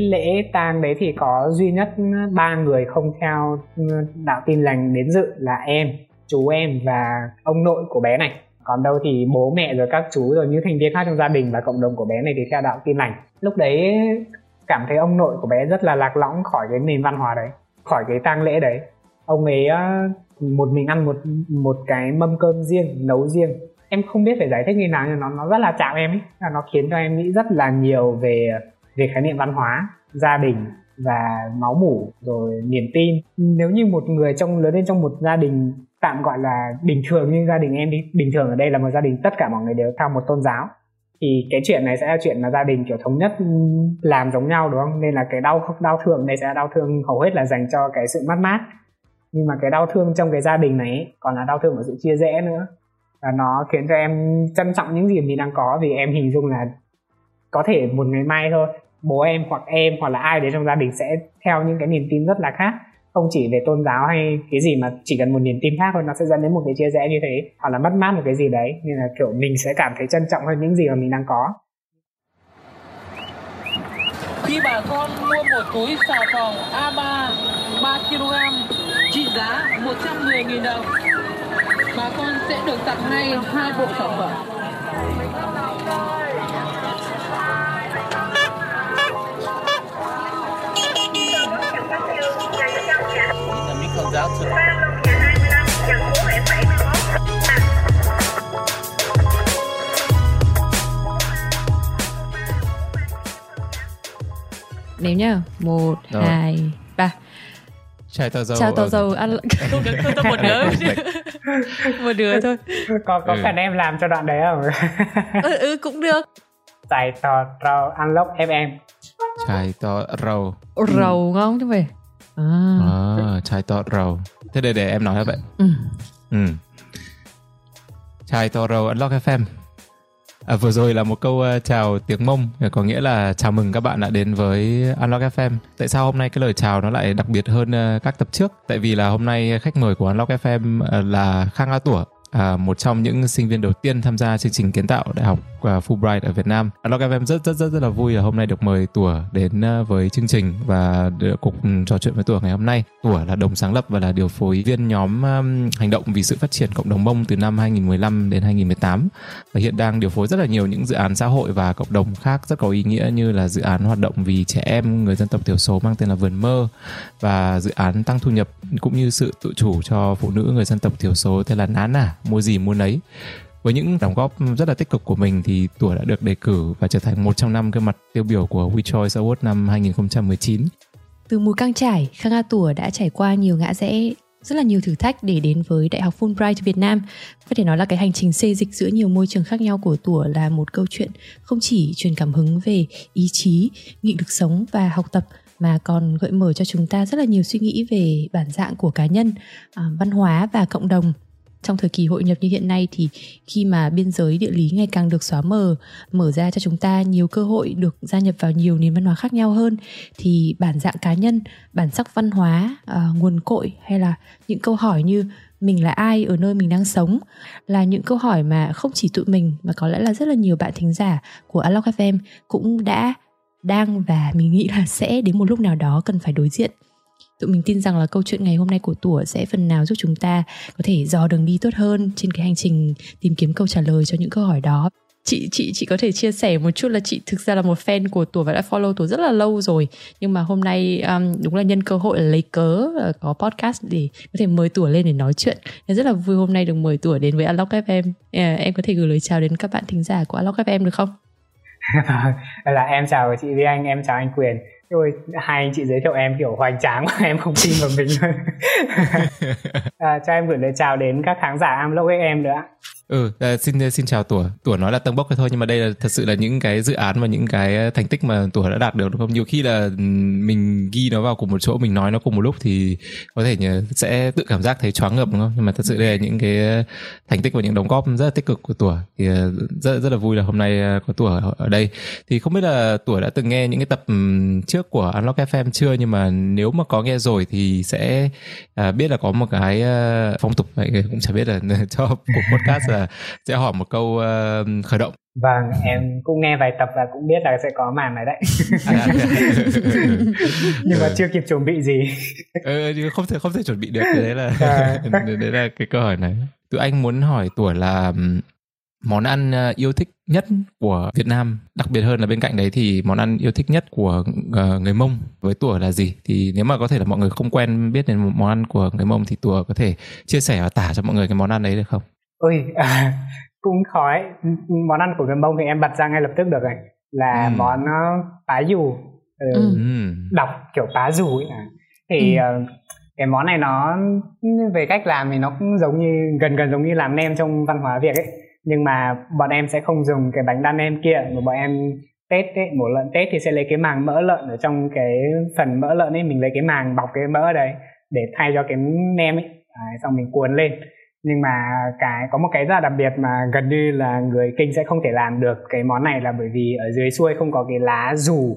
lễ tang đấy thì có duy nhất ba người không theo ừ, đạo tin lành đến dự là em, chú em và ông nội của bé này. Còn đâu thì bố mẹ rồi các chú rồi những thành viên khác trong gia đình và cộng đồng của bé này thì theo đạo tin lành. Lúc đấy cảm thấy ông nội của bé rất là lạc lõng khỏi cái nền văn hóa đấy, khỏi cái tang lễ đấy. Ông ấy một mình ăn một một cái mâm cơm riêng, nấu riêng. Em không biết phải giải thích như nào nhưng nó nó rất là chạm em ấy. Nó khiến cho em nghĩ rất là nhiều về về khái niệm văn hóa, gia đình và máu mủ rồi niềm tin. Nếu như một người trong, lớn lên trong một gia đình tạm gọi là bình thường như gia đình em đi, bình thường ở đây là một gia đình tất cả mọi người đều theo một tôn giáo, thì cái chuyện này sẽ là chuyện mà gia đình, kiểu, thống nhất làm giống nhau, đúng không? Nên là cái đau đau thương này sẽ là đau thương hầu hết là dành cho cái sự mất mát. Nhưng mà cái đau thương trong cái gia đình này còn là đau thương của sự chia rẽ nữa. Và nó khiến cho em trân trọng những gì mình đang có, vì em hình dung là có thể một ngày mai thôi bố em hoặc em hoặc là ai đấy trong gia đình sẽ theo những cái niềm tin rất là khác. Không chỉ về tôn giáo hay cái gì mà chỉ cần một niềm tin khác thôi, nó sẽ dẫn đến một cái chia rẽ như thế, hoặc là mất mát một cái gì đấy. Nên là, kiểu, mình sẽ cảm thấy trân trọng hơn những gì mà mình đang có. Khi bà con mua một túi xà phòng A3 3 kg, trị giá 110.000 đồng, bà con sẽ được tặng ngay hai bộ sản phẩm. Con giáo thực. Đếm nhá. Một Rồi. hai ba. Chào tao dâu chào tao dâu ăn không được tôi một đứa. Một đứa thôi. Có có ừ. cần em làm cho đoạn đấy không? Ừ, ừ cũng được. Chài to rau unlock fm chài to rau. Rau ngon chứ về à. à chai to rầu thế để để em nói vậy ừ. ừ. chai to rầu unlock fm À, vừa rồi là một câu uh, chào tiếng Mông có nghĩa là chào mừng các bạn đã đến với Unlock FM. Tại sao hôm nay cái lời chào nó lại đặc biệt hơn uh, các tập trước? Tại vì là hôm nay khách mời của Unlock FM uh, là Khang A Tủa, à, một trong những sinh viên đầu tiên tham gia chương trình kiến tạo đại học uh, Fulbright ở Việt Nam. Unlock FM rất rất rất rất là vui là hôm nay được mời Tủa đến ờ, với chương trình và được cuộc trò chuyện với Tủa ngày hôm nay. Tủa là đồng sáng lập và là điều phối viên nhóm um, hành động vì sự phát triển cộng đồng Mông từ năm 2015 đến 2018 và hiện đang điều phối rất là nhiều những dự án xã hội và cộng đồng khác rất có ý nghĩa như là dự án hoạt động vì trẻ em người dân tộc thiểu số mang tên là Vườn Mơ và dự án tăng thu nhập cũng như sự tự chủ cho phụ nữ người dân tộc thiểu số tên là Nán À mua gì mua nấy với những đóng góp rất là tích cực của mình thì tuổi đã được đề cử và trở thành một trong năm cái mặt tiêu biểu của WeChoice Award năm 2019. Từ mùa căng trải, Khang A Tủa đã trải qua nhiều ngã rẽ rất là nhiều thử thách để đến với Đại học Fulbright Việt Nam. Có thể nói là cái hành trình xê dịch giữa nhiều môi trường khác nhau của Tủa là một câu chuyện không chỉ truyền cảm hứng về ý chí, nghị lực sống và học tập mà còn gợi mở cho chúng ta rất là nhiều suy nghĩ về bản dạng của cá nhân, à, văn hóa và cộng đồng trong thời kỳ hội nhập như hiện nay thì khi mà biên giới địa lý ngày càng được xóa mờ mở ra cho chúng ta nhiều cơ hội được gia nhập vào nhiều nền văn hóa khác nhau hơn thì bản dạng cá nhân bản sắc văn hóa uh, nguồn cội hay là những câu hỏi như mình là ai ở nơi mình đang sống là những câu hỏi mà không chỉ tụi mình mà có lẽ là rất là nhiều bạn thính giả của Alok FM cũng đã đang và mình nghĩ là sẽ đến một lúc nào đó cần phải đối diện tụi mình tin rằng là câu chuyện ngày hôm nay của tủa sẽ phần nào giúp chúng ta có thể dò đường đi tốt hơn trên cái hành trình tìm kiếm câu trả lời cho những câu hỏi đó. Chị chị chị có thể chia sẻ một chút là chị thực ra là một fan của tủa và đã follow tủa rất là lâu rồi. Nhưng mà hôm nay um, đúng là nhân cơ hội lấy cớ uh, có podcast để có thể mời tủa lên để nói chuyện. Nên rất là vui hôm nay được mời tủa đến với Unlock FM uh, ờ, em có thể gửi lời chào đến các bạn thính giả của Unlock FM được không? là em chào chị Vi Anh, em chào anh Quyền. Ôi, hai anh chị giới thiệu em kiểu hoành tráng mà em không tin vào mình à, cho em gửi lời chào đến các khán giả am lốc em nữa ừ à, xin ờ, xin chào tủa. Tủa nói là tăng bốc thôi nhưng mà đây là thật sự là những cái dự án và những cái ờ, thành tích mà tủa đã đạt được đúng không? Nhiều khi là ừ, mình ghi nó vào cùng một chỗ mình nói nó cùng một lúc thì có thể nhờ, sẽ tự cảm giác thấy choáng ngợp đúng không? Nhưng mà thật sự đây là những cái thành tích và những đóng góp rất là tích cực của tủa. Thì rất rất là vui là hôm nay có tủa ở, đây. Thì không biết là tủa đã từng nghe những cái tập trước của Unlock FM chưa? Nhưng mà nếu mà có nghe rồi thì sẽ à, biết là có một cái phong tục vậy cũng chả biết là cho cuộc podcast là là sẽ hỏi một câu uh, khởi động. Vâng em cũng nghe vài tập và cũng biết là sẽ có màn này đấy. À, nhưng mà chưa kịp chuẩn bị gì. Ừ, không thể không thể chuẩn bị được đấy là à. đấy là cái câu hỏi này. Tụi anh muốn hỏi tuổi là món ăn ờ, yêu thích nhất của Việt Nam. Đặc biệt hơn là bên cạnh đấy thì món ăn yêu thích nhất của người Mông với tủa là gì? Thì nếu mà có thể là mọi người không quen biết đến món ăn của người Mông thì tủa có thể chia sẻ và tả cho mọi người cái món ăn đấy được không? Ôi à, cũng khó ấy. món ăn của người Mông thì em bật ra ngay lập tức được rồi là ừ. món uh, pá dù ừ. ừ. đọc kiểu pá dù ấy à. thì ừ. uh, cái món này nó về cách làm thì nó cũng giống như gần gần giống như làm nem trong văn hóa Việt ấy nhưng mà bọn em sẽ không dùng cái bánh đa nem kia mà bọn em tết ấy, mổ lợn tết thì sẽ lấy cái màng mỡ lợn ở trong cái phần mỡ lợn ấy mình lấy cái màng bọc cái mỡ đấy để thay cho cái nem ấy đấy, xong mình cuốn lên nhưng mà cái có một cái rất là đặc biệt mà gần như là người kinh sẽ không thể làm được cái món này là bởi vì ở dưới xuôi không có cái lá dù.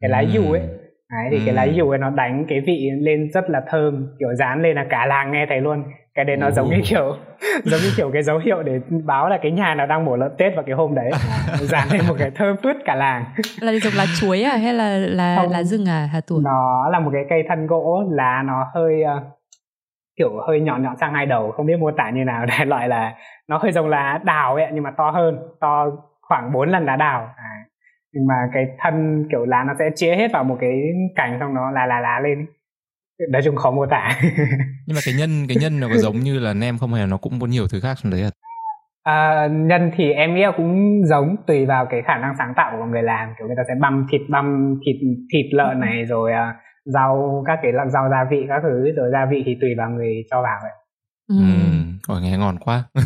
Cái lá dù ấy. Đấy, thì ừ. cái lá dù ấy nó đánh cái vị lên rất là thơm kiểu dán lên là cả làng nghe thấy luôn. Cái đấy nó ừ. giống như kiểu giống như kiểu cái dấu hiệu để báo là cái nhà nào đang mổ lợn tết vào cái hôm đấy. Dán lên một cái thơm phứt cả làng. Là giống lá chuối à hay là là Không, lá rừng à hả tuổi nó là một cái cây thân gỗ lá nó hơi uh, kiểu hơi nhọn nhọn sang hai đầu không biết mô tả như nào. Đại loại là nó hơi giống lá đào ấy nhưng mà to hơn to khoảng 4 lần lá đào. À, nhưng mà cái thân kiểu lá nó sẽ chia hết vào một cái cành xong nó là là lá lên nói chung khó mô tả. Nhưng mà cái nhân cái nhân nó có giống như là nem không hay nó cũng có nhiều thứ khác trong đấy à? À, nhân thì em nghĩ là cũng giống tùy vào cái khả năng sáng tạo của người làm. Kiểu người ta sẽ băm thịt băm thịt thịt lợn này rồi uh, rau các cái rau gia vị các thứ rồi gia vị thì tùy vào người cho vào vậy ừ. ừ. nghe ngon quá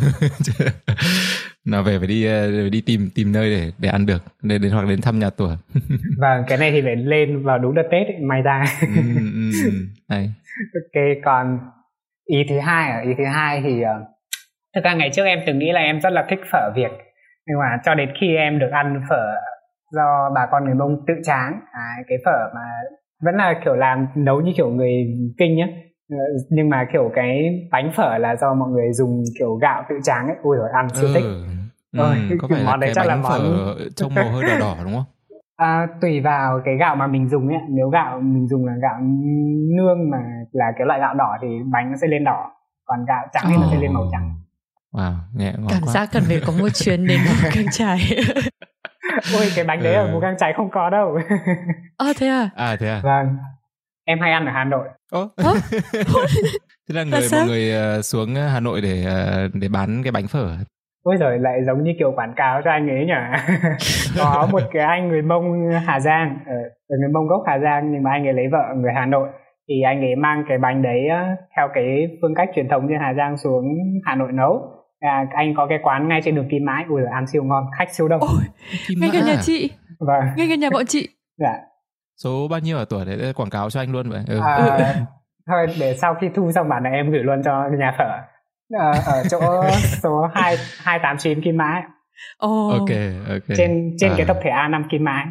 nào về phải đi ờ, phải đi tìm tìm nơi để để ăn được đến, đến hoặc đến thăm nhà tủa và cái này thì phải lên vào đúng đợt tết ấy, may ra ừ, ừ, ừ. ok còn ý thứ hai ở ý thứ hai thì uh, thực ra ngày trước em từng nghĩ là em rất là thích phở việt nhưng mà cho đến khi em được ăn phở do bà con người mông tự tráng à, cái phở mà vẫn là kiểu làm nấu như kiểu người kinh nhá. Ờ, nhưng mà kiểu cái bánh phở là do mọi người dùng kiểu gạo tự tráng ấy. Ui rồi ăn siêu ừ. thích. Ừ, Ôi, có phải món là đấy chắc là món phở trông màu hơi đỏ đỏ đúng không? À, tùy vào cái gạo mà mình dùng ấy nếu gạo mình dùng là gạo nương mà là cái loại gạo đỏ thì bánh nó sẽ lên đỏ. Còn gạo trắng thì oh. nó sẽ lên màu trắng. Wow nghe ngon cảm quá. giác cần phải có một chuyến đến căng chải ôi cái bánh đấy ừ. ở mù căng chải không có đâu à thế à à thế à vâng em hay ăn ở Hà Nội. Ồ. Thế là người mọi người uh, xuống Hà Nội để để bán cái bánh phở. Ôi rồi lại giống như kiểu quảng cáo cho anh ấy nhỉ. có một cái anh người Mông Hà Giang, ở, ở người Mông gốc Hà Giang nhưng mà anh ấy lấy vợ người Hà Nội thì anh ấy mang cái bánh đấy theo cái phương cách truyền thống như Hà Giang xuống Hà Nội nấu. À, anh có cái quán ngay trên đường Kim Mãi, ui ăn siêu ngon, khách siêu đông. Ôi, ngay gần nhà chị. Vâng. Ngay gần nhà bọn chị. Dạ số bao nhiêu ở tuổi để quảng cáo cho anh luôn vậy ừ. à, thôi để sau khi thu xong bản này em gửi luôn cho nhà phở à, ở chỗ số hai hai tám chín kim mã oh. ok ok trên trên à. cái tập thể a 5 kim mã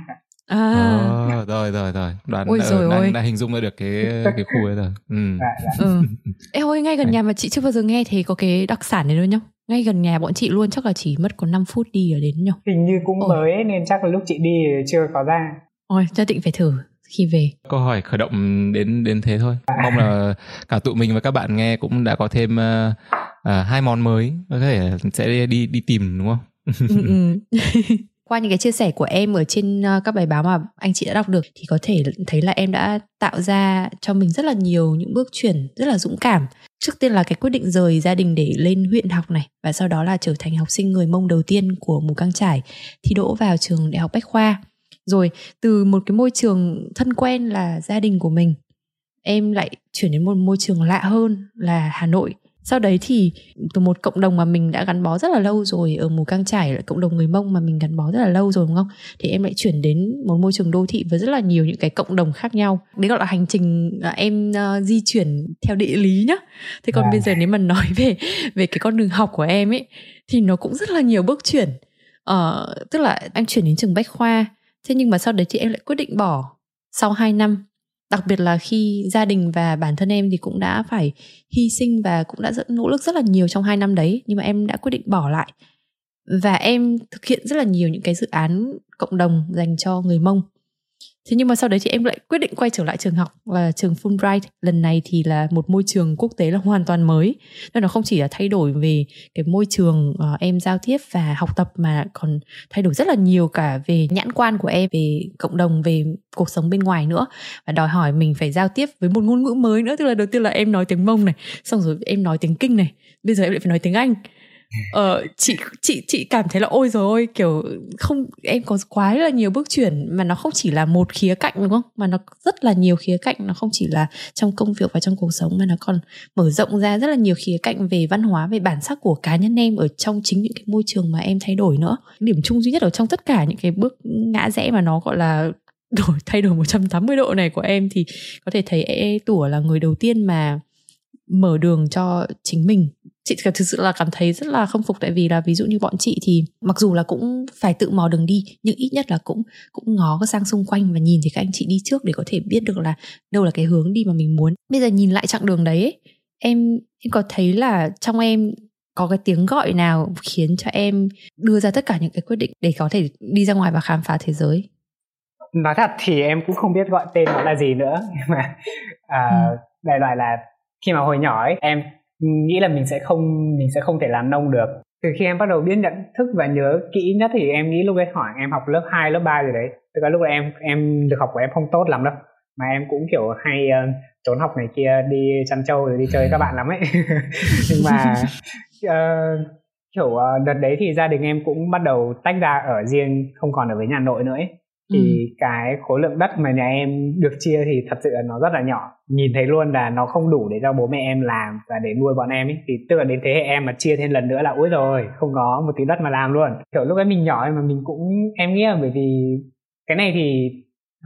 À. Oh, rồi rồi rồi đoán Ôi đã, đã, đã hình dung ra được cái cái khu ấy rồi ừ. Dạ, dạ. ừ. Ê ơi ngay gần nhà mà chị chưa bao giờ nghe thấy có cái đặc sản này luôn nhá ngay gần nhà bọn chị luôn chắc là chỉ mất có 5 phút đi ở đến nhỉ hình như cũng Ôi. mới nên chắc là lúc chị đi chưa có ra Ôi, nhất định phải thử khi về. Câu hỏi khởi động đến đến thế thôi. Mong là cả tụi mình và các bạn nghe cũng đã có thêm uh, uh, hai món mới có thể sẽ đi đi tìm đúng không? ừ, ừ. Qua những cái chia sẻ của em ở trên uh, các bài báo mà anh chị đã đọc được thì có thể thấy là em đã tạo ra cho mình rất là nhiều những bước chuyển rất là dũng cảm. Trước tiên là cái quyết định rời gia đình để lên huyện học này, và sau đó là trở thành học sinh người Mông đầu tiên của Mù Căng Trải, thi đỗ vào trường Đại học Bách khoa. Rồi, từ một cái môi trường thân quen là gia đình của mình, em lại chuyển đến một môi trường lạ hơn là hà nội sau đấy thì từ một cộng đồng mà mình đã gắn bó rất là lâu rồi ở mù căng trải là cộng đồng người mông mà mình gắn bó rất là lâu rồi đúng không? Thì em lại chuyển đến một môi trường đô thị với rất là nhiều những cái cộng đồng khác nhau. Đấy gọi là hành trình là em uh, di chuyển theo địa lý nhá. Thế còn à. bây giờ nếu mà nói về về cái con đường học của em ấy thì nó cũng rất là nhiều bước chuyển. Uh, tức là em chuyển đến trường bách khoa. Thế nhưng mà sau đấy thì em lại quyết định bỏ sau 2 năm đặc biệt là khi gia đình và bản thân em thì cũng đã phải hy sinh và cũng đã rất, nỗ lực rất là nhiều trong hai năm đấy, nhưng mà em đã quyết định bỏ lại. Và em thực hiện rất là nhiều những cái dự án cộng đồng dành cho người mông thế nhưng mà sau đấy thì em lại quyết định quay trở lại trường học là trường Fulbright. Lần này thì là một môi trường quốc tế là hoàn toàn mới. Nên nó không chỉ là thay đổi về cái môi trường uh, em giao tiếp và học tập mà còn thay đổi rất là nhiều cả về nhãn quan của em về cộng đồng về cuộc sống bên ngoài nữa. Và đòi hỏi mình phải giao tiếp với một ngôn ngữ mới nữa. Tức là đầu tiên là em nói tiếng mông này xong rồi em nói tiếng kinh này. Bây giờ em lại phải nói tiếng anh ờ, chị chị chị cảm thấy là ôi rồi ôi kiểu không em có quá là nhiều bước chuyển mà nó không chỉ là một khía cạnh đúng không? Mà nó rất là nhiều khía cạnh nó không chỉ là trong công việc và trong cuộc sống mà nó còn mở rộng ra rất là nhiều khía cạnh về văn hóa về bản sắc của cá nhân em ở trong chính những cái môi trường mà em thay đổi nữa. Điểm chung duy nhất ở trong tất cả những cái bước ngã rẽ mà nó gọi là đổi thay đổi 180 độ này của em thì có thể thấy e tủa là người đầu tiên mà mở đường cho chính mình chị thực sự là cảm thấy rất là không phục tại vì là ví dụ như bọn chị thì mặc dù là cũng phải tự mò đường đi nhưng ít nhất là cũng cũng ngó sang xung quanh và nhìn thấy các anh chị đi trước để có thể biết được là đâu là cái hướng đi mà mình muốn bây giờ nhìn lại chặng đường đấy ấy, em em có thấy là trong em có cái tiếng gọi nào khiến cho em đưa ra tất cả những cái quyết định để có thể đi ra ngoài và khám phá thế giới nói thật thì em cũng không biết gọi tên nó là gì nữa nhưng mà à, ừ. đại loại là khi mà hồi nhỏ ấy em nghĩ là mình sẽ không mình sẽ không thể làm nông được. Từ khi em bắt đầu biết nhận thức và nhớ kỹ nhất thì em nghĩ lúc ấy hỏi em học lớp 2, lớp 3 rồi đấy. Tức là lúc đó em em được học của em không tốt lắm đâu. Mà em cũng kiểu hay uh, trốn học này kia đi chăn trâu rồi đi chơi với các bạn lắm ấy. Nhưng mà uh, kiểu uh, đợt đấy thì gia đình em cũng bắt đầu tách ra ở riêng không còn ở với nhà nội nữa ấy thì ừ. cái khối lượng đất mà nhà em được chia thì thật sự là nó rất là nhỏ nhìn thấy luôn là nó không đủ để cho bố mẹ em làm và để nuôi bọn em ấy thì tức là đến thế hệ em mà chia thêm lần nữa là ui rồi không có một tí đất mà làm luôn kiểu lúc ấy mình nhỏ mà mình cũng em nghĩ là bởi vì cái này thì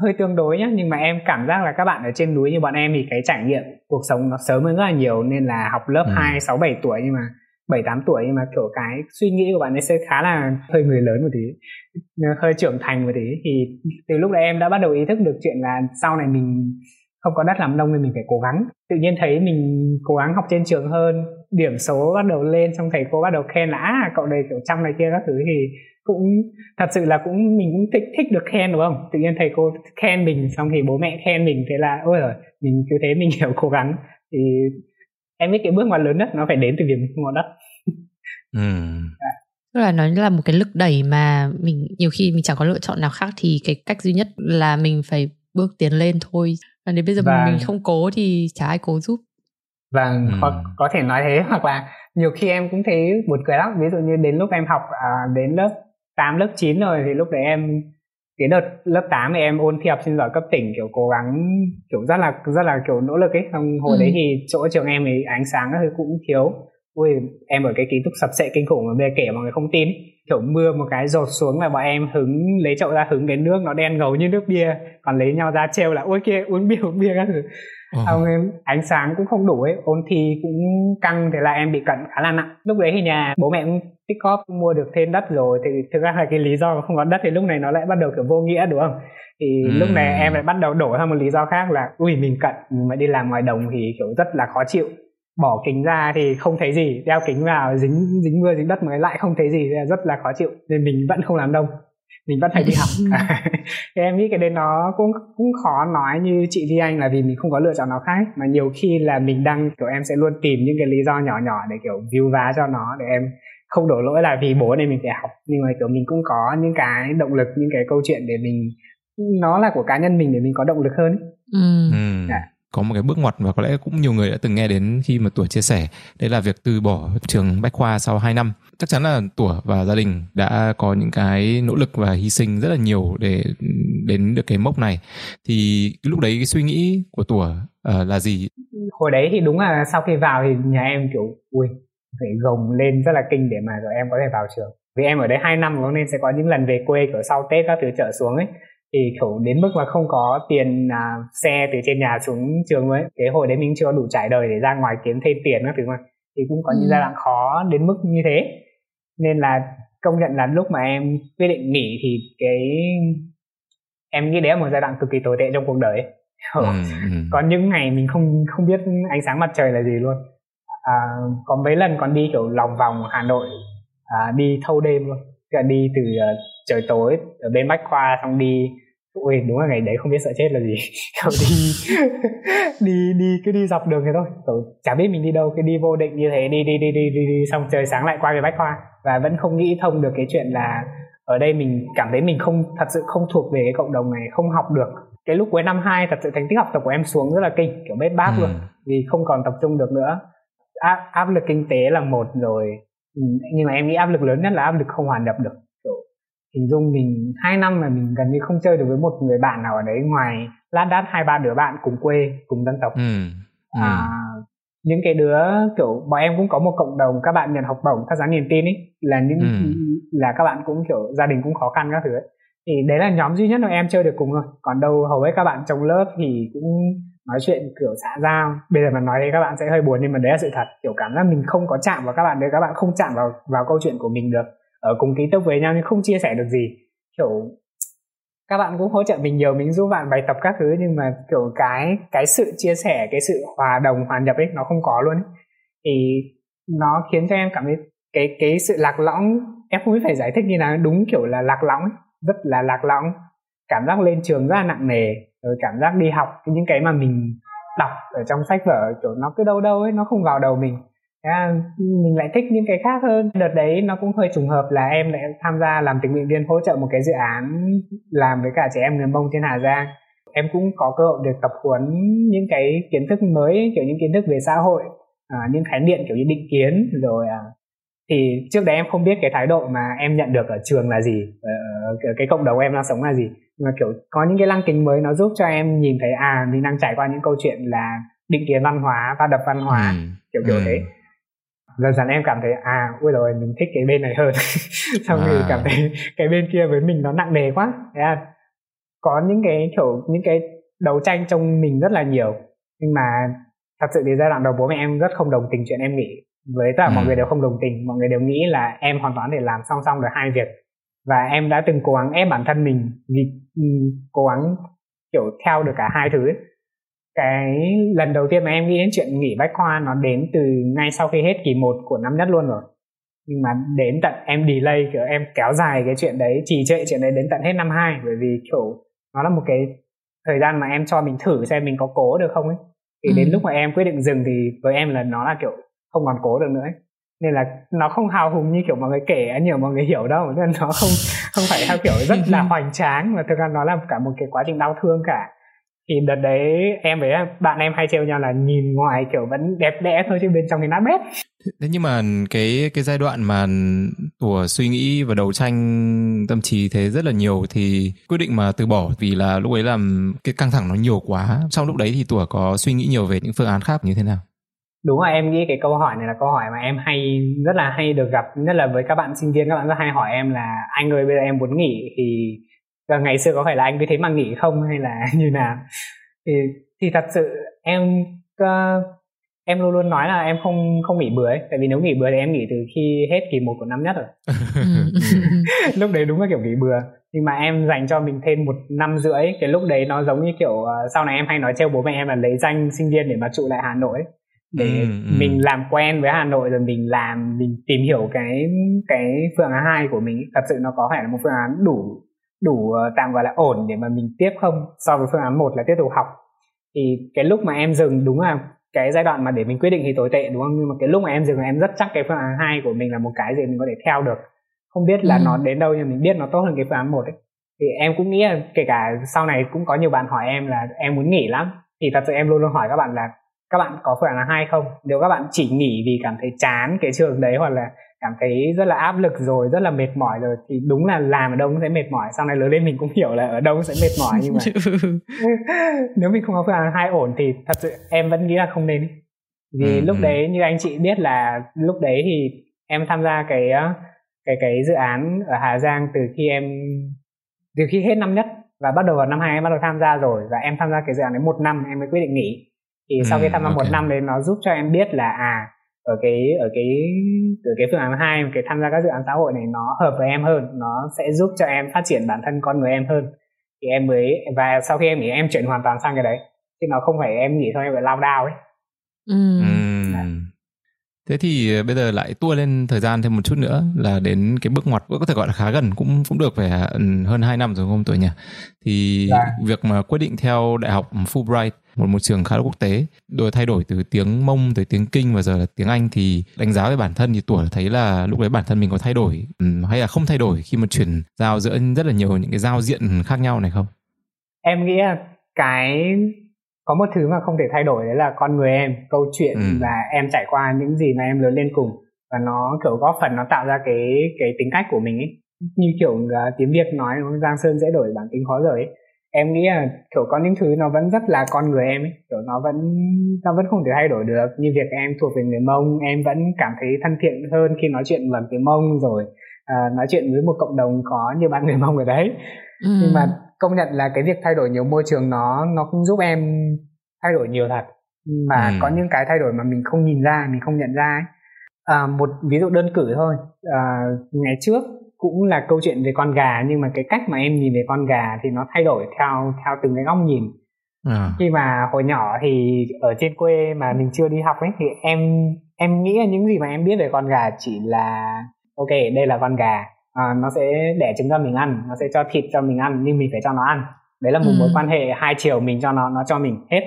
hơi tương đối nhá nhưng mà em cảm giác là các bạn ở trên núi như bọn em thì cái trải nghiệm cuộc sống nó sớm hơn rất là nhiều nên là học lớp ừ. 2, 6, 7 tuổi nhưng mà 7 8 tuổi nhưng mà kiểu cái suy nghĩ của bạn ấy sẽ khá là hơi người lớn một tí ờ, hơi trưởng thành một tí. Thì từ lúc đấy em đã bắt đầu ý thức được chuyện là sau này mình không có đất làm nông nên mình phải cố gắng. Tự nhiên thấy mình cố gắng học trên trường hơn điểm số bắt đầu lên xong thầy cô bắt đầu khen là à, cậu đây kiểu trong này kia các thứ. Thì cũng thật sự là cũng mình cũng thích thích được khen đúng không? Tự nhiên thầy cô khen mình xong thì bố mẹ khen mình thế là ôi rồi mình cứ thế mình kiểu cố gắng. Thì em biết cái bước ngoặt lớn nhất nó phải đến từ việc mua đất ừ. Dạ. tức là nó là một cái lực đẩy mà mình nhiều khi mình chẳng có lựa chọn nào khác thì cái cách duy nhất là mình phải bước tiến lên thôi và đến bây giờ và... mình không cố thì chả ai cố giúp và ừ. có, có thể nói thế hoặc là nhiều khi em cũng thấy buồn cười lắm ví dụ như đến lúc em học à, đến lớp 8, lớp 9 rồi thì lúc đấy em cái đợt lớp 8 thì em ôn thi học sinh giỏi cấp tỉnh kiểu cố gắng kiểu rất là rất là kiểu nỗ lực ấy. Xong hồi ừ. đấy thì chỗ trường em ấy ánh sáng thì cũng thiếu. Ui em ở cái ký túc sập sệ kinh khủng mà bây kể mọi người không tin. Kiểu mưa một cái rột xuống là bọn em hứng lấy chậu ra hứng cái nước nó đen ngầu như nước bia còn lấy nhau ra trêu là ôi kia uống bia uống bia các thứ. Ông em ánh sáng cũng không đủ ấy ôn thi cũng căng thế là em bị cận khá là nặng. Lúc đấy thì nhà bố mẹ cũng góp mua được thêm đất rồi. Thì thực ra là cái lý do không có đất thì lúc này nó lại bắt đầu kiểu vô nghĩa đúng không? Thì ừ. lúc này em lại bắt đầu đổ sang một lý do khác là ui mình cận mình mà đi làm ngoài đồng thì kiểu rất là khó chịu. Bỏ kính ra thì không thấy gì đeo kính vào dính dính mưa dính đất mới lại không thấy gì rất là khó chịu. Nên mình vẫn không làm đông mình vẫn phải đi học. Thì em nghĩ cái đấy nó cũng cũng khó nói như chị Vi Anh là vì mình không có lựa chọn nào khác. Mà nhiều khi là mình đang kiểu em sẽ luôn tìm những cái lý do nhỏ nhỏ để kiểu view vá cho nó để em không đổ lỗi là vì bố nên mình phải học. Nhưng mà kiểu mình cũng có những cái động lực những cái câu chuyện để mình nó là của cá nhân mình để mình có động lực hơn ừ. Ừ. Dạ. Có một cái bước ngoặt và có lẽ cũng nhiều người đã từng nghe đến khi mà tuổi chia sẻ. Đấy là việc từ bỏ trường bách khoa sau 2 năm. Chắc chắn là tuổi và gia đình đã có những cái nỗ lực và hy sinh rất là nhiều để đến được cái mốc này. Thì lúc đấy cái suy nghĩ của tuổi uh, là gì? Hồi đấy thì đúng là sau khi vào thì nhà em kiểu ui phải gồng lên rất là kinh để mà rồi em có thể vào trường. Vì em ở đây 2 năm nên sẽ có những lần về quê kiểu sau tết các thứ trở xuống ấy. Thì kiểu đến mức mà không có tiền à, xe từ trên nhà xuống trường ấy. Cái hồi đấy mình chưa đủ trải đời để ra ngoài kiếm thêm tiền các thứ mà. Thì cũng có ừ. những giai đoạn khó đến mức như thế. Nên là công nhận là lúc mà em quyết định nghỉ thì cái em nghĩ đấy là một giai đoạn cực kỳ tồi tệ trong cuộc đời ừ, ừ. có những ngày mình không không biết ánh sáng mặt trời là gì luôn à, có mấy lần còn đi kiểu lòng vòng Hà Nội à, đi thâu đêm luôn. Là đi từ uh, trời tối ở bên Bách Khoa xong đi ui đúng là ngày đấy không biết sợ chết là gì. Kiểu đi đi đi cứ đi dọc đường thế thôi. Kiểu chả biết mình đi đâu cứ đi vô định như thế đi đi đi đi đi, đi xong trời sáng lại qua về bách khoa. Và vẫn không nghĩ thông được cái chuyện là ở đây mình cảm thấy mình không thật sự không thuộc về cái cộng đồng này không học được. Cái lúc cuối năm 2 thật sự thành tích học tập của em xuống rất là kinh kiểu bết bát ừ. luôn vì không còn tập trung được nữa áp, áp lực kinh tế là một rồi ừ, nhưng mà em nghĩ áp lực lớn nhất là áp lực không hòa nhập được hình dung mình hai năm mà mình gần như không chơi được với một người bạn nào ở đấy ngoài lát đát hai ba đứa bạn cùng quê cùng dân tộc ừ. Ừ. À, những cái đứa kiểu bọn em cũng có một cộng đồng các bạn nhận học bổng tham gia niềm tin ấy là những ừ. là các bạn cũng kiểu gia đình cũng khó khăn các thứ ấy. thì đấy là nhóm duy nhất mà em chơi được cùng thôi còn đâu hầu hết các bạn trong lớp thì cũng nói chuyện kiểu dạ xã giao bây giờ mà nói thế các bạn sẽ hơi buồn nhưng mà đấy là sự thật. Kiểu cảm giác mình không có chạm vào các bạn đấy, các bạn không chạm vào vào câu chuyện của mình được. Ở cùng ký túc với nhau nhưng không chia sẻ được gì. Kiểu, các bạn cũng hỗ trợ mình nhiều, mình giúp bạn bài tập các thứ nhưng mà kiểu cái cái sự chia sẻ, cái sự hòa đồng, hòa nhập ấy, nó không có luôn ấy. thì nó khiến cho em cảm thấy cái cái sự lạc lõng, em không biết phải giải thích như nào. Đúng kiểu là lạc lõng ấy. rất là lạc lõng. Cảm giác lên trường rất là nặng nề rồi cảm giác đi học những cái mà mình đọc ở trong sách vở kiểu nó cứ đâu đâu ấy nó không vào đầu mình. À, mình lại thích những cái khác hơn. Đợt đấy nó cũng hơi trùng hợp là em lại tham gia làm tình nguyện viên hỗ trợ một cái dự án làm với cả trẻ em người mông trên hà giang. Em cũng có cơ hội được tập huấn những cái kiến thức mới kiểu những kiến thức về xã hội à, những khái niệm kiểu như định kiến rồi à, thì trước đấy em không biết cái thái độ mà em nhận được ở trường là gì ở cái cộng đồng em đang sống là gì nhưng mà kiểu có những cái lăng kính mới nó giúp cho em nhìn thấy à mình đang trải qua những câu chuyện là định kiến văn hóa và đập văn hóa ừ. kiểu kiểu ừ. thế dần dần em cảm thấy à ui rồi mình thích cái bên này hơn xong à. thì cảm thấy cái bên kia với mình nó nặng nề quá thế à, có những cái kiểu những cái đấu tranh trong mình rất là nhiều nhưng mà thật sự thì giai đoạn đầu bố mẹ em rất không đồng tình chuyện em nghỉ với tất cả ừ. mọi người đều không đồng tình mọi người đều nghĩ là em hoàn toàn để làm song song được hai việc. Và em đã từng cố gắng ép bản thân mình vì ừ, cố gắng kiểu theo được cả hai thứ ấy. Cái lần đầu tiên mà em nghĩ đến chuyện nghỉ bách khoa nó đến từ ngay sau khi hết kỳ 1 của năm nhất luôn rồi. Nhưng mà đến tận em delay kiểu em kéo dài cái chuyện đấy trì trệ chuyện đấy đến tận hết năm 2 bởi vì kiểu nó là một cái thời gian mà em cho mình thử xem mình có cố được không ấy. Thì ừ. đến lúc mà em quyết định dừng thì với em là nó là kiểu không còn cố được nữa ấy. nên là nó không hào hùng như kiểu mọi người kể nhiều mọi người hiểu đâu nên nó không không phải theo kiểu rất là hoành tráng mà thực ra nó là cả một cái quá trình đau thương cả. Thì đợt đấy em với bạn em hay trêu nhau là nhìn ngoài kiểu vẫn đẹp đẽ thôi chứ bên trong thì nát bét. Thế nhưng mà cái cái giai đoạn mà của suy nghĩ và đấu tranh tâm trí thế rất là nhiều thì quyết định mà từ bỏ vì là lúc ấy làm cái căng thẳng nó nhiều quá. Trong lúc đấy thì tủa có suy nghĩ nhiều về những phương án khác như thế nào đúng rồi em nghĩ cái câu hỏi này là câu hỏi mà em hay rất là hay được gặp nhất là với các bạn sinh viên các bạn rất hay hỏi em là anh ơi bây giờ em muốn nghỉ thì ngày xưa có phải là anh cứ thế mà nghỉ không? Hay là như nào? Thì thì thật sự em uh, em luôn luôn nói là em không không nghỉ ấy. Tại vì nếu nghỉ bữa thì em nghỉ từ khi hết kỳ một của năm nhất rồi. Lúc đấy đúng là kiểu nghỉ bừa. Nhưng mà em dành cho mình thêm một năm rưỡi cái lúc đấy nó giống như kiểu uh, sau này em hay nói trêu bố mẹ em là lấy danh sinh viên để mà trụ lại hà nội để ừ, ừ. mình làm quen với hà nội rồi mình làm mình tìm hiểu cái cái phương án hai của mình thật sự nó có phải là một phương án đủ đủ ờ, tạm gọi là ổn để mà mình tiếp không so với phương án một là tiếp tục học. Thì cái lúc mà em dừng đúng là cái giai đoạn mà để mình quyết định thì tồi tệ đúng không? Nhưng mà cái lúc mà em dừng em rất chắc cái phương án hai của mình là một cái gì mình có thể theo được. Không biết là ừ. nó đến đâu nhưng mình biết nó tốt hơn cái phương án một ấy. Thì em cũng nghĩ là kể cả sau này cũng có nhiều bạn hỏi em là em muốn nghỉ lắm. Thì thật sự em luôn luôn hỏi các bạn là các bạn có phương án hai không? Nếu các bạn chỉ nghỉ vì cảm thấy chán cái trường đấy hoặc là cảm thấy rất là áp lực rồi rất là mệt mỏi rồi thì đúng là làm ở đâu cũng sẽ mệt mỏi. Sau này lớn lên mình cũng hiểu là ở đâu cũng sẽ mệt mỏi nhưng mà nếu mình không có phương án hai ổn thì thật sự em vẫn nghĩ là không nên. Vì ừ, lúc ừ. đấy như anh chị biết là lúc đấy thì em tham gia cái cái cái dự án ở Hà Giang từ khi em từ khi hết năm nhất và bắt đầu vào năm hai em bắt đầu tham gia rồi và em tham gia cái dự án đấy một năm em mới quyết định nghỉ thì sau khi tham gia okay. một năm đấy nó giúp cho em biết là à ở cái ở cái ở cái phương án hai cái tham gia các dự án xã hội này nó hợp với em hơn nó sẽ giúp cho em phát triển bản thân con người em hơn thì em mới và sau khi em nghĩ em chuyển hoàn toàn sang cái đấy chứ nó không phải em nghỉ thôi em phải lao đao ấy ừ. Ừ. Thế thì ờ, bây giờ lại tua lên thời gian thêm một chút nữa là đến cái bước ngoặt có thể gọi là khá gần cũng cũng được phải ừ, hơn 2 năm rồi không tuổi nhỉ? Thì dạ. việc mà quyết định theo đại học Fulbright một môi trường khá là quốc tế. Rồi thay đổi từ tiếng mông tới tiếng kinh và giờ là tiếng anh thì đánh giá về bản thân thì tuổi thấy là lúc đấy bản thân mình có thay đổi hay là không thay đổi khi mà chuyển giao giữa rất là nhiều những cái giao diện khác nhau này không? Em nghĩ là cái có một thứ mà không thể thay đổi đấy là con người em câu chuyện ừ. và em trải qua những gì mà em lớn lên cùng. Và nó kiểu góp phần nó tạo ra cái cái tính cách của mình ấy. Như kiểu uh, tiếng việt nói giang sơn dễ đổi bản tính khó rời ấy em nghĩ là kiểu có những thứ nó vẫn rất là con người em ấy kiểu nó vẫn nó vẫn không thể thay đổi được như việc em thuộc về người mông em vẫn cảm thấy thân thiện hơn khi nói chuyện bằng tiếng mông rồi uh, nói chuyện với một cộng đồng có như bạn người mông ở đấy ừ. nhưng mà công nhận là cái việc thay đổi nhiều môi trường nó nó cũng giúp em thay đổi nhiều thật mà ừ. có những cái thay đổi mà mình không nhìn ra mình không nhận ra ấy. À, một ví dụ đơn cử thôi à, ngày trước cũng là câu chuyện về con gà nhưng mà cái cách mà em nhìn về con gà thì nó thay đổi theo theo từng cái góc nhìn à. khi mà hồi nhỏ thì ở trên quê mà mình chưa đi học ấy thì em em nghĩ là những gì mà em biết về con gà chỉ là ok đây là con gà à, nó sẽ đẻ trứng cho mình ăn nó sẽ cho thịt cho mình ăn nhưng mình phải cho nó ăn đấy là một ừ. mối quan hệ hai chiều mình cho nó nó cho mình hết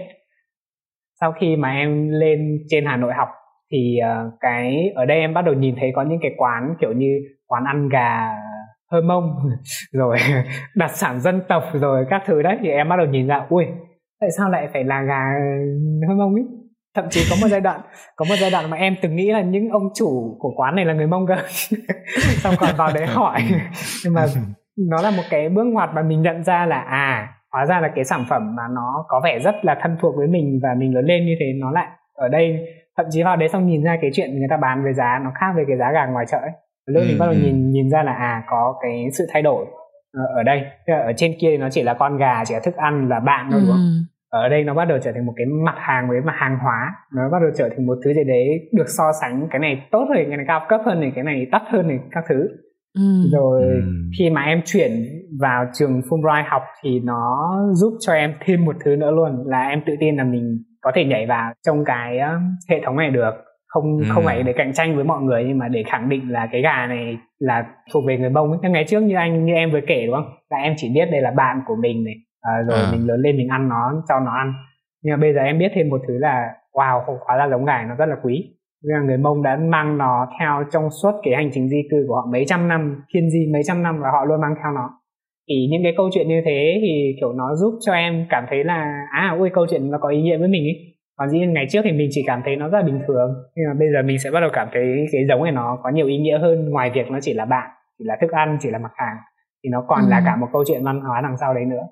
sau khi mà em lên trên hà nội học thì uh, cái ở đây em bắt đầu nhìn thấy có những cái quán kiểu như quán ăn gà hơi mông rồi đặc sản dân tộc rồi các thứ đấy thì em bắt đầu nhìn ra ui tại sao lại phải là gà hơi mông ấy? Thậm chí có một giai đoạn có một giai đoạn mà em từng nghĩ là những ông chủ của quán này là người mông cơ. Xong còn vào đấy hỏi. Nhưng mà nó là một cái bước ngoặt mà mình nhận ra là à hóa ra là cái sản phẩm mà nó có vẻ rất là thân thuộc với mình và mình lớn lên như thế nó lại ở đây thậm chí vào đấy xong nhìn ra cái chuyện người ta bán với giá nó khác với cái giá gà ngoài chợ ấy lúc ừ, mình bắt đầu ừ. nhìn nhìn ra là à có cái sự thay đổi ở đây ở trên kia thì nó chỉ là con gà chỉ là thức ăn là bạn thôi đúng không ừ ở đây nó bắt đầu trở thành một cái mặt hàng với mặt hàng hóa nó bắt đầu trở thành một thứ gì đấy được so sánh cái này tốt hơn cái này cao cấp hơn này cái này đắt hơn này các thứ ừ. rồi ừ. khi mà em chuyển vào trường Fulbright học thì nó giúp cho em thêm một thứ nữa luôn là em tự tin là mình có thể nhảy vào trong cái hệ thống này được không ừ. không phải để cạnh tranh với mọi người nhưng mà để khẳng định là cái gà này là thuộc về người bông ấy. ngày trước như anh như em vừa kể đúng không là em chỉ biết đây là bạn của mình này à, rồi à. mình lớn lên mình ăn nó cho nó ăn nhưng mà bây giờ em biết thêm một thứ là wow hóa ra giống gà nó rất là quý là người mông đã mang nó theo trong suốt cái hành trình di cư của họ mấy trăm năm thiên di mấy trăm năm và họ luôn mang theo nó thì những cái câu chuyện như thế thì kiểu nó giúp cho em cảm thấy là à ui câu chuyện nó có ý nghĩa với mình ấy còn dĩ nhiên ngày trước thì mình chỉ cảm thấy nó rất là bình thường nhưng mà bây giờ mình sẽ bắt đầu cảm thấy cái giống này nó có nhiều ý nghĩa hơn ngoài việc nó chỉ là bạn chỉ là thức ăn chỉ là mặt hàng thì nó còn ừ. là cả một câu chuyện văn hóa đằng sau đấy nữa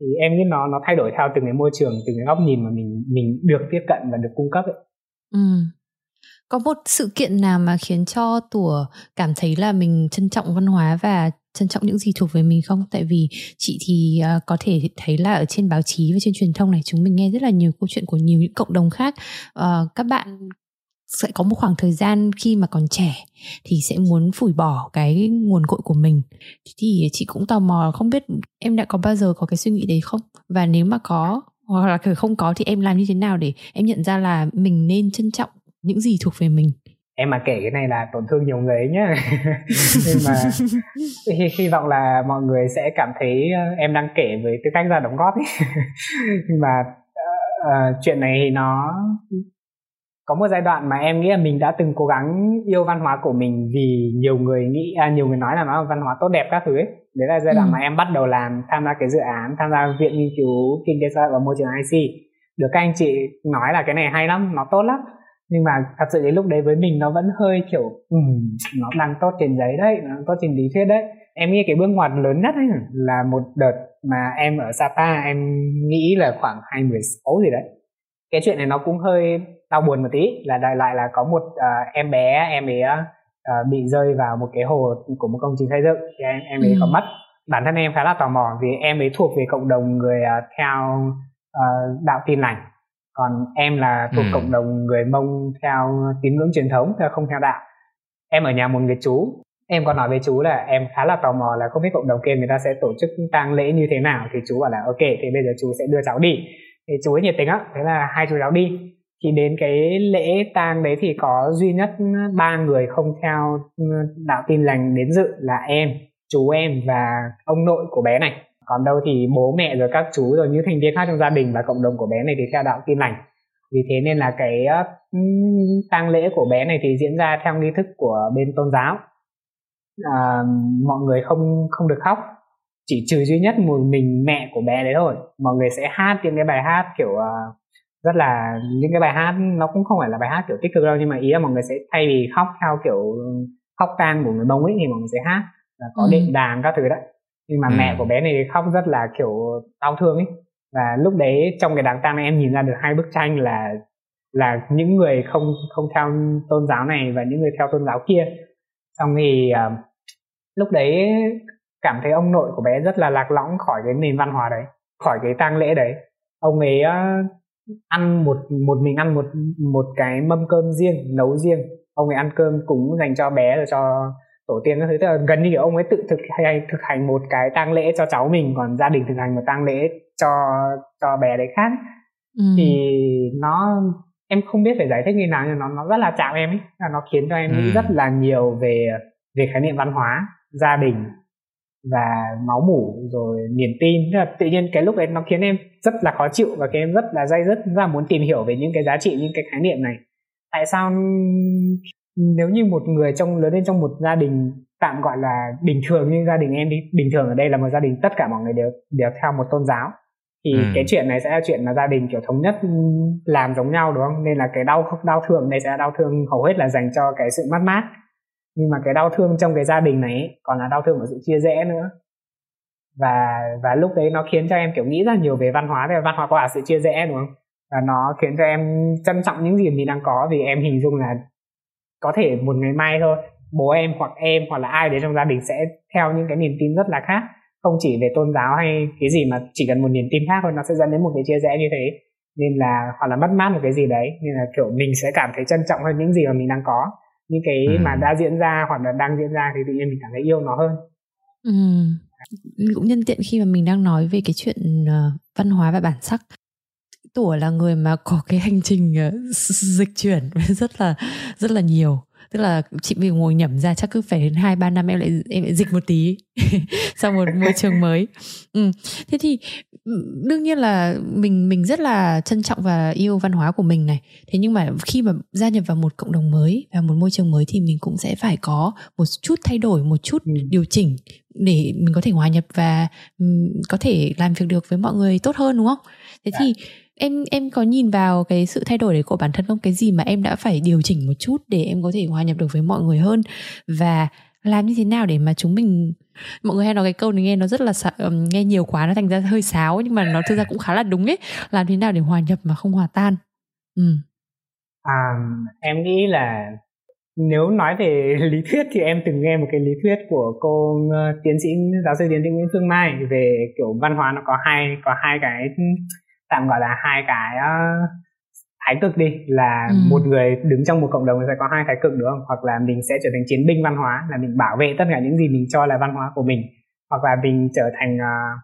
thì em nghĩ nó nó thay đổi theo từng cái môi trường từng cái góc nhìn mà mình mình được tiếp cận và được cung cấp ấy. Ừ. Có một sự kiện nào mà khiến cho tủa cảm thấy là mình trân trọng văn hóa và trân trọng những gì thuộc về mình không? Tại vì chị thì uh, có thể thấy là ở trên báo chí và trên truyền thông này chúng mình nghe rất là nhiều câu chuyện của nhiều những cộng đồng khác. Uh, các bạn sẽ có một khoảng thời gian khi mà còn trẻ thì sẽ muốn phủi bỏ cái nguồn cội của mình thì chị cũng tò mò không biết em đã có bao giờ có cái suy nghĩ đấy không và nếu mà có hoặc là không có thì em làm như thế nào để em nhận ra là mình nên trân trọng những gì thuộc về mình em mà kể cái này là tổn thương nhiều người ấy nhá nhưng mà hy, hy vọng là mọi người sẽ cảm thấy ờ, em đang kể với tư cách ra đóng góp ấy. nhưng mà uh, chuyện này thì nó có một giai đoạn mà em nghĩ là mình đã từng cố gắng yêu văn hóa của mình vì nhiều người nghĩ à, nhiều người nói là nó là văn hóa tốt đẹp các thứ ấy đấy là giai đoạn ừ. mà em bắt đầu làm tham gia cái dự án tham gia viện nghiên cứu kinh tế xã hội và môi trường IC được các anh chị nói là cái này hay lắm nó tốt lắm nhưng mà thật sự đến lúc đấy với mình nó vẫn hơi kiểu um, nó đang tốt trên giấy đấy nó tốt trên lý thuyết đấy. Em nghĩ cái bước ngoặt lớn nhất ấy là một đợt mà em ở Sapa em nghĩ là khoảng 2016 gì đấy. Cái chuyện này nó cũng hơi đau buồn một tí là đại lại là có một uh, em bé em ấy uh, bị rơi vào một cái hồ của một công trình xây dựng. Thì em em ấy ừ. có mất bản thân em khá là tò mò vì em ấy thuộc về cộng đồng người uh, theo uh, đạo tin lành còn em là thuộc ừ. cộng đồng người mông theo tín ngưỡng truyền thống theo không theo đạo. Em ở nhà một người chú. Em còn nói với chú là em khá là tò mò là không biết cộng đồng kia người ta sẽ tổ chức tang lễ như thế nào. Thì chú bảo là ok thì bây giờ chú sẽ đưa cháu đi. Thì chú ấy nhiệt tình á thế là hai chú cháu đi. Thì đến cái lễ tang đấy thì có duy nhất ba người không theo đạo tin lành đến dự là em chú em và ông nội của bé này còn đâu thì bố mẹ rồi các chú rồi những thành viên khác trong gia đình và cộng đồng của bé này thì theo đạo tin lành. Vì thế nên là cái tang lễ của bé này thì diễn ra theo nghi thức của bên tôn giáo. À, mọi người không không được khóc chỉ trừ duy nhất một mình mẹ của bé đấy thôi. Mọi người sẽ hát những cái bài hát kiểu uh, rất là những cái bài hát nó cũng không phải là bài hát kiểu tích cực đâu nhưng mà ý là mọi người sẽ thay vì khóc theo kiểu khóc tang của người mông ấy thì mọi người sẽ hát là có ừ. đệm đàn các thứ đấy nhưng mà ừ. mẹ của bé này khóc rất là kiểu đau thương ấy. Và lúc đấy trong cái đám tang này em nhìn ra được hai bức tranh là là những người không không theo tôn giáo này và những người theo tôn giáo kia. Xong thì uh, lúc đấy cảm thấy ông nội của bé rất là lạc lõng khỏi cái nền văn hóa đấy khỏi cái tang lễ đấy. Ông ấy uh, ăn một một mình ăn một một cái mâm cơm riêng nấu riêng. Ông ấy ăn cơm cúng dành cho bé rồi cho tổ tiên các thứ. Tức là gần như kiểu ông ấy tự thực hay thực hành một cái tang lễ cho cháu mình còn gia đình thực hành một tang lễ cho cho bé đấy khác. Ừ. thì nó em không biết phải giải thích như nào nhưng nó nó rất là chạm em ấy. Nó khiến cho em nghĩ ừ. rất là nhiều về về khái niệm văn hóa gia đình và máu mủ rồi niềm tin. Tức là tự nhiên cái lúc đấy nó khiến em rất là khó chịu và khiến em rất là dây dứt. Và muốn tìm hiểu về những cái giá trị những cái khái niệm này. Tại sao nếu như một người trong lớn lên trong một gia đình tạm gọi là bình thường như gia đình em đi bình thường ở đây là một gia đình tất cả mọi người đều đều theo một tôn giáo thì ừ. cái chuyện này sẽ là chuyện mà gia đình kiểu thống nhất làm giống nhau đúng không? Nên là cái đau đau thương này sẽ là đau thương hầu hết là dành cho cái sự mất mát. Nhưng mà cái đau thương trong cái gia đình này còn là đau thương của sự chia rẽ nữa. Và và lúc đấy nó khiến cho em kiểu nghĩ ra nhiều về văn hóa về văn hóa cả sự chia rẽ đúng không? Và nó khiến cho em trân trọng những gì mình đang có vì em hình dung là có thể một ngày mai thôi. Bố em hoặc em hoặc là ai đấy trong gia đình sẽ theo những cái niềm tin rất là khác. Không chỉ về tôn giáo hay cái gì mà chỉ cần một niềm tin khác thôi nó sẽ dẫn đến một cái chia rẽ như thế. Nên là hoặc là mất mát một cái gì đấy. Nên là kiểu mình sẽ cảm thấy trân trọng hơn những gì mà mình đang có. Những cái ừ. mà đã diễn ra hoặc là đang diễn ra thì tự nhiên mình cảm thấy yêu nó hơn. Ừ. cũng nhân tiện khi mà mình đang nói về cái chuyện uh, văn hóa và bản sắc tủa là người mà có cái hành trình uh, dịch chuyển rất là rất là nhiều tức là chị mình ngồi nhẩm ra chắc cứ phải đến hai ba năm em lại em lại dịch một tí sang một môi trường mới ừ. thế thì đương nhiên là mình mình rất là trân trọng và yêu văn hóa của mình này thế nhưng mà khi mà gia nhập vào một cộng đồng mới và một môi trường mới thì mình cũng sẽ phải có một chút thay đổi một chút ừ. điều chỉnh để mình có thể hòa nhập và có thể làm việc được với mọi người tốt hơn đúng không thế dạ. thì em em có nhìn vào cái sự thay đổi đấy của bản thân không? Cái gì mà em đã phải điều chỉnh một chút để em có thể hòa nhập được với mọi người hơn? Và làm như thế nào để mà chúng mình mọi người hay nói cái câu này nghe nó rất là sợ nghe nhiều quá nó thành ra hơi sáo nhưng mà nó thực ra cũng khá là đúng ấy. Làm thế nào để hòa nhập mà không hòa tan? Ừ. à, em nghĩ là nếu nói về lý thuyết thì em từng nghe một cái lý thuyết của cô ờ, tiến sĩ giáo sư tiến sĩ Nguyễn Phương Mai về kiểu văn hóa nó có hai có hai cái tạm gọi là hai cái uh, thái cực đi là ừ. một người đứng trong một cộng đồng sẽ có hai thái cực đúng không? Hoặc là mình sẽ trở thành chiến binh văn hóa là mình bảo vệ tất cả những gì mình cho là văn hóa của mình. Hoặc là mình trở thành uh,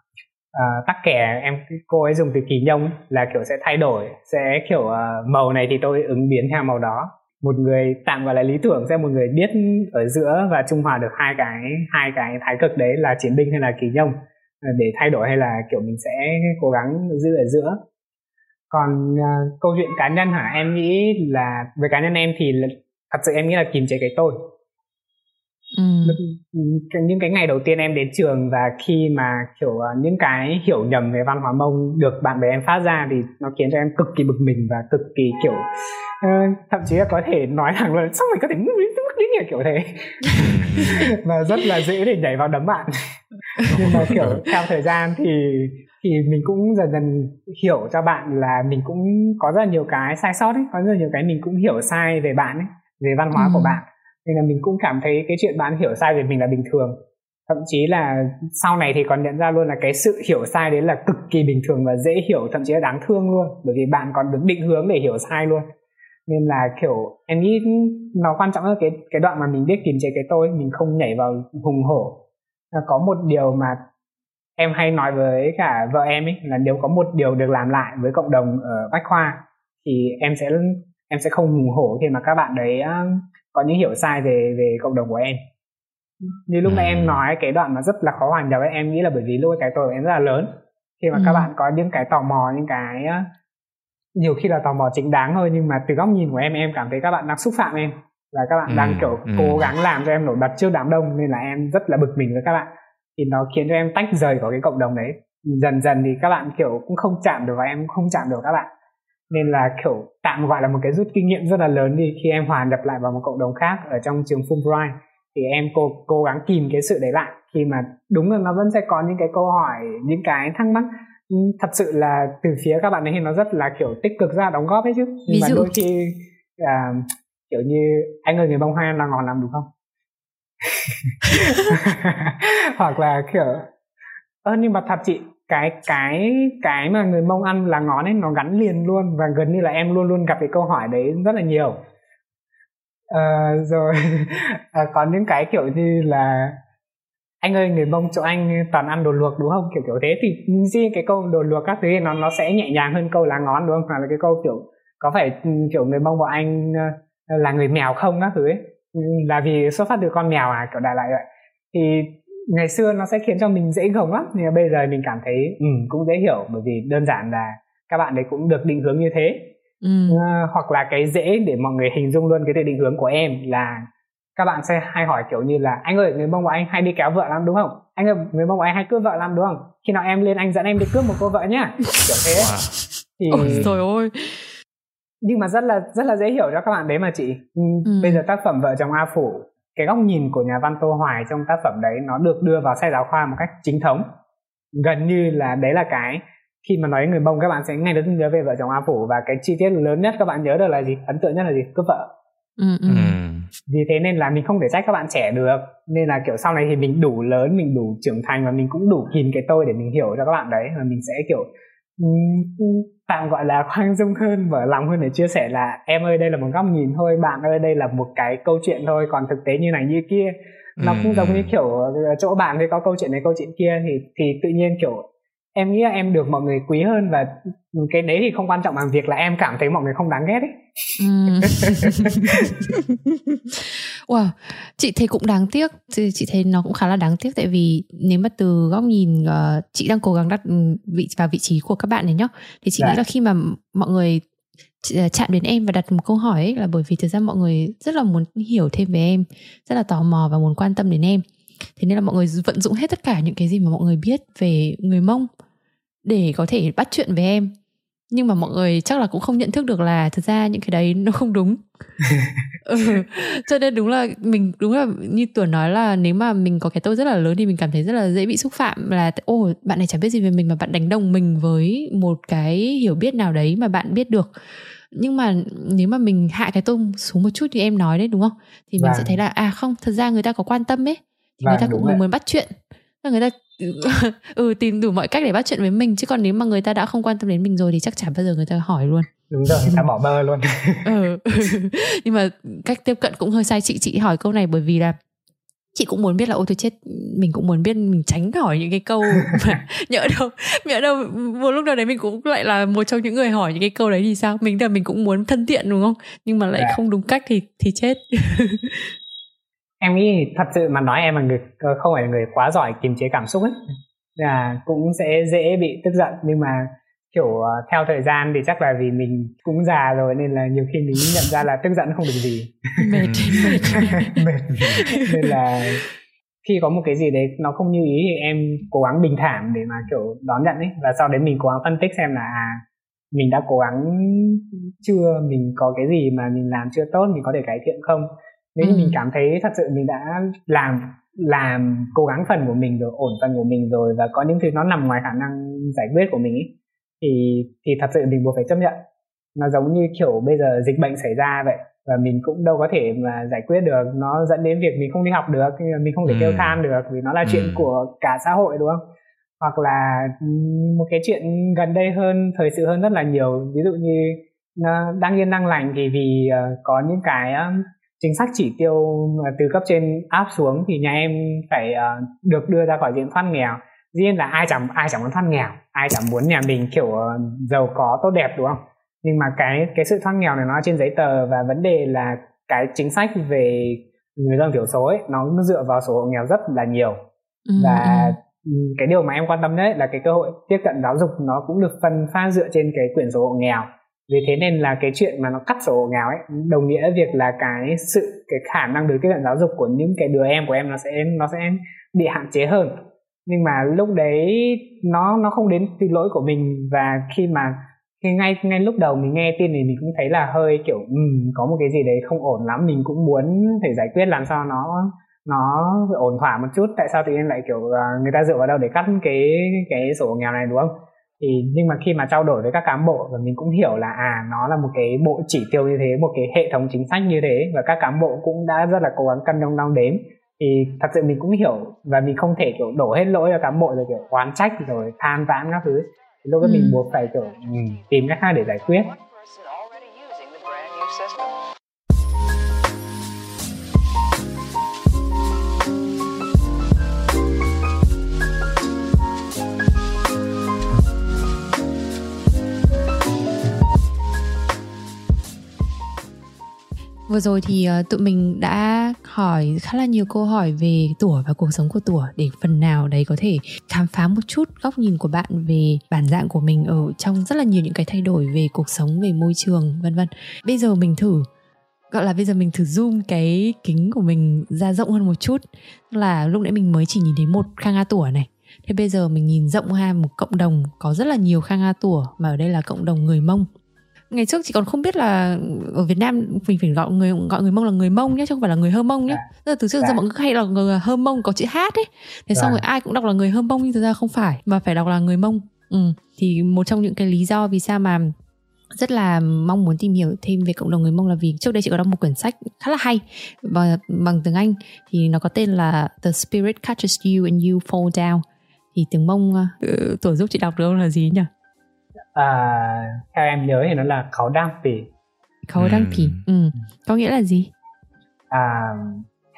uh, tắc kẻ em cô ấy dùng từ kỳ nhông là kiểu sẽ thay đổi sẽ kiểu uh, màu này thì tôi ứng biến theo màu đó. Một người tạm gọi là lý tưởng sẽ một người biết ở giữa và trung hòa được hai cái hai cái thái cực đấy là chiến binh hay là kỳ nhông để thay đổi hay là kiểu mình sẽ cố gắng giữ ở giữa. Còn uh, câu chuyện cá nhân hả? Em nghĩ là về cá nhân em thì là, thật sự em nghĩ là kiềm chế cái tôi. Ừ. những cái ngày đầu tiên em đến trường và khi mà kiểu uh, những cái hiểu nhầm về văn hóa mông được bạn bè em phát ra thì nó khiến cho em cực kỳ bực mình và cực kỳ kiểu uh, thậm chí là có thể nói thẳng là sao mày có thể mức đến như kiểu thế? Và rất là dễ để nhảy vào đấm bạn nhưng mà kiểu theo thời gian thì thì mình cũng dần dần hiểu cho bạn là mình cũng có rất là nhiều cái sai sót ấy có rất là nhiều cái mình cũng hiểu sai về bạn ấy về văn hóa ừ. của bạn. Nên là mình cũng cảm thấy cái chuyện bạn hiểu sai về mình là bình thường. Thậm chí là sau này thì còn nhận ra luôn là cái sự hiểu sai đấy là cực kỳ bình thường và dễ hiểu thậm chí là đáng thương luôn bởi vì bạn còn được định hướng để hiểu sai luôn. Nên là kiểu em nghĩ nó quan trọng là cái cái đoạn mà mình biết kiềm chế cái tôi mình không nhảy vào hùng hổ có một điều mà em hay nói với cả vợ em ấy là nếu có một điều được làm lại với cộng đồng ở bách khoa thì em sẽ em sẽ không hùng hổ khi mà các bạn đấy có những hiểu sai về về cộng đồng của em như lúc nãy em ừ. nói cái đoạn mà rất là khó hòa nhập với em nghĩ là bởi vì lúc cái tuổi em rất là lớn khi mà ừ. các bạn có những cái tò mò những cái nhiều khi là tò mò chính đáng thôi nhưng mà từ góc nhìn của em em cảm thấy các bạn đang xúc phạm em và các bạn ừ. đang kiểu ừ. cố gắng làm cho em nổi bật trước đám đông nên là em rất là bực mình với các bạn thì nó khiến cho em tách rời khỏi cái cộng đồng đấy dần dần thì các bạn kiểu cũng không chạm được và em cũng không chạm được các bạn nên là kiểu tạm gọi là một cái rút kinh nghiệm rất là lớn đi khi em hòa nhập lại vào một cộng đồng khác ở trong trường Fulbright thì em cố cố gắng kìm cái sự đấy lại khi mà đúng là nó vẫn sẽ có những cái câu hỏi những cái thắc mắc thật sự là từ phía các bạn ấy thì nó rất là kiểu tích cực ra đóng góp ấy chứ nhưng Ví mà dụ? đôi khi à, kiểu như anh ơi người bông hoa là ngon làm đúng không? Hoặc là kiểu ơ nhưng mà thật chị cái cái cái mà người mông ăn là ngón ấy nó gắn liền luôn và gần như là em luôn luôn gặp cái câu hỏi đấy rất là nhiều. À, rồi à, có những cái kiểu như là anh ơi người mông chỗ anh toàn ăn đồ luộc đúng không? Kiểu kiểu thế. Thì riêng cái câu đồ luộc các thứ nó nó sẽ nhẹ nhàng hơn câu lá ngón đúng không? Hoặc là cái câu kiểu có phải ừ, kiểu người mông bọn anh là người mèo không các thứ ấy. Ừ, là vì xuất phát từ con mèo à kiểu đại lại vậy. Thì ngày xưa nó sẽ khiến cho mình dễ gồng lắm nhưng mà bây giờ mình cảm thấy ừ, cũng dễ hiểu bởi vì đơn giản là các bạn đấy cũng được định hướng như thế. Ừ. uh, hoặc là cái dễ để mọi người hình dung luôn cái định hướng của em là các bạn sẽ hay hỏi kiểu như là anh ơi người mông của anh hay đi kéo vợ lắm đúng không? Anh ơi người mông của anh hay cướp vợ lắm đúng không? Khi nào em lên anh dẫn em đi cướp một cô vợ nhá. Kiểu thế. Thì ôi trời ơi nhưng mà rất là rất là dễ hiểu cho các bạn đấy mà chị. Ừ. bây giờ tác phẩm vợ chồng a phủ cái góc nhìn của nhà văn tô hoài trong tác phẩm đấy nó được đưa vào sách giáo khoa một cách chính thống. Gần như là đấy là cái khi mà nói người mông các bạn sẽ ngay lập tức nhớ về vợ chồng a phủ. Và cái chi tiết lớn nhất các bạn nhớ được là gì? Ấn tượng nhất là gì? Cướp vợ. Ừ, ừ. ừ. vì thế nên là mình không thể trách các bạn trẻ được. Nên là kiểu sau này thì mình đủ lớn mình đủ trưởng thành và mình cũng đủ kìm cái tôi để mình hiểu cho các bạn đấy. Và mình sẽ kiểu tạm gọi là khoan dung hơn mở lòng hơn để chia sẻ là em ơi đây là một góc nhìn thôi bạn ơi đây là một cái câu chuyện thôi còn thực tế như này như kia nó ừ. cũng giống như kiểu chỗ bạn thì có câu chuyện này câu chuyện kia thì thì tự nhiên kiểu em nghĩ là em được mọi người quý hơn và cái đấy thì không quan trọng bằng việc là em cảm thấy mọi người không đáng ghét ấy ừ. wow chị thấy cũng đáng tiếc. Chị thấy nó cũng khá là đáng tiếc tại vì nếu mà từ góc nhìn uh, chị đang cố gắng đặt vị vào vị trí của các bạn này nhá thì chị dạ. nghĩ là khi mà mọi người ờ, chạm đến em và đặt một câu hỏi ấy, là bởi vì thực ra mọi người rất là muốn hiểu thêm về em rất là tò mò và muốn quan tâm đến em. Thế nên là mọi người vận dụng hết tất cả những cái gì mà mọi người biết về người mông để có thể bắt chuyện với em nhưng mà mọi người chắc là cũng không nhận thức được là thực ra những cái đấy nó không đúng ừ. cho nên đúng là mình đúng là như tuổi nói là nếu mà mình có cái tôi rất là lớn thì mình cảm thấy rất là dễ bị xúc phạm là ô bạn này chẳng biết gì về mình mà bạn đánh đồng mình với một cái hiểu biết nào đấy mà bạn biết được nhưng mà nếu mà mình hạ cái tông xuống một chút như em nói đấy đúng không thì mình vâng. sẽ thấy là à không thật ra người ta có quan tâm ấy thì vâng, người ta cũng muốn bắt chuyện người ta ừ tìm đủ mọi cách để bắt chuyện với mình chứ còn nếu mà người ta đã không quan tâm đến mình rồi thì chắc chắn bao giờ người ta hỏi luôn đúng rồi người ta bỏ bơ luôn ừ. nhưng mà cách tiếp cận cũng hơi sai chị chị hỏi câu này bởi vì là chị cũng muốn biết là ôi tôi chết mình cũng muốn biết mình tránh hỏi những cái câu mà nhỡ đâu nhỡ đâu một lúc nào đấy mình cũng lại là một trong những người hỏi những cái câu đấy thì sao mình là mình cũng muốn thân thiện đúng không nhưng mà lại. Dạ. không đúng cách thì thì chết em nghĩ thật sự mà nói em là người ờ, không phải là người quá giỏi kiềm chế cảm xúc ấy. Là cũng sẽ dễ bị tức giận nhưng mà kiểu uh, theo thời gian thì chắc là vì mình cũng già rồi nên là nhiều khi mình nhận ra là tức giận không được gì. Mệt mệt nên là khi có một cái gì đấy nó không như ý thì em cố gắng bình thản để mà kiểu đón nhận ấy. Và sau đấy mình cố gắng phân tích xem là à mình đã cố gắng chưa? Mình có cái gì mà mình làm chưa tốt? Mình có thể cải thiện không nếu như mình cảm thấy thật sự mình đã làm làm cố gắng phần của mình rồi ổn phần của mình rồi và có những thứ nó nằm ngoài khả năng giải quyết của mình ý, thì thì thật sự mình buộc phải chấp nhận. Nó giống như kiểu bây giờ dịch bệnh xảy ra vậy và mình cũng đâu có thể mà giải quyết được. Nó dẫn đến việc mình không đi học được mình không thể kêu than được vì nó là ừ. chuyện của cả xã hội đúng không? Hoặc là một cái chuyện gần đây hơn thời sự hơn rất là nhiều. Ví dụ như đang yên đang lành thì vì uh, có những cái chính sách chỉ tiêu từ cấp trên áp xuống thì nhà em phải uh, được đưa ra khỏi diện thoát nghèo. Dĩ nhiên là ai chẳng ai chẳng muốn thoát nghèo ai chẳng muốn nhà mình kiểu uh, giàu có tốt đẹp đúng không? Nhưng mà cái cái sự thoát nghèo này nó trên giấy tờ và vấn đề là cái chính sách về người dân thiểu số ấy nó dựa vào số hộ nghèo rất là nhiều. Ừ, và ừ. cái điều mà em quan tâm nhất là cái cơ hội tiếp cận giáo dục nó cũng được phân pha dựa trên cái quyển sổ hộ nghèo vì thế nên là cái chuyện mà nó cắt sổ hộ nghèo ấy đồng nghĩa việc là cái sự cái khả năng được tiếp cận giáo dục của những cái đứa em của em nó sẽ nó sẽ bị hạn chế hơn. Nhưng mà lúc đấy nó nó không đến từ lỗi của mình và khi mà khi ngay ngay lúc đầu mình nghe tin thì mình cũng thấy là hơi kiểu um, có một cái gì đấy không ổn lắm mình cũng muốn phải giải quyết làm sao nó nó ổn thỏa một chút tại sao tự nhiên lại kiểu à, người ta dựa vào đâu để cắt cái cái sổ nghèo này đúng không? Thì nhưng mà khi mà trao đổi với các cán bộ và mình cũng hiểu là à nó là một cái bộ chỉ tiêu như thế một cái hệ thống chính sách như thế và các cán bộ cũng đã rất là cố gắng cân đong đong đếm. Thì thật sự mình cũng hiểu và mình không thể kiểu đổ hết lỗi cho cán bộ rồi kiểu oán trách rồi than vãn các thứ. Thì lúc đó ừ. mình buộc phải kiểu ừ, tìm cách khác để giải quyết Vừa rồi thì uh, tụi mình đã hỏi khá là nhiều câu hỏi về tủa và cuộc sống của tủa để phần nào đấy có thể khám phá một chút góc nhìn của bạn về bản dạng của mình ở trong rất là nhiều những cái thay đổi về cuộc sống, về môi trường vân vân. Bây giờ mình thử gọi là bây giờ mình thử zoom cái kính của mình ra rộng hơn một chút. Là lúc nãy mình mới chỉ nhìn thấy một khang a tủa này. Thế bây giờ mình nhìn rộng ra một cộng đồng có rất là nhiều khang a tủa mà ở đây là cộng đồng người mông ngày trước chị còn không biết là ở Việt Nam mình phải gọi người gọi người Mông là người Mông nhé chứ không phải là người Hơ Mông nhé. À. từ trước giờ mọi người hay là người Hơ Mông có chữ hát ấy. Thế xong rồi ai cũng đọc là người Hơ Mông nhưng thực ra không phải mà phải đọc là người Mông. Ừ. Thì một trong những cái lý do vì sao mà rất là mong muốn tìm hiểu thêm về cộng đồng người Mông là vì trước đây chị có đọc một quyển sách khá là hay bằng, bằng tiếng Anh thì nó có tên là The Spirit Catches You and You Fall Down thì tiếng Mông uh, tuổi giúp chị đọc được không là gì nhỉ? À, theo em nhớ thì nó là khấu đăng pỉ khấu đăng pỉ ừ. có nghĩa là gì? À,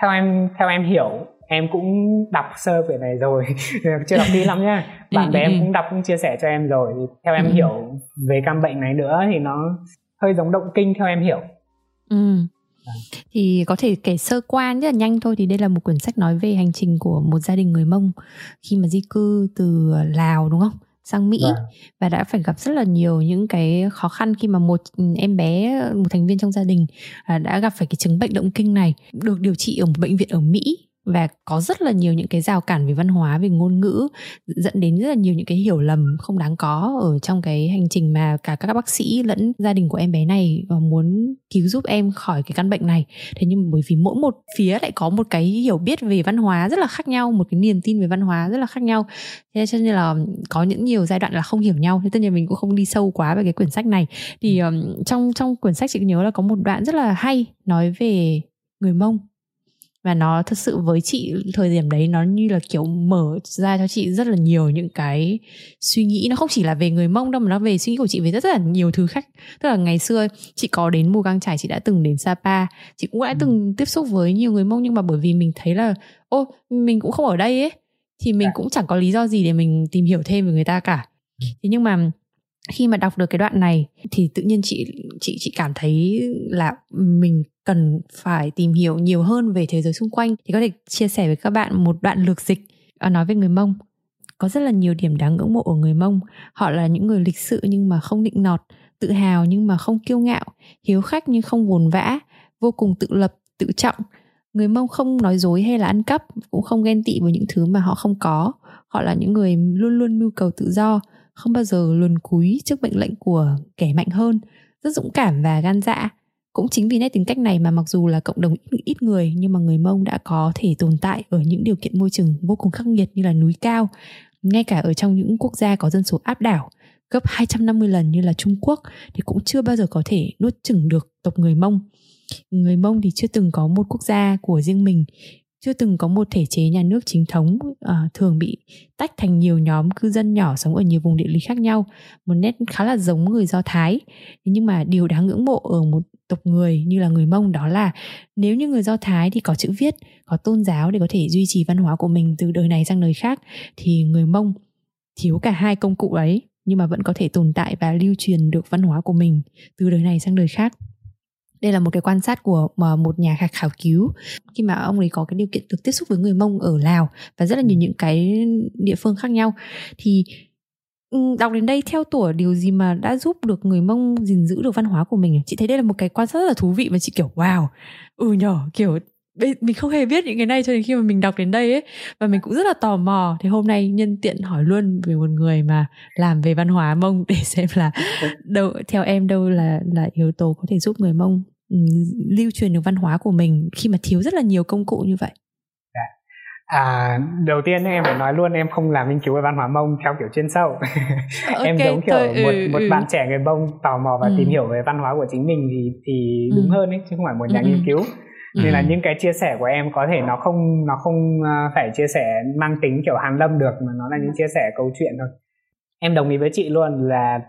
theo em theo em hiểu em cũng đọc sơ về này rồi. Chưa đọc đi lắm nhá. Bạn bè em cũng đọc cũng chia sẻ cho em rồi. Theo em hiểu về căn bệnh này nữa thì nó hơi giống động kinh theo em hiểu. Ừ. Thì có thể kể sơ qua rất là nhanh thôi. Thì đây là một quyển sách nói về hành trình của một gia đình người mông. Khi mà di cư từ lào đúng không sang Mỹ vâng. và đã phải gặp rất là nhiều những cái khó khăn khi mà một em bé một thành viên trong gia đình à, đã gặp phải cái chứng bệnh động kinh này được điều trị ở một bệnh viện ở Mỹ và có rất là nhiều những cái rào cản về văn hóa về ngôn ngữ dẫn đến rất là nhiều những cái hiểu lầm không đáng có ở trong cái hành trình mà cả các bác sĩ lẫn gia đình của em bé này ờ, muốn cứu giúp em khỏi cái căn bệnh này. Thế nhưng bởi vì mỗi một phía lại có một cái hiểu biết về văn hóa rất là khác nhau một cái niềm tin về văn hóa rất là khác nhau. Thế cho nên là có những nhiều giai đoạn là không hiểu nhau thế tất nhiên mình cũng không đi sâu quá về cái quyển sách này. Thì um, trong trong quyển sách chị nhớ là có một đoạn rất là hay nói về người mông và nó thật sự với chị thời điểm đấy nó như là kiểu mở ra cho chị rất là nhiều những cái suy nghĩ nó không chỉ là về người mông đâu mà nó về suy nghĩ của chị về rất, rất là nhiều thứ khác tức là ngày xưa chị có đến mù căng trải chị đã từng đến sapa chị cũng đã ừ. từng tiếp xúc với nhiều người mông nhưng mà bởi vì mình thấy là ô mình cũng không ở đây ấy thì mình dạ. cũng chẳng có lý do gì để mình tìm hiểu thêm về người ta cả ừ. thế nhưng mà khi mà đọc được cái đoạn này thì tự nhiên chị chị chị cảm thấy là mình cần phải tìm hiểu nhiều hơn về thế giới xung quanh. Thì có thể chia sẻ với các bạn một đoạn lược dịch ờ, nói về người mông. Có rất là nhiều điểm đáng ngưỡng mộ ở người mông. Họ là những người lịch sự nhưng mà không định nọt, tự hào nhưng mà không kiêu ngạo, hiếu khách nhưng không buồn vã, vô cùng tự lập, tự trọng. Người mông không nói dối hay là ăn cắp, cũng không ghen tị với những thứ mà họ không có. Họ là những người luôn luôn mưu cầu tự do không bao giờ luồn cúi trước mệnh lệnh của kẻ mạnh hơn rất dũng cảm và gan dạ cũng chính vì nét tính cách này mà mặc dù là cộng đồng ít, ít người nhưng mà người Mông đã có thể tồn tại ở những điều kiện môi trường vô cùng khắc nghiệt như là núi cao, ngay cả ở trong những quốc gia có dân số áp đảo gấp 250 lần như là Trung Quốc thì cũng chưa bao giờ có thể nuốt chửng được tộc người Mông. Người Mông thì chưa từng có một quốc gia của riêng mình chưa từng có một thể chế nhà nước chính thống uh, thường bị tách thành nhiều nhóm cư dân nhỏ sống ở nhiều vùng địa lý khác nhau một nét khá là giống người do thái. Nhưng mà điều đáng ngưỡng mộ ở một tộc người như là người mông đó là nếu như người do thái thì có chữ viết có tôn giáo để có thể duy trì văn hóa của mình từ đời này sang đời khác thì người mông thiếu cả hai công cụ ấy nhưng mà vẫn có thể tồn tại và lưu truyền được văn hóa của mình từ đời này sang đời khác đây là một cái quan sát của một nhà khảo cứu. Khi mà ông ấy có cái điều kiện được tiếp xúc với người mông ở lào và rất là nhiều những cái địa phương khác nhau thì ừ, đọc đến đây theo tuổi điều gì mà đã giúp được người mông gìn giữ được văn hóa của mình chị thấy đây là một cái quan sát rất là thú vị và chị kiểu wow ừ nhỏ kiểu mình không hề biết những cái này cho đến khi mà mình đọc đến đây ấy. Và mình cũng rất là tò mò. Thì hôm nay nhân tiện hỏi luôn về một người mà làm về văn hóa mông để xem là đâu theo em đâu là là yếu tố có thể giúp người mông lưu truyền được văn hóa của mình khi mà thiếu rất là nhiều công cụ như vậy dạ. À, đầu tiên em phải nói luôn em không làm nghiên cứu về văn hóa mông theo kiểu chuyên sâu okay, em giống kiểu thôi, một ừ, một ừ. bạn trẻ người mông tò mò và ừ. tìm hiểu về văn hóa của chính mình thì thì đúng ừ. hơn ấy chứ không phải một nhà ừ. nghiên cứu nên là ừ. những cái chia sẻ của em có thể nó không nó không ờ, phải chia sẻ mang tính kiểu hàn lâm được mà nó là những chia sẻ câu chuyện thôi em đồng ý với chị luôn là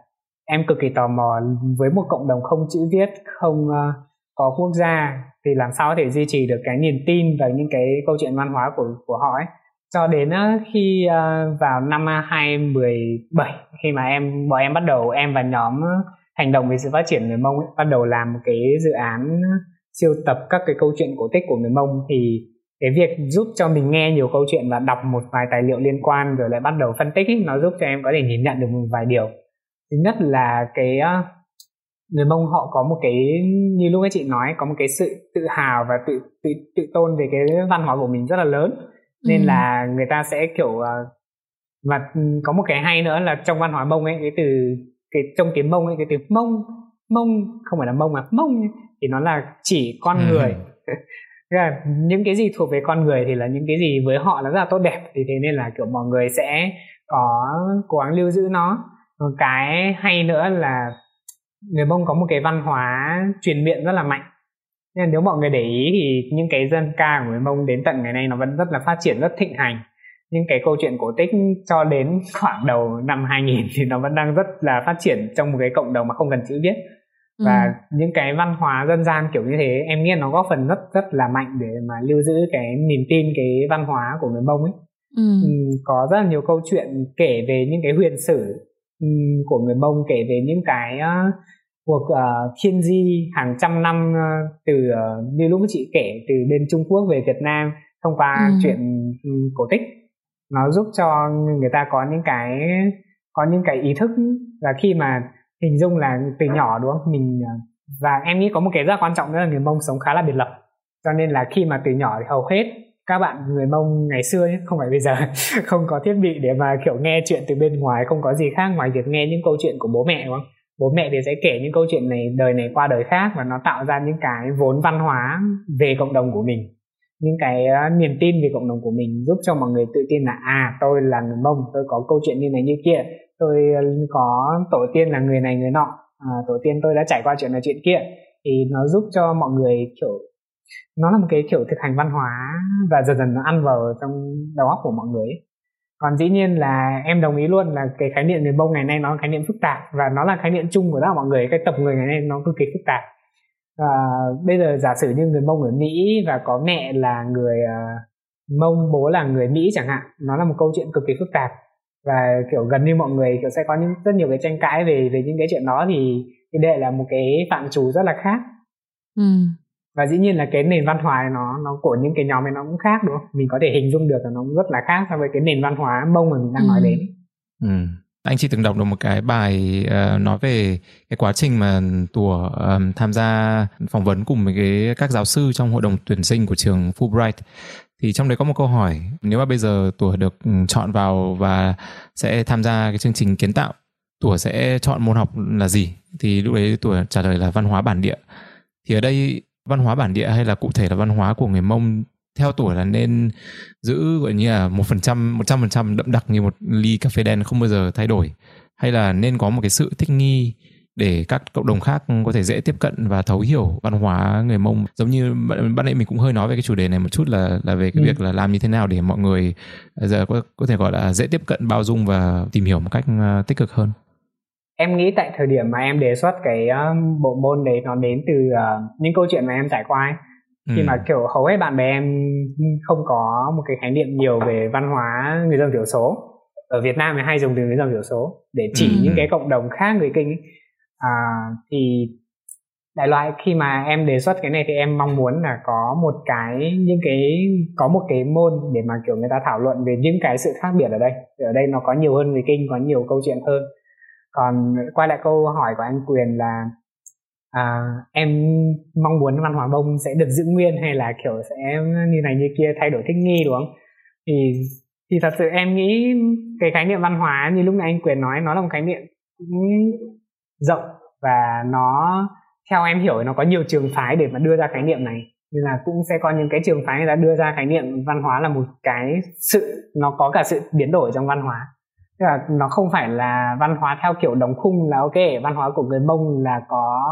em cực kỳ tò mò với một cộng đồng không chữ viết không uh, có quốc gia thì làm sao có thể duy trì được cái niềm tin và những cái câu chuyện văn hóa của của họ ấy. Cho đến khi vào năm 2017 khi mà em bọn em bắt đầu em và nhóm hành động vì sự phát triển người mông ấy, bắt đầu làm một cái dự án siêu tập các cái câu chuyện cổ tích của người mông thì cái việc giúp cho mình nghe nhiều câu chuyện và đọc một vài tài liệu liên quan rồi lại bắt đầu phân tích ấy, nó giúp cho em có thể nhìn nhận được một vài điều. Thứ nhất là cái người mông họ có một cái như lúc ấy chị nói có một cái sự tự hào và tự tự tự tôn về cái văn hóa của mình rất là lớn nên ừ. là người ta sẽ kiểu và có một cái hay nữa là trong văn hóa mông ấy cái từ cái trong tiếng mông ấy cái từ mông mông không phải là mông mà mông thì nó là chỉ con ừ. người là những cái gì thuộc về con người thì là những cái gì với họ là rất là tốt đẹp thì thế nên là kiểu mọi người sẽ có cố gắng lưu giữ nó một cái hay nữa là người mông có một cái văn hóa truyền miệng rất là mạnh nên nếu mọi người để ý thì những cái dân ca của người mông đến tận ngày nay nó vẫn rất là phát triển rất thịnh hành những cái câu chuyện cổ tích cho đến khoảng đầu năm 2000 thì nó vẫn đang rất là phát triển trong một cái cộng đồng mà không cần chữ viết và ừ. những cái văn hóa dân gian kiểu như thế em nghĩ nó góp phần rất rất là mạnh để mà lưu giữ cái niềm tin cái văn hóa của người mông ấy ừ. Ừ, có rất là nhiều câu chuyện kể về những cái huyền sử của người mông kể về những cái cuộc uh, thiên di hàng trăm năm uh, từ uh, như lúc chị kể từ bên Trung Quốc về Việt Nam thông qua ừ. chuyện um, cổ tích. Nó giúp cho người ta có những cái có những cái ý thức là khi mà hình dung là từ nhỏ đúng không? Mình và em nghĩ có một cái rất quan trọng nữa là người mông sống khá là biệt lập. Cho nên là khi mà từ nhỏ thì hầu hết các bạn người mông ngày xưa ấy, không phải bây giờ không có thiết bị để mà kiểu nghe chuyện từ bên ngoài không có gì khác ngoài việc nghe những câu chuyện của bố mẹ đúng không? Bố mẹ thì sẽ kể những câu chuyện này đời này qua đời khác và nó tạo ra những cái vốn văn hóa về cộng đồng của mình. Những cái uh, niềm tin về cộng đồng của mình giúp cho mọi người tự tin là à tôi là người mông tôi có câu chuyện như này như kia tôi ờ, có tổ tiên là người này người nọ à, tổ tiên tôi đã trải qua chuyện này chuyện kia. Thì nó giúp cho mọi người kiểu nó là một cái kiểu thực hành văn hóa và dần dần nó ăn vào trong đầu óc của mọi người còn dĩ nhiên là em đồng ý luôn là cái khái niệm người mông ngày nay nó là khái niệm phức tạp và nó là khái niệm chung của tất cả mọi người cái tập người ngày nay nó cực kỳ phức tạp. Và bây giờ giả sử như người mông ở mỹ và có mẹ là người uh, mông bố là người mỹ chẳng hạn nó là một câu chuyện cực kỳ phức tạp. Và kiểu gần như mọi người kiểu sẽ có những rất nhiều cái tranh cãi về về những cái chuyện đó thì cái đệ là một cái phạm trù rất là khác. Ừ và dĩ nhiên là cái nền văn hóa nó nó của những cái nhóm này nó cũng khác đúng không? Mình có thể hình dung được là nó cũng rất là khác so với cái nền văn hóa mông mà mình đang ừ. nói đến. Ừ. anh chỉ từng đọc được một cái bài uh, nói về cái quá trình mà tùa um, tham gia phỏng vấn cùng với cái các giáo sư trong hội đồng tuyển sinh của trường Fulbright. Thì trong đấy có một câu hỏi nếu mà bây giờ tuổi được ừ, chọn vào và sẽ tham gia cái chương trình kiến tạo tuổi sẽ chọn môn học là gì? Thì lúc đấy tuổi trả lời là văn hóa bản địa. Thì ở đây văn hóa bản địa hay là cụ thể là văn hóa của người mông theo tuổi là nên giữ gọi như là một phần trăm một trăm phần trăm đậm đặc như một ly cà phê đen không bao giờ thay đổi? Hay là nên có một cái sự thích nghi để các cộng đồng khác có thể dễ tiếp cận và thấu hiểu văn hóa người mông? Giống như ban nãy mình cũng hơi nói về cái chủ đề này một chút là là về cái ừ. việc là làm như thế nào để mọi người giờ có, có thể gọi là dễ tiếp cận bao dung và tìm hiểu một cách uh, tích cực hơn em nghĩ tại thời điểm mà em đề xuất cái um, bộ môn đấy nó đến từ uh, những câu chuyện mà em trải qua ấy. Ừ. khi mà kiểu hầu hết bạn bè em không có một cái khái niệm nhiều về văn hóa người dân thiểu số ở Việt Nam thì hay dùng từ người dân thiểu số để chỉ ừ. những cái cộng đồng khác người kinh ấy. À, thì đại loại khi mà em đề xuất cái này thì em mong muốn là có một cái những cái có một cái môn để mà kiểu người ta thảo luận về những cái sự khác biệt ở đây ở đây nó có nhiều hơn người kinh có nhiều câu chuyện hơn còn quay lại câu hỏi của anh quyền là à, em mong muốn văn hóa bông sẽ được giữ nguyên hay là kiểu sẽ như này như kia thay đổi thích nghi đúng không? Thì thì thật sự em nghĩ cái khái niệm văn hóa như lúc nãy anh quyền nói nó là một khái niệm rộng và nó theo em hiểu nó có nhiều trường phái để mà đưa ra khái niệm này. Nên là cũng sẽ có những cái trường phái người ta đưa ra khái niệm văn hóa là một cái sự nó có cả sự biến đổi trong văn hóa tức là nó không phải là văn hóa theo kiểu đóng khung là ok văn hóa của người mông là có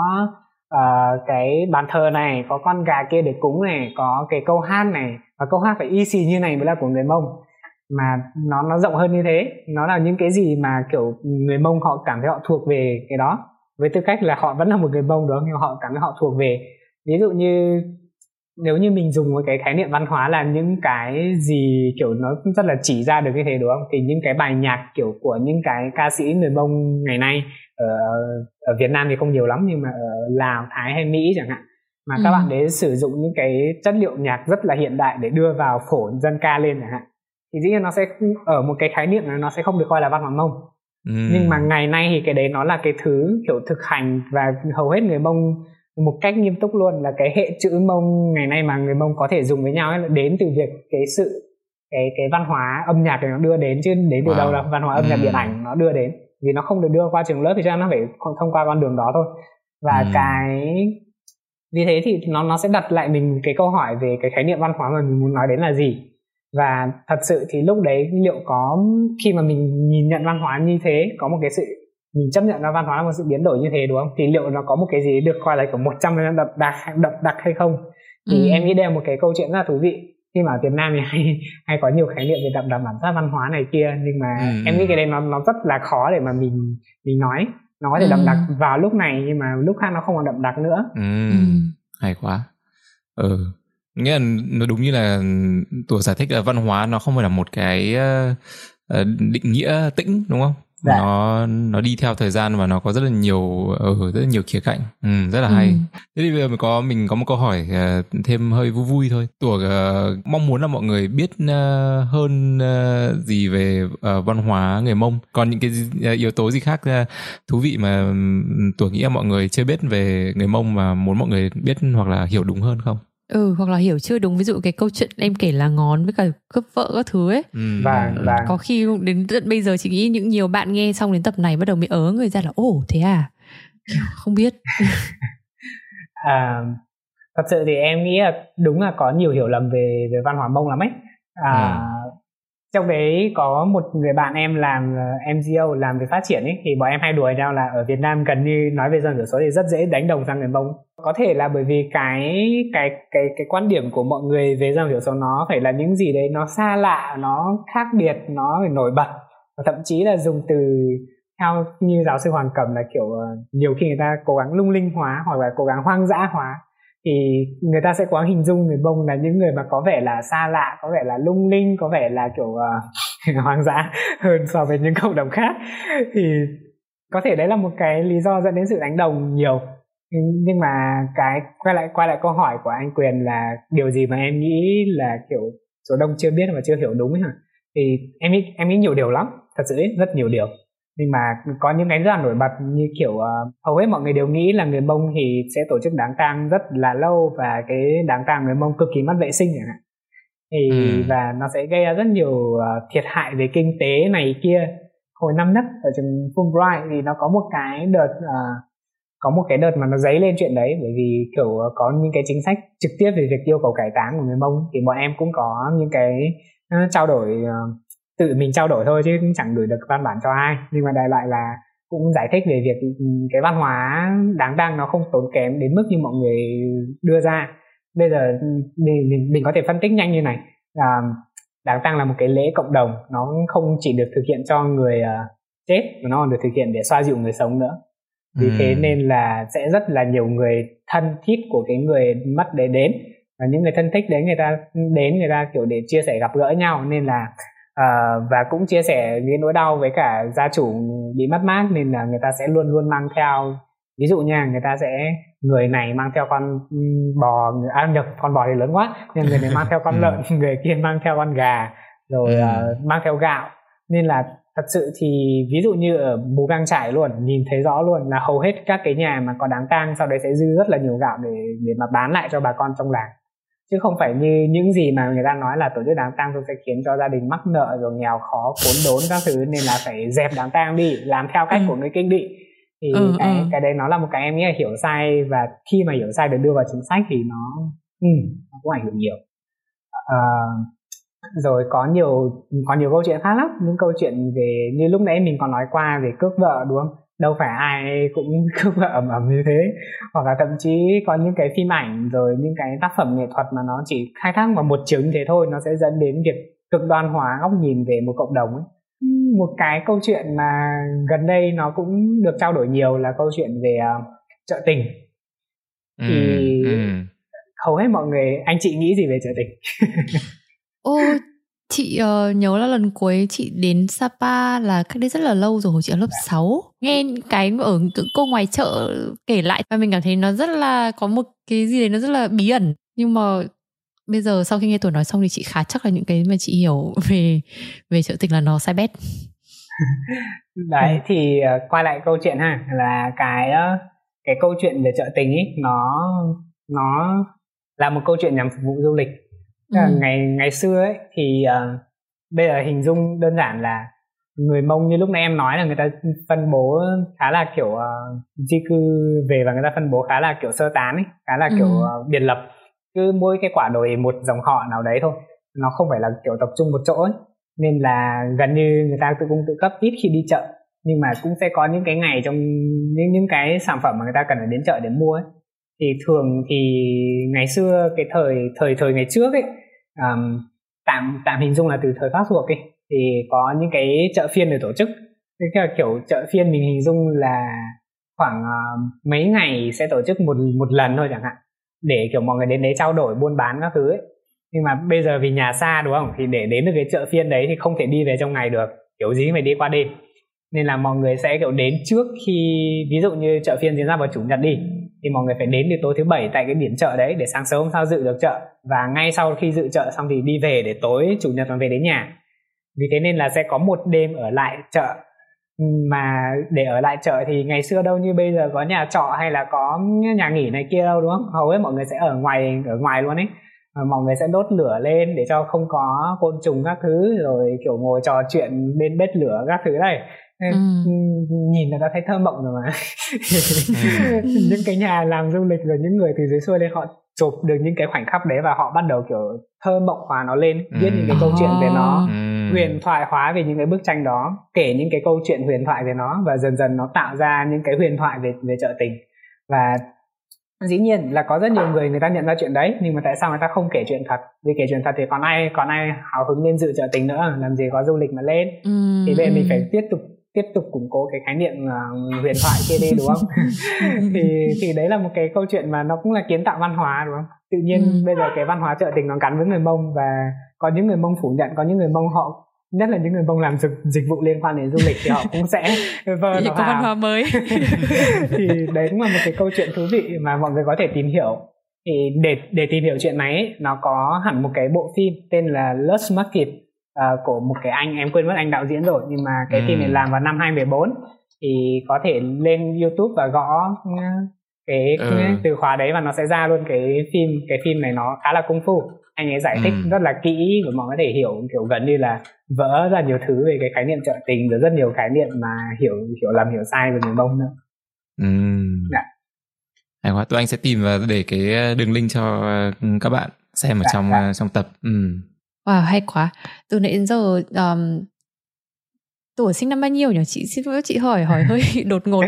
uh, cái bàn thờ này có con gà kia để cúng này có cái câu hát này và câu hát phải y xì như này mới là của người mông. Mà nó nó rộng hơn như thế. Nó là những cái gì mà kiểu người mông họ cảm thấy họ thuộc về cái đó. Với tư cách là họ vẫn là một người mông đó nhưng họ cảm thấy họ thuộc về. Ví dụ như nếu như mình dùng một cái khái niệm văn hóa là những cái gì kiểu nó rất là chỉ ra được như thế đúng không thì những cái bài nhạc kiểu của những cái ca sĩ người mông ngày nay ở ở Việt Nam thì không nhiều lắm nhưng mà ở Lào Thái hay Mỹ chẳng hạn mà ừ. các bạn đấy sử dụng những cái chất liệu nhạc rất là hiện đại để đưa vào phổ dân ca lên chẳng hạn thì dĩ nhiên nó sẽ ở một cái khái niệm này nó sẽ không được coi là văn hóa mông ừ. nhưng mà ngày nay thì cái đấy nó là cái thứ kiểu thực hành và hầu hết người mông một cách nghiêm túc luôn là cái hệ chữ mông ngày nay mà người mông có thể dùng với nhau ấy là đến từ việc cái sự cái cái văn hóa âm nhạc này nó đưa đến chứ đến từ wow. đâu là văn hóa âm nhạc ừ. điện ảnh nó đưa đến vì nó không được đưa qua trường lớp thì cho nó phải thông qua con đường đó thôi và ừ. cái vì thế thì nó nó sẽ đặt lại mình cái câu hỏi về cái khái niệm văn hóa mà mình muốn nói đến là gì và thật sự thì lúc đấy liệu có khi mà mình nhìn nhận văn hóa như thế có một cái sự mình chấp nhận là văn hóa là một sự biến đổi như thế đúng không thì liệu nó có một cái gì được coi là kiểu một trăm phần đậm đặc đậm đặc hay không thì ừ. em nghĩ đây là một cái câu chuyện rất là thú vị khi mà ở Việt Nam thì hay hay có nhiều khái niệm về đậm đặc bản sắc văn hóa này kia nhưng mà ừ. em nghĩ cái đấy nó nó rất là khó để mà mình mình nói nó có thể ừ. đậm đặc vào lúc này nhưng mà lúc khác nó không còn đậm đặc nữa ừ. ừ. hay quá ừ nghĩa là nó đúng như là tuổi giải thích là văn hóa nó không phải là một cái uh, định nghĩa tĩnh đúng không dạ. nó nó đi theo thời gian và nó có rất là nhiều ở ừ, rất là nhiều khía cạnh. Ừ, rất là hay. Ừ. thế thì bây giờ mình có mình có một câu hỏi uh, thêm hơi vui vui thôi. Tuổi uh, mong muốn là mọi người biết uh, hơn uh, gì về uh, văn hóa người mông. Còn những cái uh, yếu tố gì khác uh, thú vị mà um, tuổi nghĩ là mọi người chưa biết về người mông mà muốn mọi người biết hoặc là hiểu đúng hơn không ừ hoặc là hiểu chưa đúng. Ví dụ cái câu chuyện em kể là ngón với cả cướp vợ các thứ ấy. Ừ. và, và có khi đến tận bây giờ chị nghĩ những nhiều bạn nghe xong đến tập này bắt đầu mới ớ người ra là ồ thế à? Không biết. À, thật sự thì em nghĩ là đúng là có nhiều hiểu lầm về về văn hóa mông lắm ấy. À, ừ trong đấy có một người bạn em làm ờ, MGO làm về phát triển ấy, thì bọn em hay đùa nhau là ở Việt Nam gần như nói về dân thiểu số thì rất dễ đánh đồng sang người Mông. Có thể là bởi vì cái cái cái cái quan điểm của mọi người về dân thiểu số nó phải là những gì đấy nó xa lạ, nó khác biệt, nó phải nổi bật. Và thậm chí là dùng từ theo như giáo sư Hoàng Cẩm là kiểu ờ, nhiều khi người ta cố gắng lung linh hóa hoặc là cố gắng hoang dã hóa thì người ta sẽ quá hình dung người bông là những người mà có vẻ là xa lạ có vẻ là lung linh có vẻ là kiểu uh, hoang dã hơn so với những cộng đồng khác. Thì có thể đấy là một cái lý do dẫn đến sự đánh đồng nhiều. Nhưng mà cái quay lại quay lại câu hỏi của anh quyền là điều gì mà em nghĩ là kiểu số đông chưa biết và chưa hiểu đúng ấy hả? Thì em nghĩ em nghĩ nhiều điều lắm thật sự rất nhiều điều nhưng mà có những cái rất là nổi bật như kiểu uh, hầu hết mọi người đều nghĩ là người mông thì sẽ tổ chức đám tang rất là lâu và cái đám tang người mông cực kỳ mất vệ sinh chẳng hạn. Thì ừ. và nó sẽ gây ra rất nhiều uh, thiệt hại về kinh tế này kia. Hồi năm nhất ở trường Fulbright thì nó có một cái đợt uh, có một cái đợt mà nó dấy lên chuyện đấy. Bởi vì kiểu có những cái chính sách trực tiếp về việc yêu cầu cải táng của người mông thì bọn em cũng có những cái uh, trao đổi uh, tự mình trao đổi thôi chứ cũng chẳng gửi được văn bản cho ai. Nhưng mà đại loại là cũng giải thích về việc ừ, cái văn hóa đáng đăng nó không tốn kém đến mức như mọi người đưa ra. Bây giờ ừ, mình mình, mình có thể phân tích nhanh như này. Là đáng tăng là một cái lễ cộng đồng nó không chỉ được thực hiện cho người uh, chết mà nó còn được thực hiện để xoa dịu người sống nữa. Vì ừ. thế nên là sẽ rất là nhiều người thân thiết của cái người mất để đến. Và những người thân thích đấy người ta đến người ta kiểu để chia sẻ gặp gỡ nhau. Nên là uh, và cũng chia sẻ những nỗi đau với cả gia chủ bị mất mát nên là người ta sẽ luôn luôn mang theo. Ví dụ nha người ta sẽ người này mang theo con bò à nhập con bò thì lớn quá nên người này mang theo con ừ. lợn người kia mang theo con gà rồi uh, mang theo gạo. Nên là thật sự thì ví dụ như ở mù căng trải luôn nhìn thấy rõ luôn là hầu hết các cái nhà mà có đáng tang sau đấy sẽ dư rất là nhiều gạo để để mà bán lại cho bà con trong làng chứ không phải như những gì mà người ta nói là tổ chức đám tang sẽ khiến cho gia đình mắc nợ rồi nghèo khó khốn đốn các thứ nên là phải dẹp đám tang đi làm theo cách ừ. của người kinh định thì ừ, cái ừ. cái đấy nó là một cái em nghĩ là hiểu sai và khi mà hiểu sai được đưa vào chính sách thì nó ừ, nó cũng ảnh hưởng nhiều à, rồi có nhiều có nhiều câu chuyện khác lắm những câu chuyện về như lúc nãy mình còn nói qua về cướp vợ đúng không đâu phải ai cũng vợ ẩm ẩm như thế. Hoặc là thậm chí có những cái phim ảnh rồi những cái tác phẩm nghệ thuật mà nó chỉ khai thác vào một chiều như thế thôi nó sẽ dẫn đến việc cực đoan hóa góc nhìn về một cộng đồng ấy. Một cái câu chuyện mà gần đây nó cũng được trao đổi nhiều là câu chuyện về uh, trợ tình. Thì ừ, ừ. hầu hết mọi người anh chị nghĩ gì về trợ tình? Ô chị uh, nhớ là lần cuối chị đến Sapa là cách đây rất là lâu rồi chị ở lớp 6 nghe cái ở cô ngoài chợ kể lại và mình cảm thấy nó rất là có một cái gì đấy nó rất là bí ẩn. Nhưng mà bây giờ sau khi nghe tuổi nói xong thì chị khá chắc là những cái mà chị hiểu về về trợ tình là nó sai bét. Đấy ừ. thì uh, quay lại câu chuyện ha là cái uh, cái câu chuyện về trợ tình ấy nó nó là một câu chuyện nhằm phục vụ du lịch ừ. ngày ngày xưa ấy thì uh, bây giờ hình dung đơn giản là người mông như lúc nãy em nói là người ta phân bố khá là kiểu uh, di cư về và người ta phân bố khá là kiểu sơ tán ấy khá là kiểu ừ. uh, biệt lập cứ mỗi cái quả đồi một dòng họ nào đấy thôi nó không phải là kiểu tập trung một chỗ ấy nên là gần như người ta tự cung tự cấp ít khi đi chợ nhưng mà cũng sẽ có những cái ngày trong những những cái sản phẩm mà người ta cần phải đến chợ để mua ấy thì thường thì ngày xưa cái thời thời thời ngày trước ấy um, tạm tạm hình dung là từ thời pháp thuộc ấy thì có những cái chợ phiên được tổ chức. Cái kiểu chợ phiên mình hình dung là khoảng uh, mấy ngày sẽ tổ chức một một lần thôi chẳng hạn để kiểu mọi người đến đấy trao đổi buôn bán các thứ ấy. Nhưng mà bây giờ vì nhà xa đúng không? Thì để đến được cái chợ phiên đấy thì không thể đi về trong ngày được kiểu gì phải đi qua đêm. Nên là mọi người sẽ kiểu đến trước khi ví dụ như chợ phiên diễn ra vào chủ nhật đi thì mọi người phải đến từ tối thứ bảy tại cái điểm chợ đấy để sáng sớm hôm sau dự được chợ. Và ngay sau khi dự chợ xong thì đi về để tối chủ nhật còn về đến nhà. Vì thế nên là sẽ có một đêm ở lại chợ. Mà để ở lại chợ thì ngày xưa đâu như bây giờ có nhà trọ hay là có nhà nghỉ này kia đâu, đúng không? Hầu hết mọi người sẽ ở ngoài ở ngoài luôn ấy. Mọi người sẽ đốt lửa lên để cho không có côn trùng các thứ, rồi kiểu ngồi trò chuyện bên bếp lửa các thứ này ừ. nhìn là đã thấy thơ mộng rồi mà. Ừ. những cái nhà làm du lịch rồi những người từ dưới xuôi lên họ chụp được những cái khoảnh khắc đấy và họ bắt đầu kiểu thơ mộng hóa nó lên viết những cái câu chuyện về nó ừ. huyền thoại hóa về những cái bức tranh đó kể những cái câu chuyện huyền thoại về nó và dần dần nó tạo ra những cái huyền thoại về về chợ tình. Và dĩ nhiên là có rất nhiều người người ta nhận ra chuyện đấy nhưng mà tại sao người ta không kể chuyện thật? Vì kể chuyện thật thì còn ai còn ai hào hứng lên dự chợ tình nữa? Làm gì có du lịch mà lên? Ừ, thì giờ mình phải tiếp tục tiếp tục củng cố cái khái niệm uh, huyền thoại kia đi đúng không? Thì thì đấy là một cái câu chuyện mà nó cũng là kiến tạo văn hóa đúng không? Tự nhiên ừ. bây giờ cái văn hóa chợ tình nó gắn với người mông và có những người mông phủ nhận có những người mông họ nhất là những người mông làm dịch, dịch vụ liên quan đến du lịch thì họ cũng sẽ vơ nó có văn hóa mới. Thì đấy cũng là một cái câu chuyện thú vị mà mọi người có thể tìm hiểu. Thì để để tìm hiểu chuyện này ấy, nó có hẳn một cái bộ phim tên là Lost Market uh, của một cái anh em quên mất anh đạo diễn rồi nhưng mà cái ừ. phim này làm vào năm 2014 thì có thể lên YouTube và gõ cái ừ. từ khóa đấy và nó sẽ ra luôn cái phim cái phim này nó khá là công phu anh ấy giải thích ừ. rất là kỹ và mọi người có thể hiểu kiểu gần như là vỡ ra nhiều thứ về cái khái niệm trợ tình rồi rất nhiều khái niệm mà hiểu hiểu làm hiểu sai về người bông nữa ừ. dạ. hay quá tụi anh sẽ tìm và để cái đường link cho ừ, các bạn xem ở dạ, trong dạ. trong tập ừ. Wow, hay quá. Từ nãy đến giờ um, tuổi sinh năm bao nhiêu nhỉ? Chị xin lỗi chị hỏi hỏi hơi đột ngột.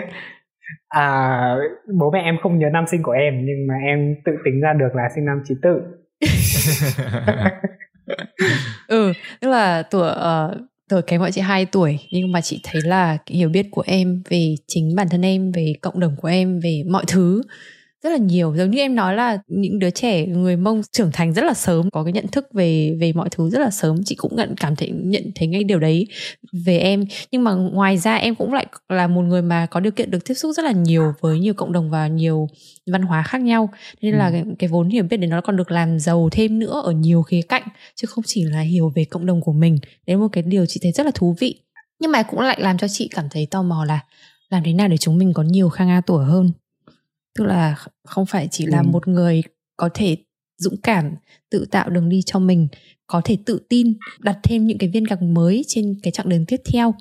À, bố mẹ em không nhớ năm sinh của em nhưng mà em tự tính ra được là sinh năm chín tự. ừ, tức là tuổi uh, tuổi kém bọn chị 2 tuổi nhưng mà chị thấy là cái hiểu biết của em về chính bản thân em về cộng đồng của em về mọi thứ rất là nhiều. Giống như em nói là những đứa trẻ người mông trưởng thành rất là sớm có cái nhận thức về về mọi thứ rất là sớm. Chị cũng nhận cảm thấy nhận thấy ngay điều đấy về em. Nhưng mà ngoài ra em cũng lại là một người mà có điều kiện được tiếp xúc rất là nhiều với nhiều cộng đồng và nhiều văn hóa khác nhau. Nên là ừ. cái, cái vốn hiểu biết đấy nó còn được làm giàu thêm nữa ở nhiều khía cạnh chứ không chỉ là hiểu về cộng đồng của mình. Đấy là một cái điều chị thấy rất là thú vị. Nhưng mà cũng lại làm cho chị cảm thấy tò mò là làm thế nào để chúng mình có nhiều khang a tuổi hơn tức là không phải chỉ là ừ. một người có thể dũng cảm tự tạo đường đi cho mình có thể tự tin đặt thêm những cái viên gạch mới trên cái chặng đường tiếp theo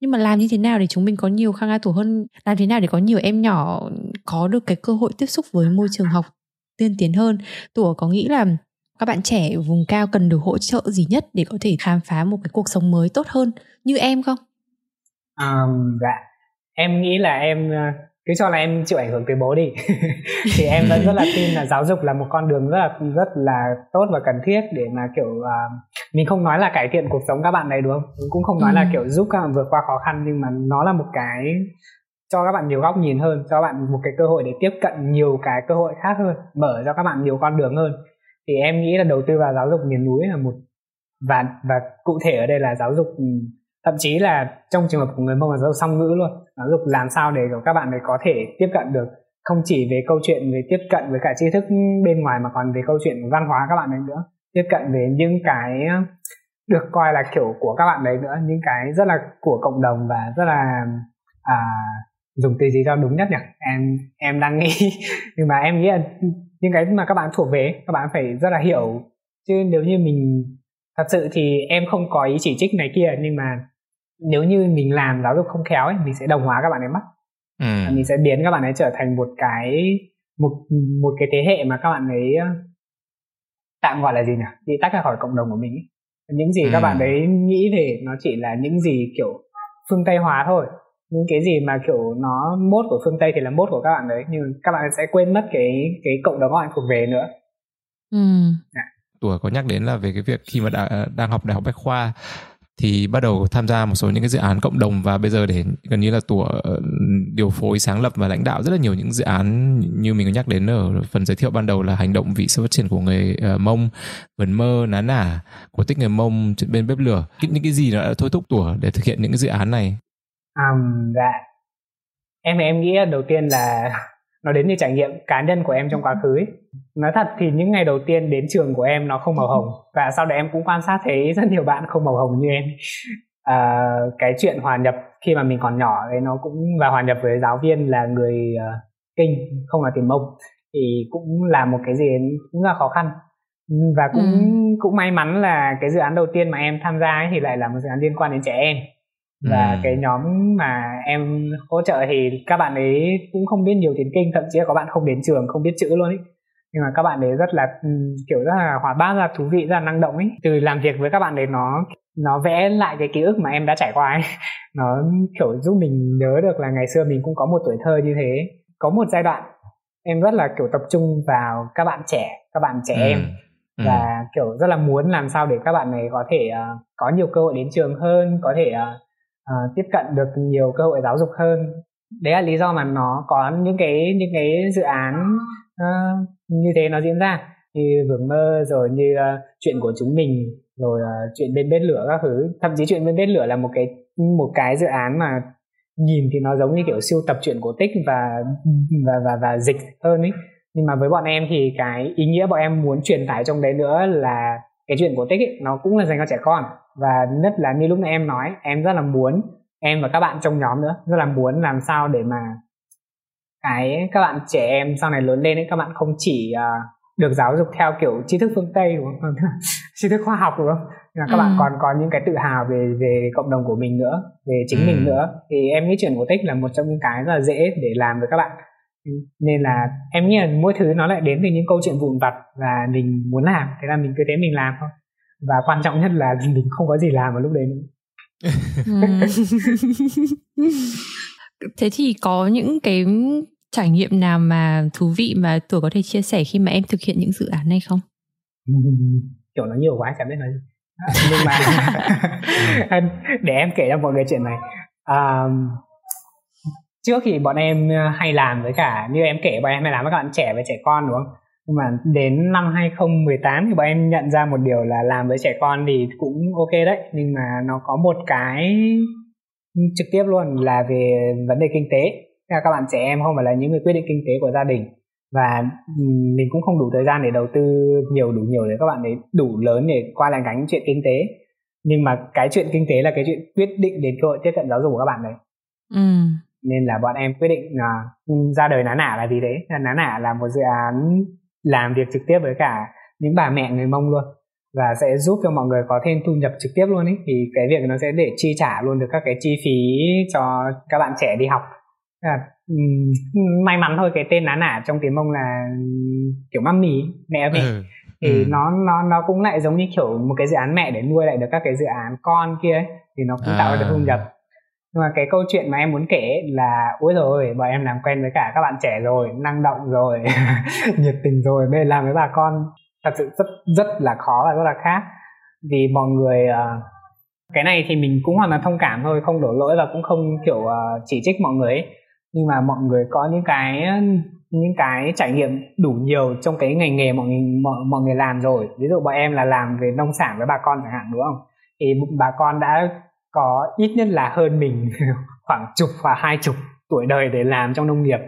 nhưng mà làm như thế nào để chúng mình có nhiều khang a tuổi hơn làm thế nào để có nhiều em nhỏ có được cái cơ hội tiếp xúc với môi trường học tiên tiến hơn tủa có nghĩ là các bạn trẻ vùng cao cần được hỗ trợ gì nhất để có thể khám phá một cái cuộc sống mới tốt hơn như em không? Um, dạ em nghĩ là em cứ cho là em chịu ảnh hưởng từ bố đi. Thì em vẫn rất là tin là giáo dục là một con đường rất là rất là tốt và cần thiết để mà kiểu uh, mình không nói là cải thiện cuộc sống các bạn này đúng không? Cũng không nói ừ. là kiểu giúp các bạn vượt qua khó khăn nhưng mà nó là một cái cho các bạn nhiều góc nhìn hơn cho các bạn một cái cơ hội để tiếp cận nhiều cái cơ hội khác hơn mở cho các bạn nhiều con đường hơn. Thì em nghĩ là đầu tư vào giáo dục miền núi là một và và cụ thể ở đây là giáo dục thậm chí là trong trường hợp của người mông là giáo dục song ngữ luôn. Giáo dục làm sao để các bạn ấy có thể tiếp cận được không chỉ về câu chuyện về tiếp cận với cả tri thức bên ngoài mà còn về câu chuyện văn hóa các bạn ấy nữa. Tiếp cận về những cái được coi là kiểu của các bạn đấy nữa những cái rất là của cộng đồng và rất là à, dùng từ gì cho đúng nhất nhỉ? Em em đang nghĩ nhưng mà em nghĩ là những cái mà các bạn thuộc về các bạn phải rất là hiểu. Chứ nếu như mình thật sự thì em không có ý chỉ trích này kia nhưng mà nếu như mình làm giáo dục không khéo ấy mình sẽ đồng hóa các bạn ấy mất ừ. mình sẽ biến các bạn ấy trở thành một cái một một cái thế hệ mà các bạn ấy tạm gọi là gì nhỉ bị tách ra khỏi cộng đồng của mình ấy. những gì ừ. các bạn ấy nghĩ về nó chỉ là những gì kiểu phương tây hóa thôi những cái gì mà kiểu nó mốt của phương tây thì là mốt của các bạn đấy nhưng các bạn sẽ quên mất cái cái cộng đồng các bạn thuộc về nữa ừ. à. tuổi có nhắc đến là về cái việc khi mà đã, đang học đại học bách khoa thì bắt đầu tham gia một số những cái dự án cộng đồng và bây giờ để gần như là tủa ờ, điều phối sáng lập và lãnh đạo rất là nhiều những dự án như mình có nhắc đến ở phần giới thiệu ban đầu là hành động vì sự phát triển của người uh, mông vườn mơ ná nả của tích người mông bên bếp lửa. Những cái gì đã thôi thúc tủa để thực hiện những cái dự án này? Um, dạ. Em em nghĩ đầu tiên là nó đến từ trải nghiệm cá nhân của em trong quá khứ ấy. nói thật thì những ngày đầu tiên đến trường của em nó không màu hồng và sau đó em cũng quan sát thấy rất nhiều bạn không màu hồng như em à, cái chuyện hòa nhập khi mà mình còn nhỏ ấy nó cũng và hòa nhập với giáo viên là người uh, kinh không là tiền mông thì cũng là một cái gì cũng là khó khăn và cũng ừ. cũng may mắn là cái dự án đầu tiên mà em tham gia ấy thì lại là một dự án liên quan đến trẻ em và ừ. cái nhóm mà em hỗ trợ thì các bạn ấy cũng không biết nhiều tiếng kinh thậm chí là có bạn không đến trường không biết chữ luôn ấy nhưng mà các bạn ấy rất là ừ, kiểu rất là hoạt bát là thú vị rất là năng động ấy từ làm việc với các bạn ấy nó nó vẽ lại cái ký ức mà em đã trải qua ấy nó kiểu giúp mình nhớ được là ngày xưa mình cũng có một tuổi thơ như thế có một giai đoạn em rất là kiểu tập trung vào các bạn trẻ các bạn trẻ ừ. em ừ. và kiểu rất là muốn làm sao để các bạn này có thể uh, có nhiều cơ hội đến trường hơn có thể uh, uh, tiếp cận được nhiều cơ hội giáo dục hơn. Đấy là lý do mà nó có những cái những cái dự án uh, như thế nó diễn ra. Như vườn mơ rồi như uh, chuyện của chúng mình rồi uh, chuyện bên bếp lửa các thứ. Thậm chí chuyện bên bếp lửa là một cái một cái dự án mà nhìn thì nó giống như kiểu siêu tập truyện cổ tích và và và và dịch hơn ấy. Nhưng mà với bọn em thì cái ý nghĩa bọn em muốn truyền tải trong đấy nữa là cái chuyện cổ tích ấy, nó cũng là dành cho trẻ con và nhất là như lúc nãy em nói em rất là muốn em và các bạn trong nhóm nữa rất là muốn làm sao để mà cái các bạn trẻ em sau này lớn lên ấy các bạn không chỉ uh, được giáo dục theo kiểu tri thức phương tây đúng không? Tri thức khoa học đúng không? Mà các ừ. bạn còn có những cái tự hào về về cộng đồng của mình nữa về chính ừ. mình nữa. Thì em nghĩ chuyện cổ tích là một trong những cái rất là dễ để làm với các bạn. Nên là em nghĩ là mỗi thứ nó lại đến từ những câu chuyện vụn vặt và mình muốn làm thế là mình cứ thế mình làm thôi và quan trọng nhất là mình không có gì làm vào lúc đấy nữa. Thế thì có những cái trải nghiệm nào mà thú vị mà tuổi có thể chia sẻ khi mà em thực hiện những dự án này không? Kiểu nó nhiều quá chẳng biết nói gì. Nhưng mà để em kể cho mọi người chuyện này. À, trước thì bọn em hay làm với cả như em kể bọn em hay làm với các bạn trẻ và trẻ con đúng không nhưng mà đến năm 2018 thì bọn em nhận ra một điều là làm với trẻ con thì cũng ok đấy. Nhưng mà nó có một cái trực tiếp luôn là về vấn đề kinh tế. Các bạn trẻ em không phải là những người quyết định kinh tế của gia đình. Và mình cũng không đủ thời gian để đầu tư nhiều đủ nhiều để các bạn ấy đủ lớn để qua lại gánh chuyện kinh tế. Nhưng mà cái chuyện kinh tế là cái chuyện quyết định đến cơ hội tiếp cận giáo dục của các bạn đấy. Ừ. nên là bọn em quyết định là ra đời ná nả là gì đấy? Ná nả là một dự án làm việc trực tiếp với cả những bà mẹ người mông luôn và sẽ giúp cho mọi người có thêm thu nhập trực tiếp luôn ấy thì cái việc nó sẽ để chi trả luôn được các cái chi phí cho các bạn trẻ đi học à, may mắn thôi cái tên ná nả trong tiếng mông là kiểu mami mẹ mẹ ừ. thì ừ. nó nó nó cũng lại giống như kiểu một cái dự án mẹ để nuôi lại được các cái dự án con kia ấy thì nó cũng à. tạo ra được thu nhập nhưng mà cái câu chuyện mà em muốn kể là ôi rồi bọn em làm quen với cả các bạn trẻ rồi năng động rồi nhiệt tình rồi bây giờ làm với bà con. Thật sự rất rất là khó và rất là khác. Vì mọi người uh, cái này thì mình cũng hoàn toàn thông cảm thôi không đổ lỗi và cũng không kiểu uh, chỉ trích mọi người ấy. nhưng mà mọi người có những cái ờ, những cái trải nghiệm đủ nhiều trong cái ngành nghề mọi người mọi, mọi người làm rồi. Ví dụ bọn em là làm về nông sản với bà con chẳng hạn đúng không? Thì bà con đã có ít nhất là hơn mình khoảng chục và hai chục tuổi đời để làm trong nông nghiệp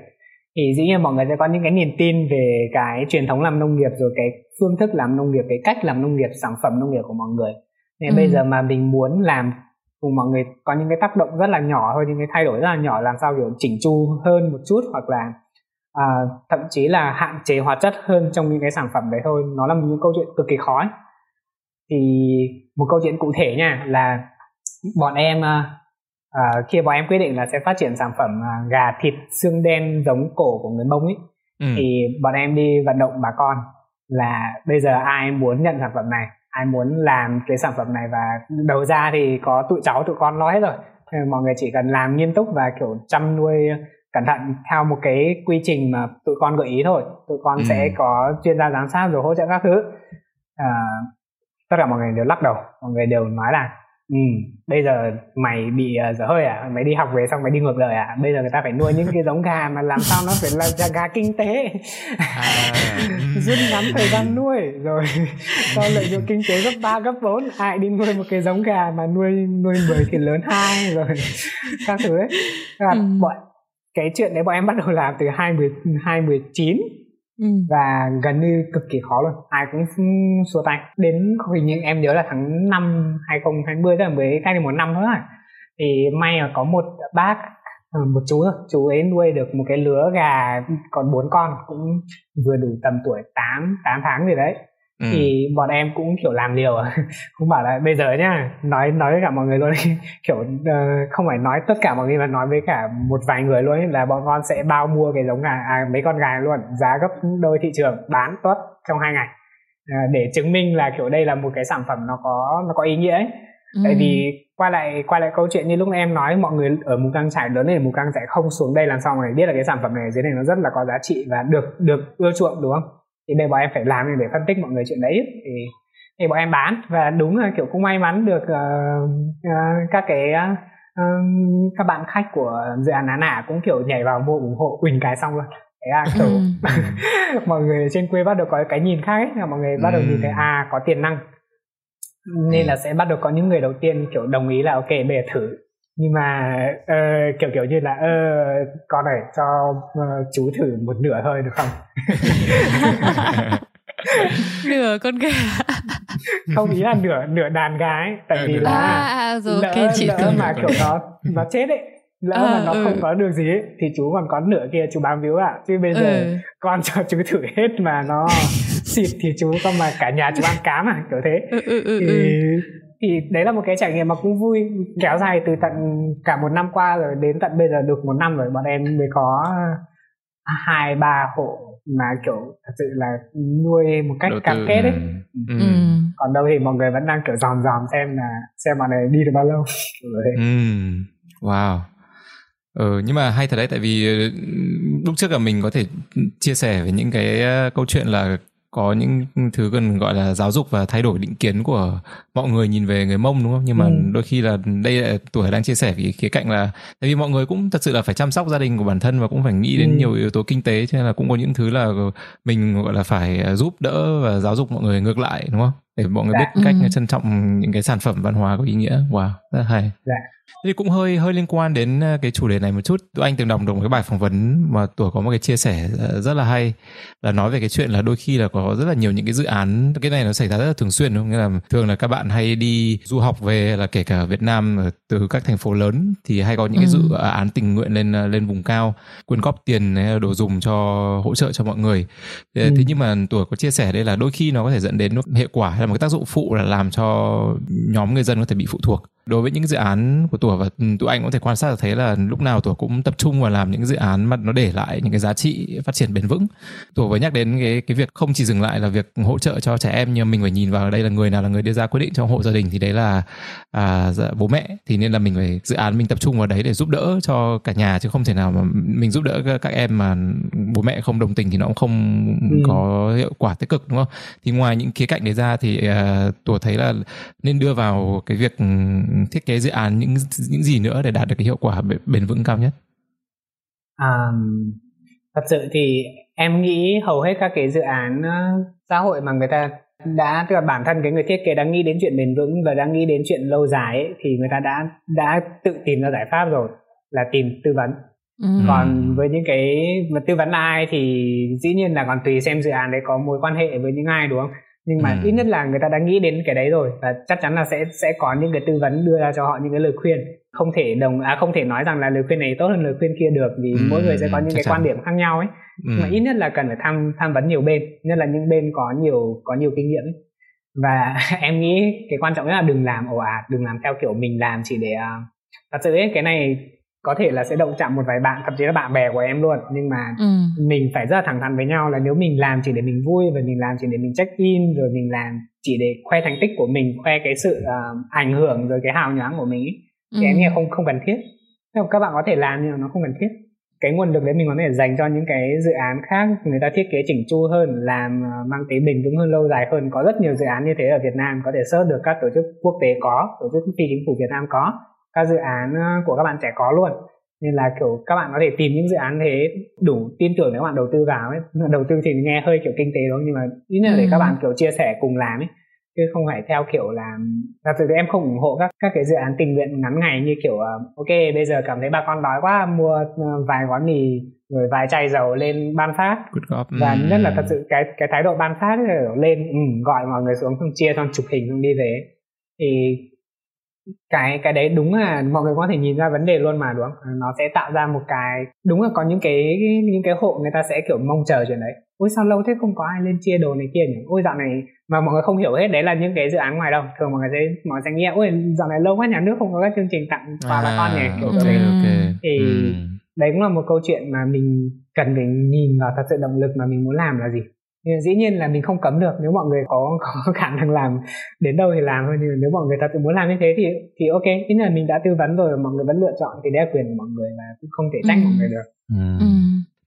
thì dĩ nhiên mọi người sẽ có những cái niềm tin về cái truyền thống làm nông nghiệp rồi cái phương thức làm nông nghiệp cái cách làm nông nghiệp sản phẩm nông nghiệp của mọi người nên ừ. bây giờ mà mình muốn làm cùng mọi người có những cái tác động rất là nhỏ thôi những cái thay đổi rất là nhỏ làm sao kiểu chỉnh chu hơn một chút hoặc là à, thậm chí là hạn chế hóa chất hơn trong những cái sản phẩm đấy thôi nó là một những câu chuyện cực kỳ khó ấy. thì một câu chuyện cụ thể nha là bọn em uh, khi bọn em quyết định là sẽ phát triển sản phẩm uh, gà thịt xương đen giống cổ của người mông ấy ừ. thì bọn em đi vận động bà con là bây giờ ai muốn nhận sản phẩm này ai muốn làm cái sản phẩm này và đầu ra thì có tụi cháu tụi con lo hết rồi mọi người chỉ cần làm nghiêm túc và kiểu chăm nuôi cẩn thận theo một cái quy trình mà tụi con gợi ý thôi tụi con ừ. sẽ có chuyên gia giám sát rồi hỗ trợ các thứ à, tất cả mọi người đều lắc đầu mọi người đều nói là ừ bây giờ mày bị uh, dở hơi à? Mày đi học về xong mày đi ngược đời à? Bây giờ người ta phải nuôi những cái giống gà mà làm sao nó phải là gà kinh tế. À. rút ngắn thời gian nuôi. Rồi cho lợi nhuận kinh tế gấp 3 gấp 4 ai đi nuôi một cái giống gà mà nuôi nuôi 10 thì lớn hai rồi các thứ ấy. Là ừ. bọn cái chuyện đấy bọn em bắt đầu làm từ hai mươi hai mười chín Ừ. và gần như cực kỳ khó luôn. Ai cũng xua tay. Đến hình như em nhớ là tháng 5 2020 tức là mới cách đây một năm thôi thì may là có một bác ờ, một chú thôi. Chú ấy nuôi được một cái lứa gà, còn bốn con, cũng vừa đủ tầm tuổi 8 8 tháng gì đấy ừ. thì bọn em cũng kiểu làm liều cũng bảo là bây giờ nhá nói nói với cả mọi người luôn kiểu uh, không phải nói tất cả mọi người mà nói với cả một vài người luôn ấy, là bọn con sẽ bao mua cái giống gà à, mấy con gà luôn giá gấp đôi thị trường bán tốt trong hai ngày. Uh, để chứng minh là kiểu đây là một cái sản phẩm nó có nó có ý nghĩa ấy. Ừ. tại vì quay lại quay lại câu chuyện như lúc em nói mọi người ở mù căng trải lớn này mù căng trải không xuống đây làm sao mà biết là cái sản phẩm này dưới này nó rất là có giá trị và được được ưa chuộng đúng không thì đây bọn em phải làm để phân tích mọi người chuyện đấy. Thì thì bọn em bán. Và đúng là kiểu cũng may mắn được uh, uh, các cái uh, các bạn khách của dự án án ả cũng kiểu nhảy vào mua ủng hộ quỳnh cái xong luôn. Thế là kiểu ừ. mọi người trên quê bắt đầu có cái nhìn khác ấy. Là mọi người bắt đầu nhìn thấy ừ. à có tiềm năng. Nên là sẽ bắt đầu có những người đầu tiên kiểu đồng ý là ok bây giờ thử nhưng mà uh, kiểu kiểu như là uh, con này cho uh, chú thử một nửa thôi được không nửa con gà không ý là nửa nửa đàn gái tại vì là à, à, rồi, lỡ, okay, chị lỡ mà kiểu nó nó chết ấy lỡ à, mà nó ừ. không có được gì ấy, thì chú còn có nửa kia chú bám víu ạ à. chứ bây giờ ừ. con cho chú thử hết mà nó xịt thì chú không mà cả nhà chú ăn cám à kiểu thế ừ, ừ, ừ, thì ừ thì đấy là một cái trải nghiệm mà cũng vui kéo dài từ tận cả một năm qua rồi đến tận bây giờ được một năm rồi bọn em mới có hai ba hộ mà kiểu thật sự là nuôi một cách cam kết ấy ừ. Ừ. còn đâu thì mọi người vẫn đang kiểu dòm dòm xem là xem bọn này đi được bao lâu ừ. wow Ừ, nhưng mà hay thật đấy tại vì lúc trước là mình có thể chia sẻ về những cái câu chuyện là có những thứ cần gọi là giáo dục và thay đổi định kiến của mọi người nhìn về người mông đúng không nhưng mà ừ. đôi khi là đây là tuổi đang chia sẻ vì khía cạnh là tại vì mọi người cũng thật sự là phải chăm sóc gia đình của bản thân và cũng phải nghĩ đến ừ. nhiều yếu tố kinh tế cho nên là cũng có những thứ là mình gọi là phải giúp đỡ và giáo dục mọi người ngược lại đúng không để mọi người dạ. biết cách ừ. trân trọng những cái sản phẩm văn hóa có ý nghĩa wow rất hay dạ thì cũng hơi hơi liên quan đến ờ, cái chủ đề này một chút tụi anh từng đọc được một cái bài phỏng vấn mà tuổi có một cái chia sẻ ờ, rất là hay là nói về cái chuyện là đôi khi là có rất là nhiều những cái dự án cái này nó xảy ra rất là thường xuyên đúng không nghĩa là thường là các bạn hay đi du học về là kể cả Việt Nam từ các thành phố lớn thì hay có những cái dự ừ. án tình nguyện lên ờ, lên vùng cao quyên góp tiền đồ dùng cho hỗ trợ cho mọi người thế, ừ. thế nhưng mà tuổi có chia sẻ đây là đôi khi nó có thể dẫn đến hệ quả hay là một cái tác dụng phụ là làm cho nhóm người dân có thể bị phụ thuộc đối với những dự án của tuổi và ừ, tụi anh có thể quan sát được thấy là lúc nào tuổi cũng tập trung vào làm những dự án mà nó để lại những cái giá trị phát triển bền vững. Tuổi vừa nhắc đến cái cái việc không chỉ dừng lại là việc hỗ trợ cho trẻ em nhưng mình phải nhìn vào đây là người nào là người đưa ra quyết định trong hộ gia đình thì đấy là à, dạ, bố mẹ. Thì nên là mình phải dự án mình tập trung vào đấy để giúp đỡ cho cả nhà chứ không thể nào mà mình giúp đỡ các em mà bố mẹ không đồng tình thì nó cũng không ừ. có hiệu quả tích cực đúng không thì ngoài những khía cạnh đấy ra thì uh, tuổi thấy là nên đưa vào cái việc thiết kế dự án những những gì nữa để đạt được cái hiệu quả bền vững cao nhất? À, thật sự thì em nghĩ hầu hết các cái dự án xã hội mà người ta đã tức là bản thân cái người thiết kế đã nghĩ đến chuyện bền vững và đã nghĩ đến chuyện lâu dài ấy, thì người ta đã đã tự tìm ra giải pháp rồi là tìm tư vấn Ừ. còn với những cái mà tư vấn là ai thì dĩ nhiên là còn tùy xem dự án đấy có mối quan hệ với những ai đúng không nhưng mà ừ. ít nhất là người ta đã nghĩ đến cái đấy rồi và chắc chắn là sẽ sẽ có những cái tư vấn đưa ra cho họ những cái lời khuyên không thể đồng à không thể nói rằng là lời khuyên này tốt hơn lời khuyên kia được vì ừ. mỗi người sẽ có những chắc cái chắn. quan điểm khác nhau ấy ừ. mà ít nhất là cần phải tham tham vấn nhiều bên nhất là những bên có nhiều có nhiều kinh nghiệm ấy. và em nghĩ cái quan trọng nhất là đừng làm ồ ạt đừng làm theo kiểu mình làm chỉ để uh, thật sự ấy cái này có thể là sẽ động chạm một vài bạn thậm chí là bạn bè của em luôn. Nhưng mà ừ. mình phải rất là thẳng thắn với nhau là nếu mình làm chỉ để mình vui và mình làm chỉ để mình check in rồi mình làm chỉ để khoe thành tích của mình khoe cái sự uh, ảnh hưởng rồi cái hào nhoáng của mình ấy, thì ừ. em nghĩ là không không cần thiết. Nhưng các bạn có thể làm nhưng mà nó không cần thiết. Cái nguồn lực đấy mình có thể dành cho những cái dự án khác người ta thiết kế chỉnh chu hơn làm uh, mang tính bền vững hơn lâu dài hơn. Có rất nhiều dự án như thế ở Việt Nam có thể search được các tổ chức quốc tế có tổ chức phi chính phủ Việt Nam có các dự án ờ, của các bạn trẻ có luôn. Nên là kiểu các bạn có thể tìm những dự án thế đủ tin tưởng để các bạn đầu tư vào ấy. Đầu tư thì nghe hơi kiểu kinh tế đúng không nhưng mà ít nhất là để ừ. các bạn kiểu chia sẻ cùng làm ấy. Chứ không phải theo kiểu là thật sự thì em không ủng hộ các các cái dự án tình nguyện ngắn ngày như kiểu uh, ok bây giờ cảm thấy bà con đói quá mua uh, vài gói mì rồi vài chai dầu lên ban phát. Và ừ. nhất là thật sự cái cái thái độ ban phát lên ừ, gọi mọi người xuống xong chia xong chụp hình xong đi về thì cái cái đấy đúng là mọi người có thể nhìn ra vấn đề luôn mà đúng không? Nó sẽ tạo ra một cái đúng là có những cái những cái hộ người ta sẽ kiểu mong chờ chuyện đấy. Ôi sao lâu thế không có ai lên chia đồ này kia nhỉ? Ôi dạo này mà mọi người không hiểu hết đấy là những cái dự án ngoài đâu thường mọi người sẽ mọi người sẽ nghe ôi dạo này lâu quá nhà nước không có các chương trình tặng quà à, bà con nhỉ? Kiểu okay, okay. thì ừ. đấy cũng là một câu chuyện mà mình cần phải nhìn vào thật sự động lực mà mình muốn làm là gì dĩ nhiên là mình không cấm được nếu mọi người có có khả năng làm đến đâu thì làm thôi nhưng nếu mọi người thật sự muốn làm như thế thì thì ok ít là mình đã tư vấn rồi mọi người vẫn lựa chọn thì đấy là quyền của mọi người và cũng không thể trách ừ. mọi người được ừ. Ừ.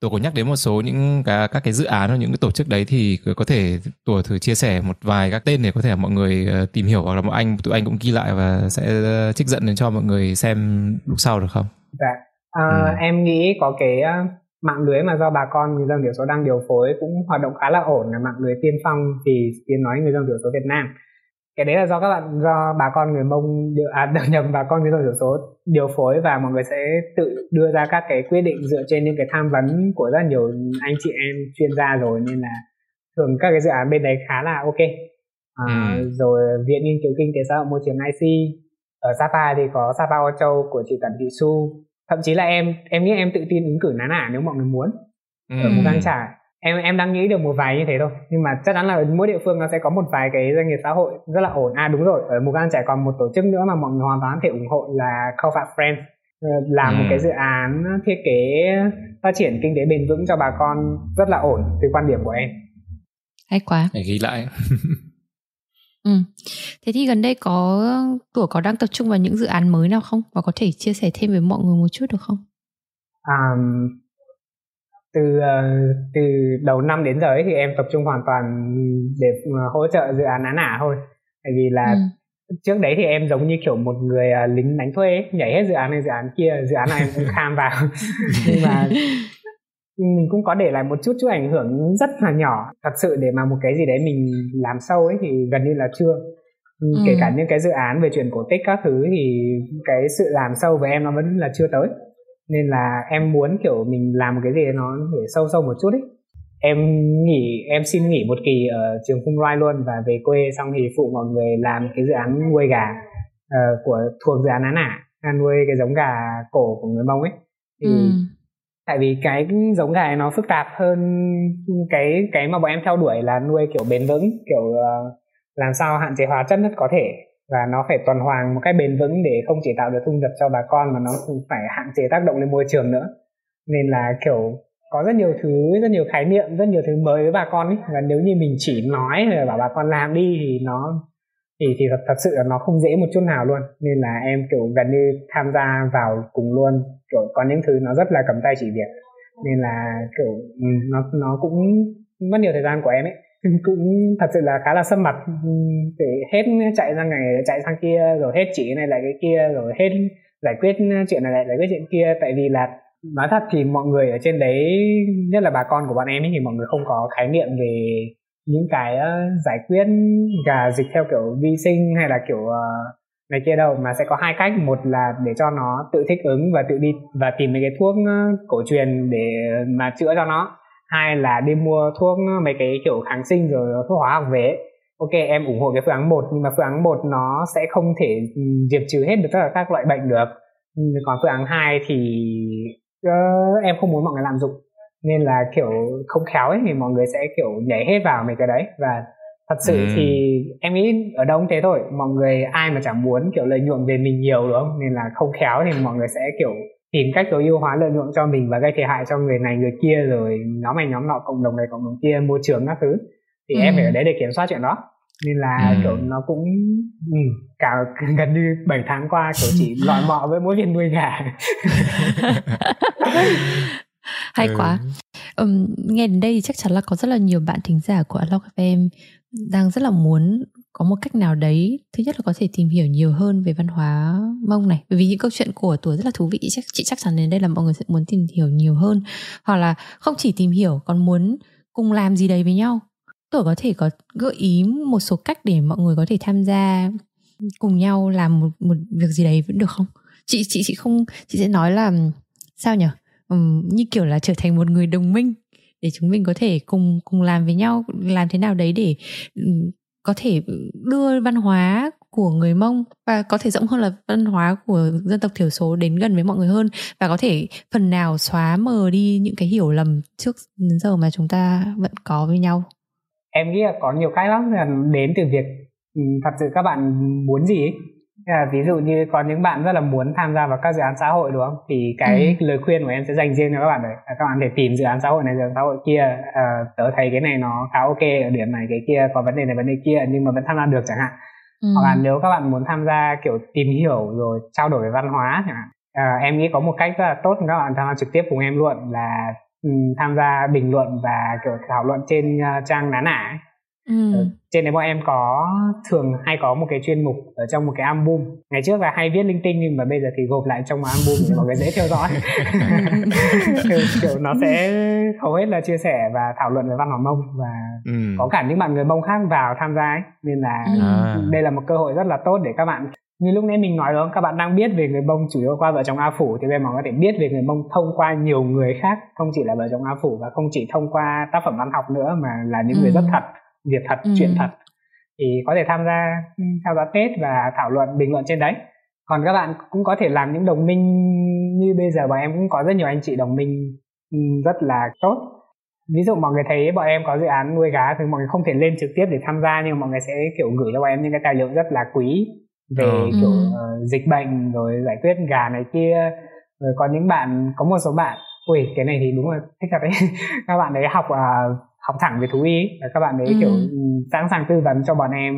Tôi có nhắc đến một số những cái các cái dự án hoặc những cái tổ chức đấy thì có thể tôi thử chia sẻ một vài các tên để có thể mọi người ờ, tìm hiểu hoặc là một anh tụi anh cũng ghi lại và sẽ ờ, trích dẫn đến cho mọi người xem lúc sau được không? Dạ. À, ừ. em nghĩ có cái mạng lưới mà do bà con người dân thiểu số đang điều phối cũng hoạt động khá là ổn là mạng lưới tiên phong thì tiếng nói người dân thiểu số Việt Nam cái đấy là do các bạn do bà con người mông à nhầm bà con người dân thiểu số điều phối và mọi người sẽ tự đưa ra các cái quyết định dựa trên những cái tham vấn của rất nhiều anh chị em chuyên gia rồi nên là thường các cái dự án bên đấy khá là ok à, ừ. rồi viện nghiên cứu kinh tế xã hội môi trường IC ở Sapa thì có Sapa Châu của chị Tần Thị Su thậm chí là em em nghĩ em tự tin ứng cử nán ả nếu mọi người muốn. Ừ. ở một trang trải em em đang nghĩ được một vài như thế thôi. Nhưng mà chắc chắn là mỗi địa phương nó sẽ có một vài cái doanh nghiệp xã hội rất là ổn. À đúng rồi. Ở mù cang trải còn một tổ chức nữa mà mọi người hoàn toàn có thể ủng hộ là Coffee Friends. Ờ, làm ừ. một cái dự án thiết kế phát triển kinh tế bền vững cho bà con rất là ổn. Từ quan điểm của em. Hay quá. Để ghi lại Ừ. Thế thì gần đây có tuổi có đang tập trung vào những dự án mới nào không và có thể chia sẻ thêm với mọi người một chút được không? Um, từ uh, từ đầu năm đến giờ ấy thì em tập trung hoàn toàn để uh, hỗ trợ dự án án ả thôi tại vì là ừ. trước đấy thì em giống như kiểu một người uh, lính đánh thuê ấy, nhảy hết dự án này dự án kia dự án này em cũng kham vào nhưng mà mình cũng có để lại một chút chút ảnh hưởng rất là nhỏ. Thật sự để mà một cái gì đấy mình làm sâu ấy thì gần như là chưa. Ừ. kể cả những cái dự án về chuyện cổ tích các thứ thì cái sự làm sâu với em nó vẫn là chưa tới. Nên là em muốn kiểu mình làm một cái gì nó để sâu sâu một chút ấy. Em nghỉ em xin nghỉ một kỳ ở trường Fulbright luôn và về quê xong thì phụ mọi người làm cái dự án nuôi gà uh, của thuộc dự án án ả nuôi cái giống gà cổ của người mông ấy. Thì ừ tại vì cái giống gà này nó phức tạp hơn cái cái mà bọn em theo đuổi là nuôi kiểu bền vững kiểu uh, làm sao hạn chế hóa chất nhất có thể. Và nó phải tuần hoàn một cách bền vững để không chỉ tạo được thu nhập cho bà con mà nó cũng phải hạn chế tác động lên môi trường nữa. Nên là kiểu có rất nhiều thứ rất nhiều khái niệm rất nhiều thứ mới với bà con ấy. Và nếu như mình chỉ nói rồi bảo bà con làm đi thì nó thì thì thật, thật sự là nó không dễ một chút nào luôn. Nên là em kiểu gần như tham gia vào cùng luôn. Kiểu có những thứ nó rất là cầm tay chỉ việc. Nên là kiểu ừ, nó nó cũng mất nhiều thời gian của em ấy. Cũng thật sự là khá là sâm mặt. Ừ, Để hết chạy sang này chạy sang kia rồi hết chỉ này lại cái kia rồi hết giải quyết chuyện này lại giải quyết chuyện kia. Tại vì là nói thật thì mọi người ở trên đấy nhất là bà con của bọn em ấy thì mọi người không có khái niệm về những cái ờ, giải quyết gà dịch theo kiểu vi sinh hay là kiểu ờ, này kia đâu mà sẽ có hai cách. Một là để cho nó tự thích ứng và tự đi và tìm mấy cái thuốc ờ, cổ truyền để mà chữa cho nó. Hai là đi mua thuốc mấy cái kiểu kháng sinh rồi thuốc hóa học về. Ok em ủng hộ cái phương án một nhưng mà phương án một nó sẽ không thể ừ, diệt trừ hết được tất cả các loại bệnh được. Ừ, còn phương án hai thì uh, em không muốn mọi người lạm dụng nên là kiểu không khéo ấy thì mọi người sẽ kiểu nhảy hết vào mấy cái đấy và thật sự ừ. thì em nghĩ ở đâu cũng thế thôi mọi người ai mà chẳng muốn kiểu lợi nhuận về mình nhiều đúng không nên là không khéo thì mọi người sẽ kiểu tìm cách tối ưu hóa lợi nhuận cho mình và gây thiệt hại cho người này người kia rồi nhóm này nhóm nọ cộng đồng này cộng đồng kia môi trường các thứ thì ừ. em phải ở đấy để kiểm soát chuyện đó nên là ừ. kiểu nó cũng ừ, cả gần như 7 tháng qua kiểu chỉ lọi mọ với mỗi việc nuôi gà hay ừ. quá um, nghe đến đây thì chắc chắn là có rất là nhiều bạn thính giả của Unlock FM đang rất là muốn có một cách nào đấy thứ nhất là có thể tìm hiểu nhiều hơn về văn hóa mông này. Bởi vì những câu chuyện của tuổi rất là thú vị chắc chị chắc chắn đến đây là mọi người sẽ muốn tìm hiểu nhiều hơn. Hoặc là không chỉ tìm hiểu còn muốn cùng làm gì đấy với nhau. Tuổi có thể có gợi ý một số cách để mọi người có thể tham gia cùng nhau làm một một việc gì đấy vẫn được không? Chị chị chị không chị sẽ nói là sao nhỉ um, như kiểu là trở thành một người đồng minh để chúng mình có thể cùng cùng làm với nhau làm thế nào đấy để có thể đưa văn hóa của người Mông và có thể rộng hơn là văn hóa của dân tộc thiểu số đến gần với mọi người hơn và có thể phần nào xóa mờ đi những cái hiểu lầm trước đến giờ mà chúng ta vẫn có với nhau. Em nghĩ là có nhiều cách lắm là đến từ việc thật sự các bạn muốn gì ấy À, ví dụ như có những bạn rất là muốn tham gia vào các dự án xã hội đúng không? Thì cái ừ. lời khuyên của em sẽ dành riêng cho các bạn đấy. Các bạn thể tìm dự án xã hội này, dự án xã hội kia. À, tớ thấy cái này nó khá ok ở điểm này, cái kia có vấn đề này, vấn đề kia nhưng mà vẫn tham gia được chẳng hạn. Ừ. Hoặc là nếu các bạn muốn tham gia kiểu tìm hiểu rồi trao đổi về văn hóa chẳng hạn. À, em nghĩ có một cách rất là tốt các bạn tham gia trực tiếp cùng em luôn là um, tham gia bình luận và kiểu thảo luận trên uh, trang nán ả Ừ. Ờ, trên đấy bọn em có thường hay có một cái chuyên mục ở trong một cái album ngày trước là hay viết linh tinh nhưng mà bây giờ thì gộp lại trong một album để mọi người dễ theo dõi kiểu, kiểu nó sẽ hầu hết là chia sẻ và thảo luận về văn hóa mông và ừ. có cả những bạn người mông khác vào tham gia ấy nên là à. đây là một cơ hội rất là tốt để các bạn như lúc nãy mình nói đó các bạn đang biết về người mông chủ yếu qua vợ chồng a phủ thì bây giờ có thể biết về người mông thông qua nhiều người khác không chỉ là vợ chồng a phủ và không chỉ thông qua tác phẩm văn học nữa mà là những người ừ. rất thật việc thật ừ. chuyện thật. Thì có thể tham gia ừ, theo dõi Tết và thảo luận bình luận trên đấy. Còn các bạn cũng có thể làm những đồng minh như bây giờ bọn em cũng có rất nhiều anh chị đồng minh ừ, rất là tốt. Ví dụ mọi người thấy bọn em có dự án nuôi gà thì mọi người không thể lên trực tiếp để tham gia nhưng mà mọi người sẽ kiểu gửi cho bọn em những cái tài liệu rất là quý về ừ. kiểu uh, dịch bệnh rồi giải quyết gà này kia. Rồi có những bạn có một số bạn ui cái này thì đúng là thích thật đấy. Các bạn đấy học uh, học thẳng về thú y và các bạn ấy ừ. kiểu sẵn sàng tư vấn cho bọn em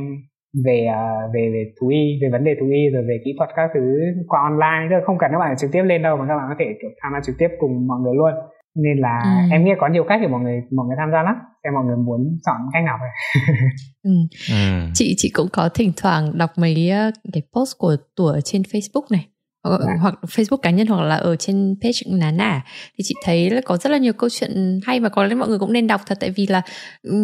về uh, về về thú y về vấn đề thú y rồi về kỹ thuật các thứ qua online là không cần các bạn trực tiếp lên đâu mà các bạn có thể kiểu tham gia trực tiếp cùng mọi người luôn nên là ừ. em nghĩ có nhiều cách để mọi người mọi người tham gia lắm xem mọi người muốn chọn cách nào ừ. ừ. chị chị cũng có thỉnh thoảng đọc mấy ờ, cái post của tủa trên Facebook này hoặc, dạ. hoặc Facebook cá nhân hoặc là ở trên page nà nả thì chị thấy là có rất là nhiều câu chuyện hay và có lẽ mọi người cũng nên đọc thật tại vì là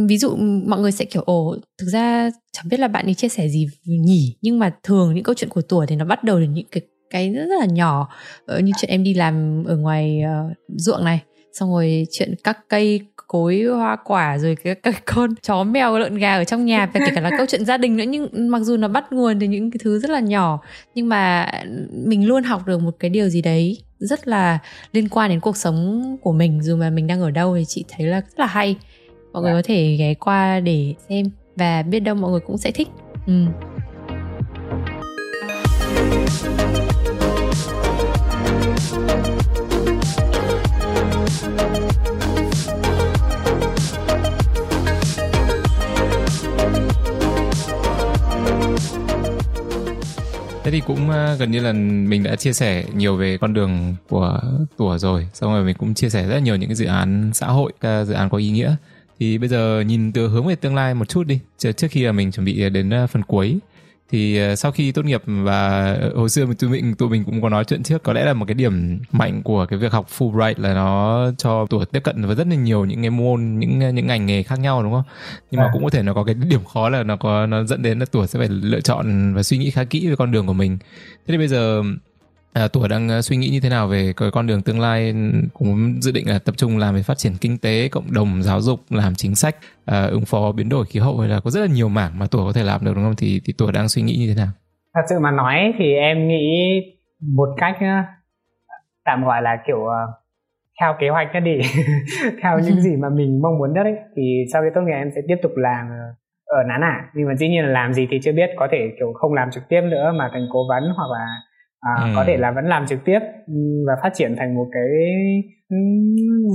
ví dụ mọi người sẽ kiểu ồ thực ra chẳng biết là bạn ấy chia sẻ gì nhỉ? Nhưng mà thường những câu chuyện của tuổi thì nó bắt đầu từ những cái cái rất, rất là nhỏ. Ờ, như chuyện em đi làm ở ngoài uh, ruộng này xong rồi chuyện các cây cối hoa quả rồi cái các con chó mèo lợn gà ở trong nhà và kể cả là câu chuyện gia đình nữa. Nhưng mặc dù nó bắt nguồn từ những cái thứ rất là nhỏ nhưng mà mình luôn học được một cái điều gì đấy rất là liên quan đến cuộc sống của mình. Dù mà mình đang ở đâu thì chị thấy là rất là hay. Mọi người có thể ghé qua để xem và biết đâu mọi người cũng sẽ thích. Ừ. Thế thì cũng ờ, gần như là mình đã chia sẻ nhiều về con đường của tủa rồi, xong rồi mình cũng chia sẻ rất nhiều những cái dự án xã hội, các dự án có ý nghĩa. Thì bây giờ nhìn từ hướng về tương lai một chút đi, trước khi là mình chuẩn bị đến ờ, phần cuối thì ờ, sau khi tốt nghiệp và hồi xưa tụi mình tụi mình cũng có nói chuyện trước có lẽ là một cái điểm mạnh của cái việc học Fulbright là nó cho tuổi tiếp cận với rất là nhiều những cái môn những những ngành nghề khác nhau đúng không? Nhưng mà cũng có thể nó có cái điểm khó là nó có nó dẫn đến là tuổi sẽ phải lựa chọn và suy nghĩ khá kỹ về con đường của mình. Thế thì bây giờ À, tuổi đang à, suy nghĩ như thế nào về cái con đường tương lai cũng dự định là tập trung làm về phát triển kinh tế cộng đồng giáo dục làm chính sách à, ứng phó biến đổi khí hậu hay là có rất là nhiều mảng mà tuổi có thể làm được đúng không? Thì thì tuổi đang suy nghĩ như thế nào? Thật sự mà nói thì em nghĩ một cách à, tạm gọi là kiểu à, theo kế hoạch nhất đi theo những gì mà mình mong muốn nhất ấy thì sau khi tốt nghiệp em sẽ tiếp tục làm ở nán à nhưng mà dĩ nhiên là làm gì thì chưa biết có thể kiểu không làm trực tiếp nữa mà thành cố vấn hoặc là à, ừ. có thể là vẫn làm trực tiếp và phát triển thành một cái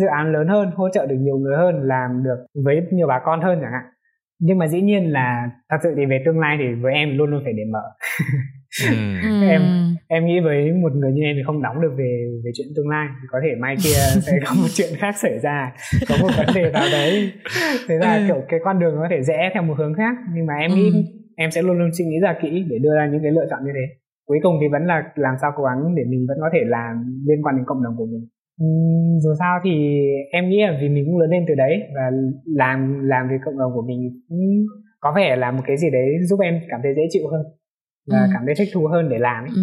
dự án lớn hơn hỗ trợ được nhiều người hơn làm được với nhiều bà con hơn chẳng hạn nhưng mà dĩ nhiên là thật sự thì về tương lai thì với em luôn luôn phải để mở ừ. em em nghĩ với một người như em thì không đóng được về về chuyện tương lai thì có thể mai kia sẽ có một chuyện khác xảy ra có một vấn đề nào đấy thế là ừ. kiểu cái con đường có thể rẽ theo một hướng khác nhưng mà em nghĩ ừ. em sẽ luôn luôn suy nghĩ ra kỹ để đưa ra những cái lựa chọn như thế cuối cùng thì vẫn là làm sao cố gắng để mình vẫn có thể làm liên quan đến cộng đồng của mình uhm, dù sao thì em nghĩ là vì mình cũng lớn lên từ đấy và làm làm vì cộng đồng của mình cũng có vẻ là một cái gì đấy giúp em cảm thấy dễ chịu hơn và ừ. cảm thấy thích thú hơn để làm ấy. Ừ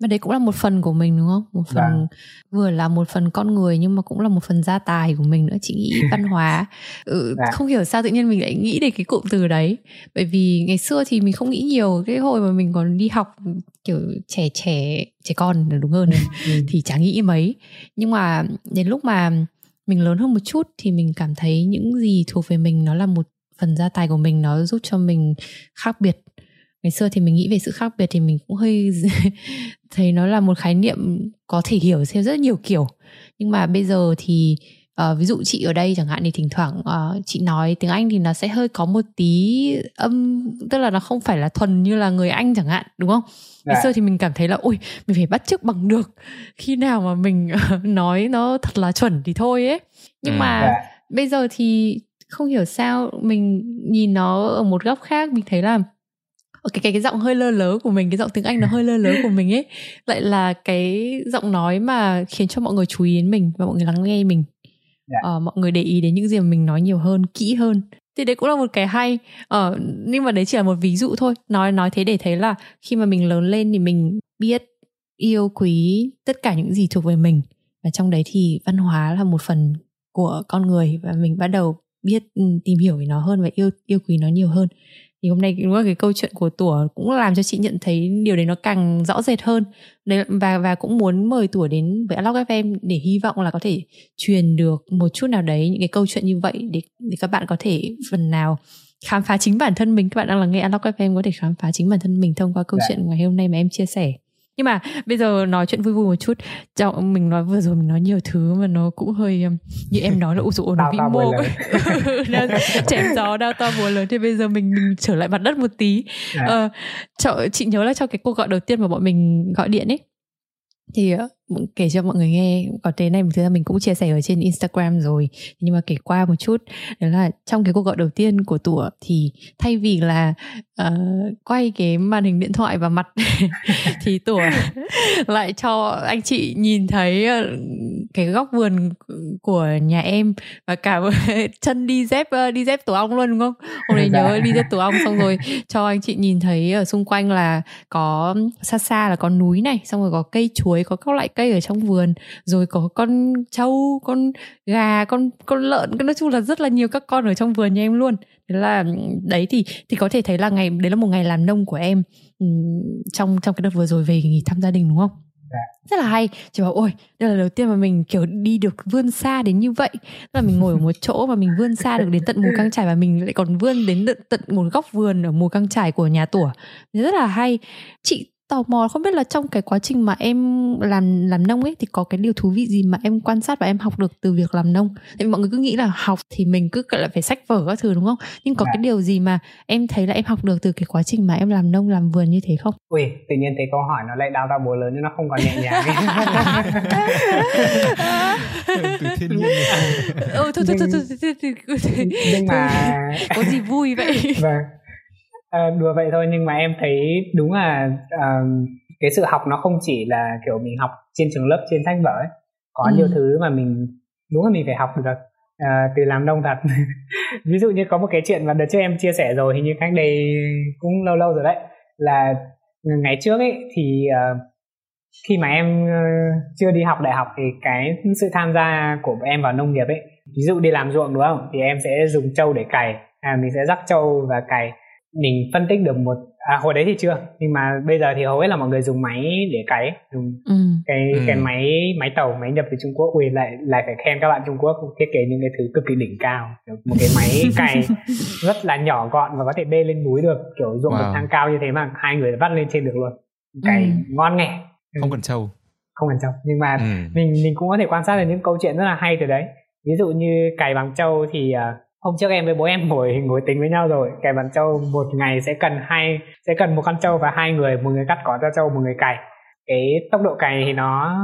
và đấy cũng là một phần của mình đúng không một phần à. vừa là một phần con người nhưng mà cũng là một phần gia tài của mình nữa chị nghĩ văn hóa ừ, à. không hiểu sao tự nhiên mình lại nghĩ đến cái cụm từ đấy bởi vì ngày xưa thì mình không nghĩ nhiều cái hồi mà mình còn đi học kiểu trẻ trẻ trẻ con đúng hơn ừ. thì chả nghĩ mấy nhưng mà đến lúc mà mình lớn hơn một chút thì mình cảm thấy những gì thuộc về mình nó là một phần gia tài của mình nó giúp cho mình khác biệt ngày xưa thì mình nghĩ về sự khác biệt thì mình cũng hơi thấy nó là một khái niệm có thể hiểu theo rất nhiều kiểu nhưng mà bây giờ thì uh, ví dụ chị ở đây chẳng hạn thì thỉnh thoảng uh, chị nói tiếng anh thì nó sẽ hơi có một tí âm tức là nó không phải là thuần như là người anh chẳng hạn đúng không ngày dạ. xưa thì mình cảm thấy là ôi mình phải bắt chước bằng được khi nào mà mình uh, nói nó thật là chuẩn thì thôi ấy nhưng ừ. mà dạ. bây giờ thì không hiểu sao mình nhìn nó ở một góc khác mình thấy là cái cái cái giọng hơi lơ lớ của mình cái giọng tiếng anh nó hơi lơ lớ của mình ấy. Lại là cái giọng nói mà khiến cho mọi người chú ý đến mình và mọi người lắng nghe mình. Yeah. Dạ. ờ, mọi người để ý đến những gì mà mình nói nhiều hơn kỹ hơn. Thì đấy cũng là một cái hay. Ờ, nhưng mà đấy chỉ là một ví dụ thôi. Nói nói thế để thấy là khi mà mình lớn lên thì mình biết yêu quý tất cả những gì thuộc về mình. Và trong đấy thì văn hóa là một phần của con người và mình bắt đầu biết ừ, tìm hiểu về nó hơn và yêu yêu quý nó nhiều hơn thì hôm nay đúng là cái câu chuyện của tủa cũng làm cho chị nhận thấy điều đấy nó càng rõ rệt hơn. Đấy và và cũng muốn mời tủa đến với Alog FM để hy vọng là có thể truyền được một chút nào đấy những cái câu chuyện như vậy để để các bạn có thể phần nào khám phá chính bản thân mình. Các bạn đang là nghe Alog FM có thể khám phá chính bản thân mình thông qua câu dạ. chuyện ngày hôm nay mà em chia sẻ nhưng mà bây giờ nói chuyện vui vui một chút cho mình nói vừa rồi mình nói nhiều thứ mà nó cũng hơi um, như em nói là ủ dụ nó vĩ mô chém gió đau to búa lớn. Thì bây giờ mình mình trở lại mặt đất một tí. À. ờ, cho, chị nhớ là trong cái cuộc gọi đầu tiên mà bọn mình gọi điện ấy thì ờ, kể cho mọi người nghe có thế này thực ra mình cũng chia sẻ ở trên Instagram rồi. Nhưng mà kể qua một chút đó là trong cái cuộc gọi đầu tiên của tủa thì thay vì là uh, quay cái màn hình điện thoại vào mặt thì tủa lại cho anh chị nhìn thấy uh, cái góc vườn của nhà em và cả chân đi dép uh, đi dép tổ ong luôn đúng không? Hôm nay nhớ đi dép tổ ong xong rồi cho anh chị nhìn thấy ở xung quanh là có xa xa là có núi này xong rồi có cây chuối có các loại cây ở trong vườn rồi có con trâu con gà con con lợn nói chung là rất là nhiều các con ở trong vườn nhà em luôn. Thế là đấy thì thì có thể thấy là ngày đấy là một ngày làm nông của em trong trong cái đợt vừa rồi về nghỉ thăm gia đình đúng không? Dạ. rất là hay. Chị bảo ôi đây là đầu tiên mà mình kiểu đi được vươn xa đến như vậy. Tức là mình ngồi ở một chỗ và mình vươn xa được đến tận mùa căng trải và mình lại còn vươn đến tận, tận một góc vườn ở mùa căng trải của nhà tủa. Rất là hay. Chị tò mò không biết là trong cái quá trình mà em làm làm nông ấy thì có cái điều thú vị gì mà em quan sát và em học được từ việc làm nông? Vì mọi người cứ nghĩ là học thì mình cứ lại phải sách vở các thứ đúng không? Nhưng có à. cái điều gì mà em thấy là em học được từ cái quá trình mà em làm nông làm vườn như thế không? Ui tự nhiên thấy câu hỏi nó lại đau đau bố lớn nhưng nó không còn nhẹ nhàng. Từ thiên nhiên ừ thôi thôi thôi thôi nhưng mà có gì vui vậy? Vâng à, đùa vậy thôi nhưng mà em thấy đúng là uh, cái sự học nó không chỉ là kiểu mình học trên trường lớp trên sách vở ấy. Có ừ. nhiều thứ mà mình đúng là mình phải học được uh, từ làm nông thật ví dụ như có một cái chuyện mà đợt trước em chia sẻ rồi hình như cách đây cũng lâu lâu rồi đấy là ngày trước ấy thì uh, khi mà em uh, chưa đi học đại học thì cái sự tham gia của em vào nông nghiệp ấy ví dụ đi làm ruộng đúng không? Thì em sẽ dùng trâu để cày à, mình sẽ dắt trâu và cày mình phân tích được một à hồi đấy thì chưa nhưng mà bây giờ thì hầu hết là mọi người dùng máy để cày dùng ừ. cái ừ. cái máy máy tàu máy nhập từ Trung Quốc ui lại lại phải khen các bạn Trung Quốc thiết kế những cái thứ cực kỳ đỉnh cao một cái máy cày rất là nhỏ gọn và có thể bê lên núi được kiểu ruộng wow. thang cao như thế mà hai người vắt lên trên được luôn cày ừ. ngon nghẻ không cần trâu không cần trâu nhưng mà ừ. mình mình cũng có thể quan sát được những câu chuyện rất là hay từ đấy ví dụ như cày bằng trâu thì uh, hôm trước em với bố em ngồi ngồi tính với nhau rồi. Cày bằng trâu một ngày sẽ cần hai sẽ cần một con trâu và hai người một người cắt cỏ cho trâu một người cày. Cái tốc độ cày thì nó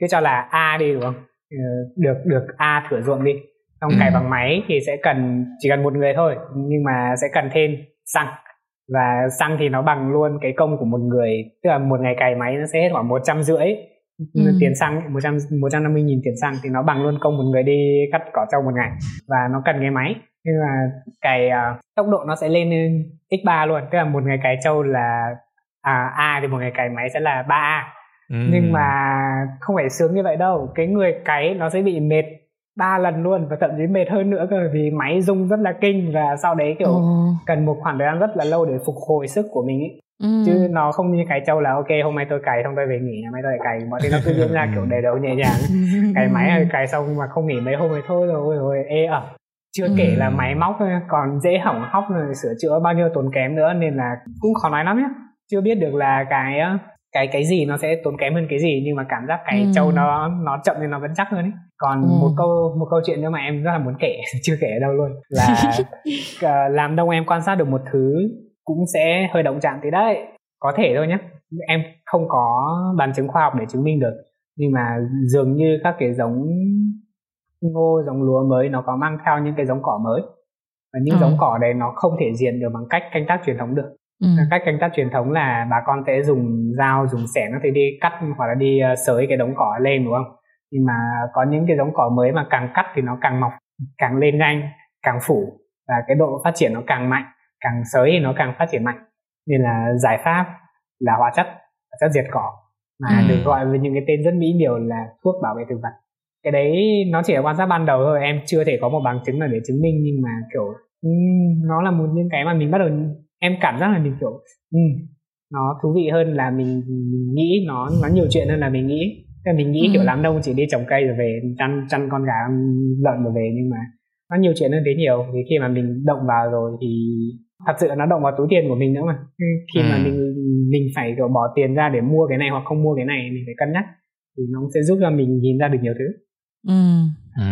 cứ cho là a đi đúng không? Ừ, được được a thửa ruộng đi. Xong cày ừ. bằng máy thì sẽ cần chỉ cần một người thôi nhưng mà sẽ cần thêm xăng. Và xăng thì nó bằng luôn cái công của một người tức là một ngày cày máy nó sẽ hết khoảng một trăm rưỡi ừ. tiền xăng một trăm một trăm năm mươi nghìn tiền xăng thì nó bằng luôn công một người đi cắt cỏ trâu một ngày và nó cần cái máy nhưng mà cày uh, tốc độ nó sẽ lên x 3 luôn tức là một ngày cày trâu là à, a thì một ngày cày máy sẽ là 3 a ừ. nhưng mà không phải sướng như vậy đâu cái người cày nó sẽ bị mệt ba lần luôn và thậm chí mệt hơn nữa cơ vì máy rung rất là kinh và sau đấy kiểu ừ. cần một khoảng thời gian rất là lâu để phục hồi sức của mình ấy Ừ. chứ nó không như cái châu là ok hôm nay tôi cày xong tôi về nghỉ ngày mai tôi lại cày mọi thứ nó cứ diễn ra kiểu đầy đầu nhẹ nhàng cày máy hay cày xong mà không nghỉ mấy hôm thì thôi rồi rồi ê ẩm chưa kể là máy móc còn dễ hỏng hóc rồi sửa chữa bao nhiêu tốn kém nữa nên là cũng khó nói lắm nhé chưa biết được là cái cái cái gì nó sẽ tốn kém hơn cái gì nhưng mà cảm giác cái ừ. trâu nó nó chậm nên nó vẫn chắc hơn ấy còn ừ. một câu một câu chuyện nữa mà em rất là muốn kể chưa kể ở đâu luôn là uh, làm đông em quan sát được một thứ cũng sẽ hơi động chạm tí. Đấy có thể thôi nhé em không có bằng chứng khoa học để chứng minh được nhưng mà dường như các cái giống ngô giống lúa mới nó có mang theo những cái giống cỏ mới. Và những ừ. giống cỏ đấy nó không thể diệt được bằng cách canh tác truyền thống được. Ừ. cách canh tác truyền thống là bà con sẽ dùng dao dùng xẻng nó thì đi cắt hoặc là đi ờ, sới cái đống cỏ lên đúng không? Nhưng mà có những cái giống cỏ mới mà càng cắt thì nó càng mọc càng lên nhanh càng phủ và cái độ phát triển nó càng mạnh càng sới thì nó càng phát triển mạnh nên là giải pháp là hóa chất hóa chất diệt cỏ mà ừ. được gọi với những cái tên rất mỹ miều là thuốc bảo vệ thực vật cái đấy nó chỉ là quan sát ban đầu thôi em chưa thể có một bằng chứng nào để chứng minh nhưng mà kiểu um, nó là một những cái mà mình bắt đầu em cảm giác là mình kiểu um, nó thú vị hơn là mình, mình nghĩ nó nó nhiều chuyện hơn là mình nghĩ Thế mình nghĩ ừ. kiểu làm đông chỉ đi trồng cây rồi về chăn chăn con gà lợn rồi về nhưng mà nó nhiều chuyện hơn thế nhiều vì khi mà mình động vào rồi thì thật sự nó động vào túi tiền của mình nữa mà khi ừ. mà mình mình phải kiểu bỏ tiền ra để mua cái này hoặc không mua cái này mình phải cân nhắc thì nó sẽ giúp cho mình nhìn ra được nhiều thứ ừ. ừ.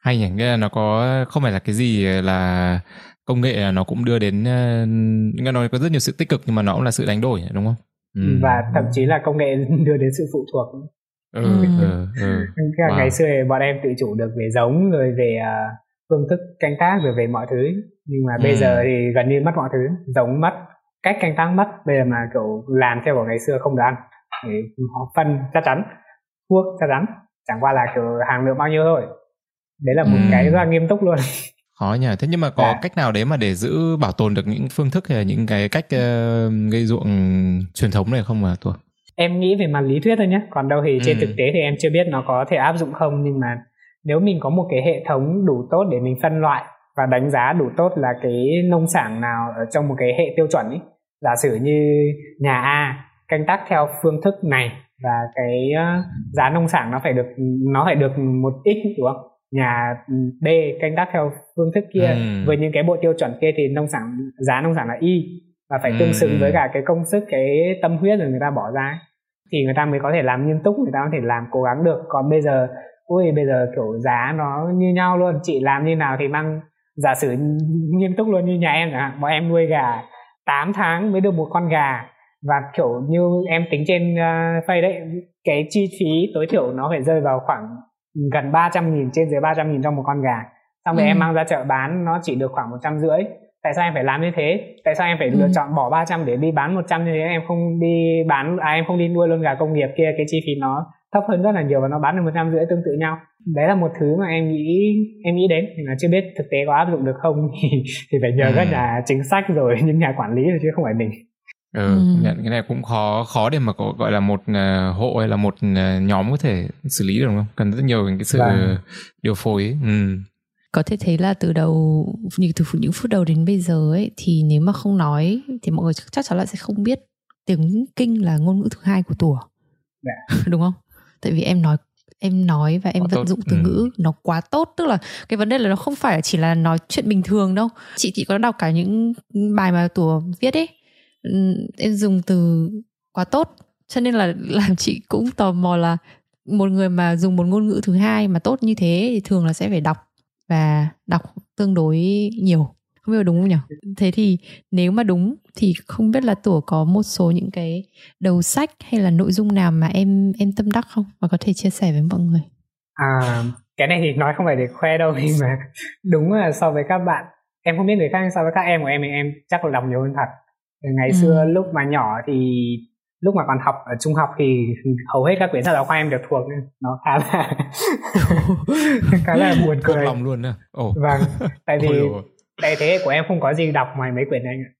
hay nhỉ nghĩa là nó có không phải là cái gì là công nghệ nó cũng đưa đến nó có rất nhiều sự tích cực nhưng mà nó cũng là sự đánh đổi đúng không ừ. và thậm chí là công nghệ đưa đến sự phụ thuộc ừ, ừ. ừ, ừ. Wow. ngày xưa bọn em tự chủ được về giống rồi về uh, phương thức canh tác rồi về mọi thứ. Nhưng mà ừ. bây giờ thì gần như mất mọi thứ giống mất cách canh tác mất. Bây giờ mà kiểu làm theo của ngày xưa không được ăn thì họ phân chắc chắn thuốc chắc chắn. Chẳng qua là kiểu hàng lượng bao nhiêu thôi. Đấy là một ừ. cái rất là nghiêm túc luôn. Khó nhỉ. Thế nhưng mà có à. cách nào đấy mà để giữ bảo tồn được những phương thức hay là những cái cách uh, gây ruộng truyền thống này không mà tuổi em nghĩ về mặt lý thuyết thôi nhé còn đâu thì trên ừ. thực tế thì em chưa biết nó có thể áp dụng không. Nhưng mà nếu mình có một cái hệ thống đủ tốt để mình phân loại và đánh giá đủ tốt là cái nông sản nào ở trong một cái hệ tiêu chuẩn ấy giả sử như nhà A canh tác theo phương thức này và cái giá nông sản nó phải được nó phải được một x đúng không? Nhà B canh tác theo phương thức kia ừ. với những cái bộ tiêu chuẩn kia thì nông sản giá nông sản là y và phải tương xứng với cả cái công sức cái tâm huyết rồi người ta bỏ ra thì người ta mới có thể làm nghiêm túc người ta có thể làm cố gắng được. Còn bây giờ ui bây giờ kiểu giá nó như nhau luôn. Chị làm như nào thì mang giả sử nghiêm túc luôn như nhà em chẳng hạn. Bọn em nuôi gà 8 tháng mới được một con gà. Và kiểu như em tính trên uh, face đấy cái chi phí tối thiểu nó phải rơi vào khoảng gần 300 nghìn trên dưới 300 nghìn trong một con gà. Xong rồi ừ. em mang ra chợ bán nó chỉ được khoảng một trăm rưỡi. Tại sao em phải làm như thế? Tại sao em phải ừ. lựa chọn bỏ 300 để đi bán 100 như thế? Em không đi bán à em không đi nuôi luôn gà công nghiệp kia. Cái chi phí nó thấp hơn rất là nhiều và nó bán được một trăm rưỡi tương tự nhau đấy là một thứ mà em nghĩ em nghĩ đến nhưng mà chưa biết thực tế có áp dụng được không thì, thì phải nhờ ừ. các nhà chính sách rồi những nhà quản lý rồi chứ không phải mình ừ, ừ. nhận cái này cũng khó khó để mà có gọi là một uh, hộ hay là một uh, nhóm có thể xử lý được đúng không cần rất nhiều cái sự vâng. điều phối ấy. Ừ. có thể thấy là từ đầu như từ những phút đầu đến bây giờ ấy thì nếu mà không nói thì mọi người chắc chắn là sẽ không biết tiếng kinh là ngôn ngữ thứ hai của tủa dạ. đúng không tại vì em nói em nói và em quá vận tốt. dụng từ ừ. ngữ nó quá tốt. Tức là cái vấn đề là nó không phải chỉ là nói chuyện bình thường đâu. Chị chị có đọc cả những bài mà tủa viết ấy. Em dùng từ quá tốt. Cho nên là làm chị cũng tò mò là một người mà dùng một ngôn ngữ thứ hai mà tốt như thế thì thường là sẽ phải đọc và đọc tương đối nhiều không biết là đúng không nhỉ? Thế thì nếu mà đúng thì không biết là tủa có một số những cái đầu sách hay là nội dung nào mà em em tâm đắc không? Và có thể chia sẻ với mọi người. À cái này thì nói không phải để khoe đâu nhưng mà đúng là so với các bạn em không biết người khác so với các em của em thì em chắc là đọc nhiều hơn thật. Ngày ừ. xưa lúc mà nhỏ thì lúc mà còn học ở trung học thì hầu hết các quyển sách giáo khoa em đều thuộc nên nó khá là khá là buồn cười. lòng luôn nè oh. vâng tại vì tại thế của em không có gì đọc ngoài mấy quyển anh ạ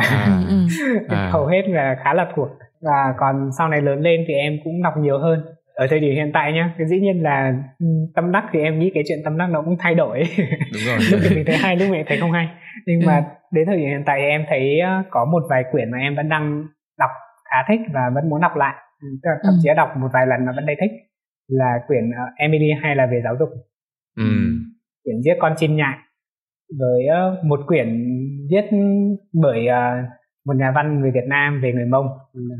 à, ừ, ừ. à. hầu hết là khá là thuộc. Và còn sau này lớn lên thì em cũng đọc nhiều hơn. Ở thời điểm hiện tại nhá cái dĩ nhiên là ừ, tâm đắc thì em nghĩ cái chuyện tâm đắc nó cũng thay đổi. Đúng rồi. lúc thì mình thấy hay lúc mình thấy không hay. Nhưng mà đến thời điểm hiện tại thì em thấy ờ, có một vài quyển mà em vẫn đang đọc khá thích và vẫn muốn đọc lại. Ừ, thậm chí ừ. đọc một vài lần mà vẫn thấy thích. Là quyển uh, Emily hay là về giáo dục. Ừ. quyển giết con chim nhại với uh, một quyển viết bởi uh, một nhà văn người Việt Nam về người Mông,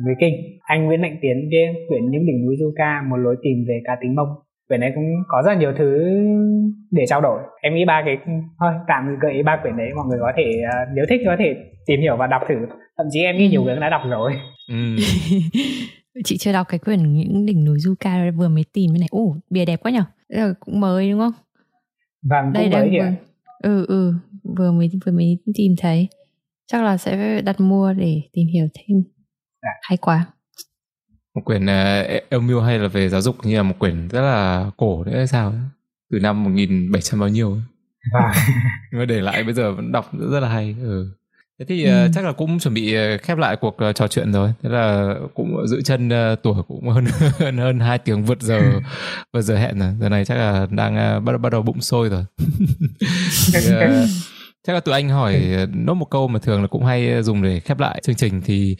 người Kinh. Anh Nguyễn Mạnh Tiến viết quyển Những đỉnh núi du ca, một lối tìm về cá tính Mông. Quyển này cũng có rất nhiều thứ để trao đổi. Em nghĩ ba cái thôi tạm gợi ý ba quyển đấy mọi người có thể uh, nếu thích có thể tìm hiểu và đọc thử. Thậm chí em nghĩ nhiều người đã đọc rồi. Ừ. chị chưa đọc cái quyển những đỉnh núi du ca vừa mới tìm cái này. Ồ, bìa đẹp quá nhở. Đây cũng mới đúng không? Vâng, đây cũng mới vừa... Ừ ừ, vừa mới vừa mới tìm thấy chắc là sẽ đặt mua để tìm hiểu thêm dạ. hay quá một quyển uh, Elmio hay là về giáo dục như là một quyển rất là cổ đấy hay sao ấy? từ năm 1700 bao nhiêu ấy. À. nhưng mà để lại bây giờ vẫn đọc rất là hay ừ. Thế thì ừ. uh, chắc là cũng chuẩn bị khép lại cuộc uh, trò chuyện rồi thế là cũng giữ chân tuổi cũng hơn hơn hơn hai tiếng vượt giờ vượt giờ hẹn rồi giờ này chắc là đang bắt bắt đầu bụng sôi rồi thì, Chắc là tụi anh hỏi ừ. nốt một câu mà thường là cũng hay dùng để khép lại chương trình thì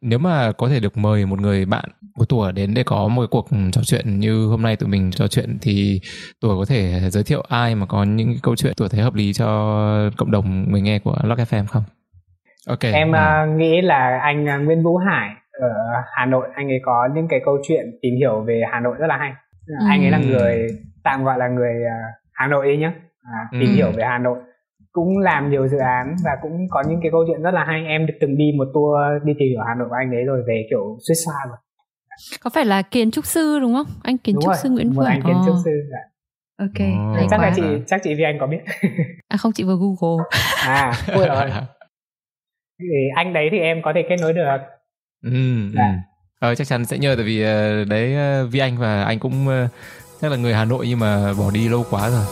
nếu mà có thể được mời một người bạn của tuổi đến để có một cuộc trò chuyện như hôm nay tụi mình trò chuyện thì tuổi có thể giới thiệu ai mà có những câu chuyện tuổi thấy hợp lý cho cộng đồng người nghe của Lock FM không? Ok. Em à. uh, nghĩ là anh uh, Nguyễn Vũ Hải ở Hà Nội anh ấy có những cái câu chuyện tìm hiểu về Hà Nội rất là hay. Ừ. Anh ấy là người tạm gọi là người uh, Hà Nội ấy nhá. À, tìm ừ. hiểu về Hà Nội cũng làm nhiều dự án và cũng có những cái câu chuyện rất là hay em được từng đi một tour đi tìm hiểu Hà Nội của anh ấy rồi về kiểu suýt xoa rồi có phải là kiến trúc sư đúng không anh kiến đúng trúc rồi, sư Nguyễn Phương anh kiến trúc sư dạ. ok oh. chắc là chị chắc chị vì anh có biết à không chị vừa google à ôi rồi thì anh đấy thì em có thể kết nối được ừ, dạ. ừ. Ờ, chắc chắn sẽ nhờ tại vì ờ, đấy ờ, Vi Anh và anh cũng ờ, chắc là người Hà Nội nhưng mà bỏ đi lâu quá rồi.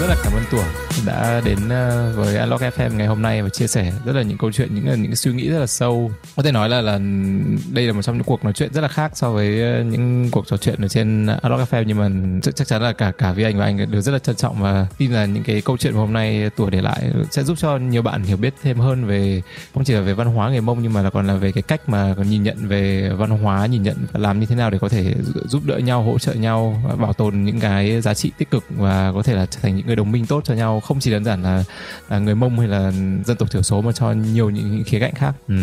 rất là cảm ơn Tủa đã đến ờ, với Unlock FM ngày hôm nay và chia sẻ rất là những câu chuyện, những ờ, những suy nghĩ rất là sâu. Có thể nói là là đây là một trong những cuộc nói chuyện rất là khác so với ờ, những cuộc trò chuyện ở trên Unlock FM nhưng mà chắc chắn là cả cả với anh và anh đều rất là trân trọng và tin là những cái câu chuyện hôm nay tuổi để lại sẽ giúp cho nhiều bạn hiểu biết thêm hơn về, không chỉ là về văn hóa người Mông, nhưng mà là còn là về cái cách mà còn nhìn nhận về văn hóa, nhìn nhận và làm như thế nào để có thể giúp đỡ nhau, hỗ trợ nhau, bảo tồn những cái giá trị tích cực và có thể là trở thành những người đồng minh tốt cho nhau, không chỉ đơn giản là, là người mông hay là dân tộc thiểu số mà cho nhiều những khía cạnh khác. Ừ.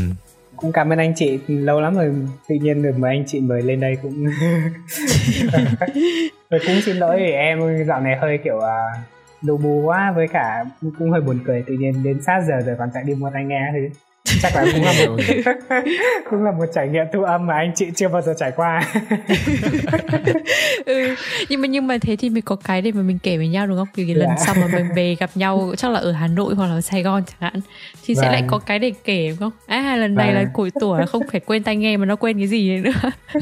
cũng cảm ơn anh chị lâu lắm rồi. Tự nhiên được mời anh chị mời lên đây cũng rồi cũng xin lỗi vì em dạo này hơi kiểu uh, đồ bù quá với cả cũng hơi buồn cười. Tự nhiên đến sát giờ rồi còn chạy đi mua tai nghe thì chắc là cũng là một cũng là một trải nghiệm thu âm mà anh chị chưa bao giờ trải qua ừ. nhưng mà nhưng mà thế thì mình có cái để mà mình kể với nhau đúng không vì cái lần dạ. sau mà mình về gặp nhau chắc là ở Hà Nội hoặc là ở Sài Gòn chẳng hạn thì vâng. sẽ lại vâng. có cái để kể đúng không à lần này vâng. là củi tuổi là không phải quên tai nghe mà nó quên cái gì nữa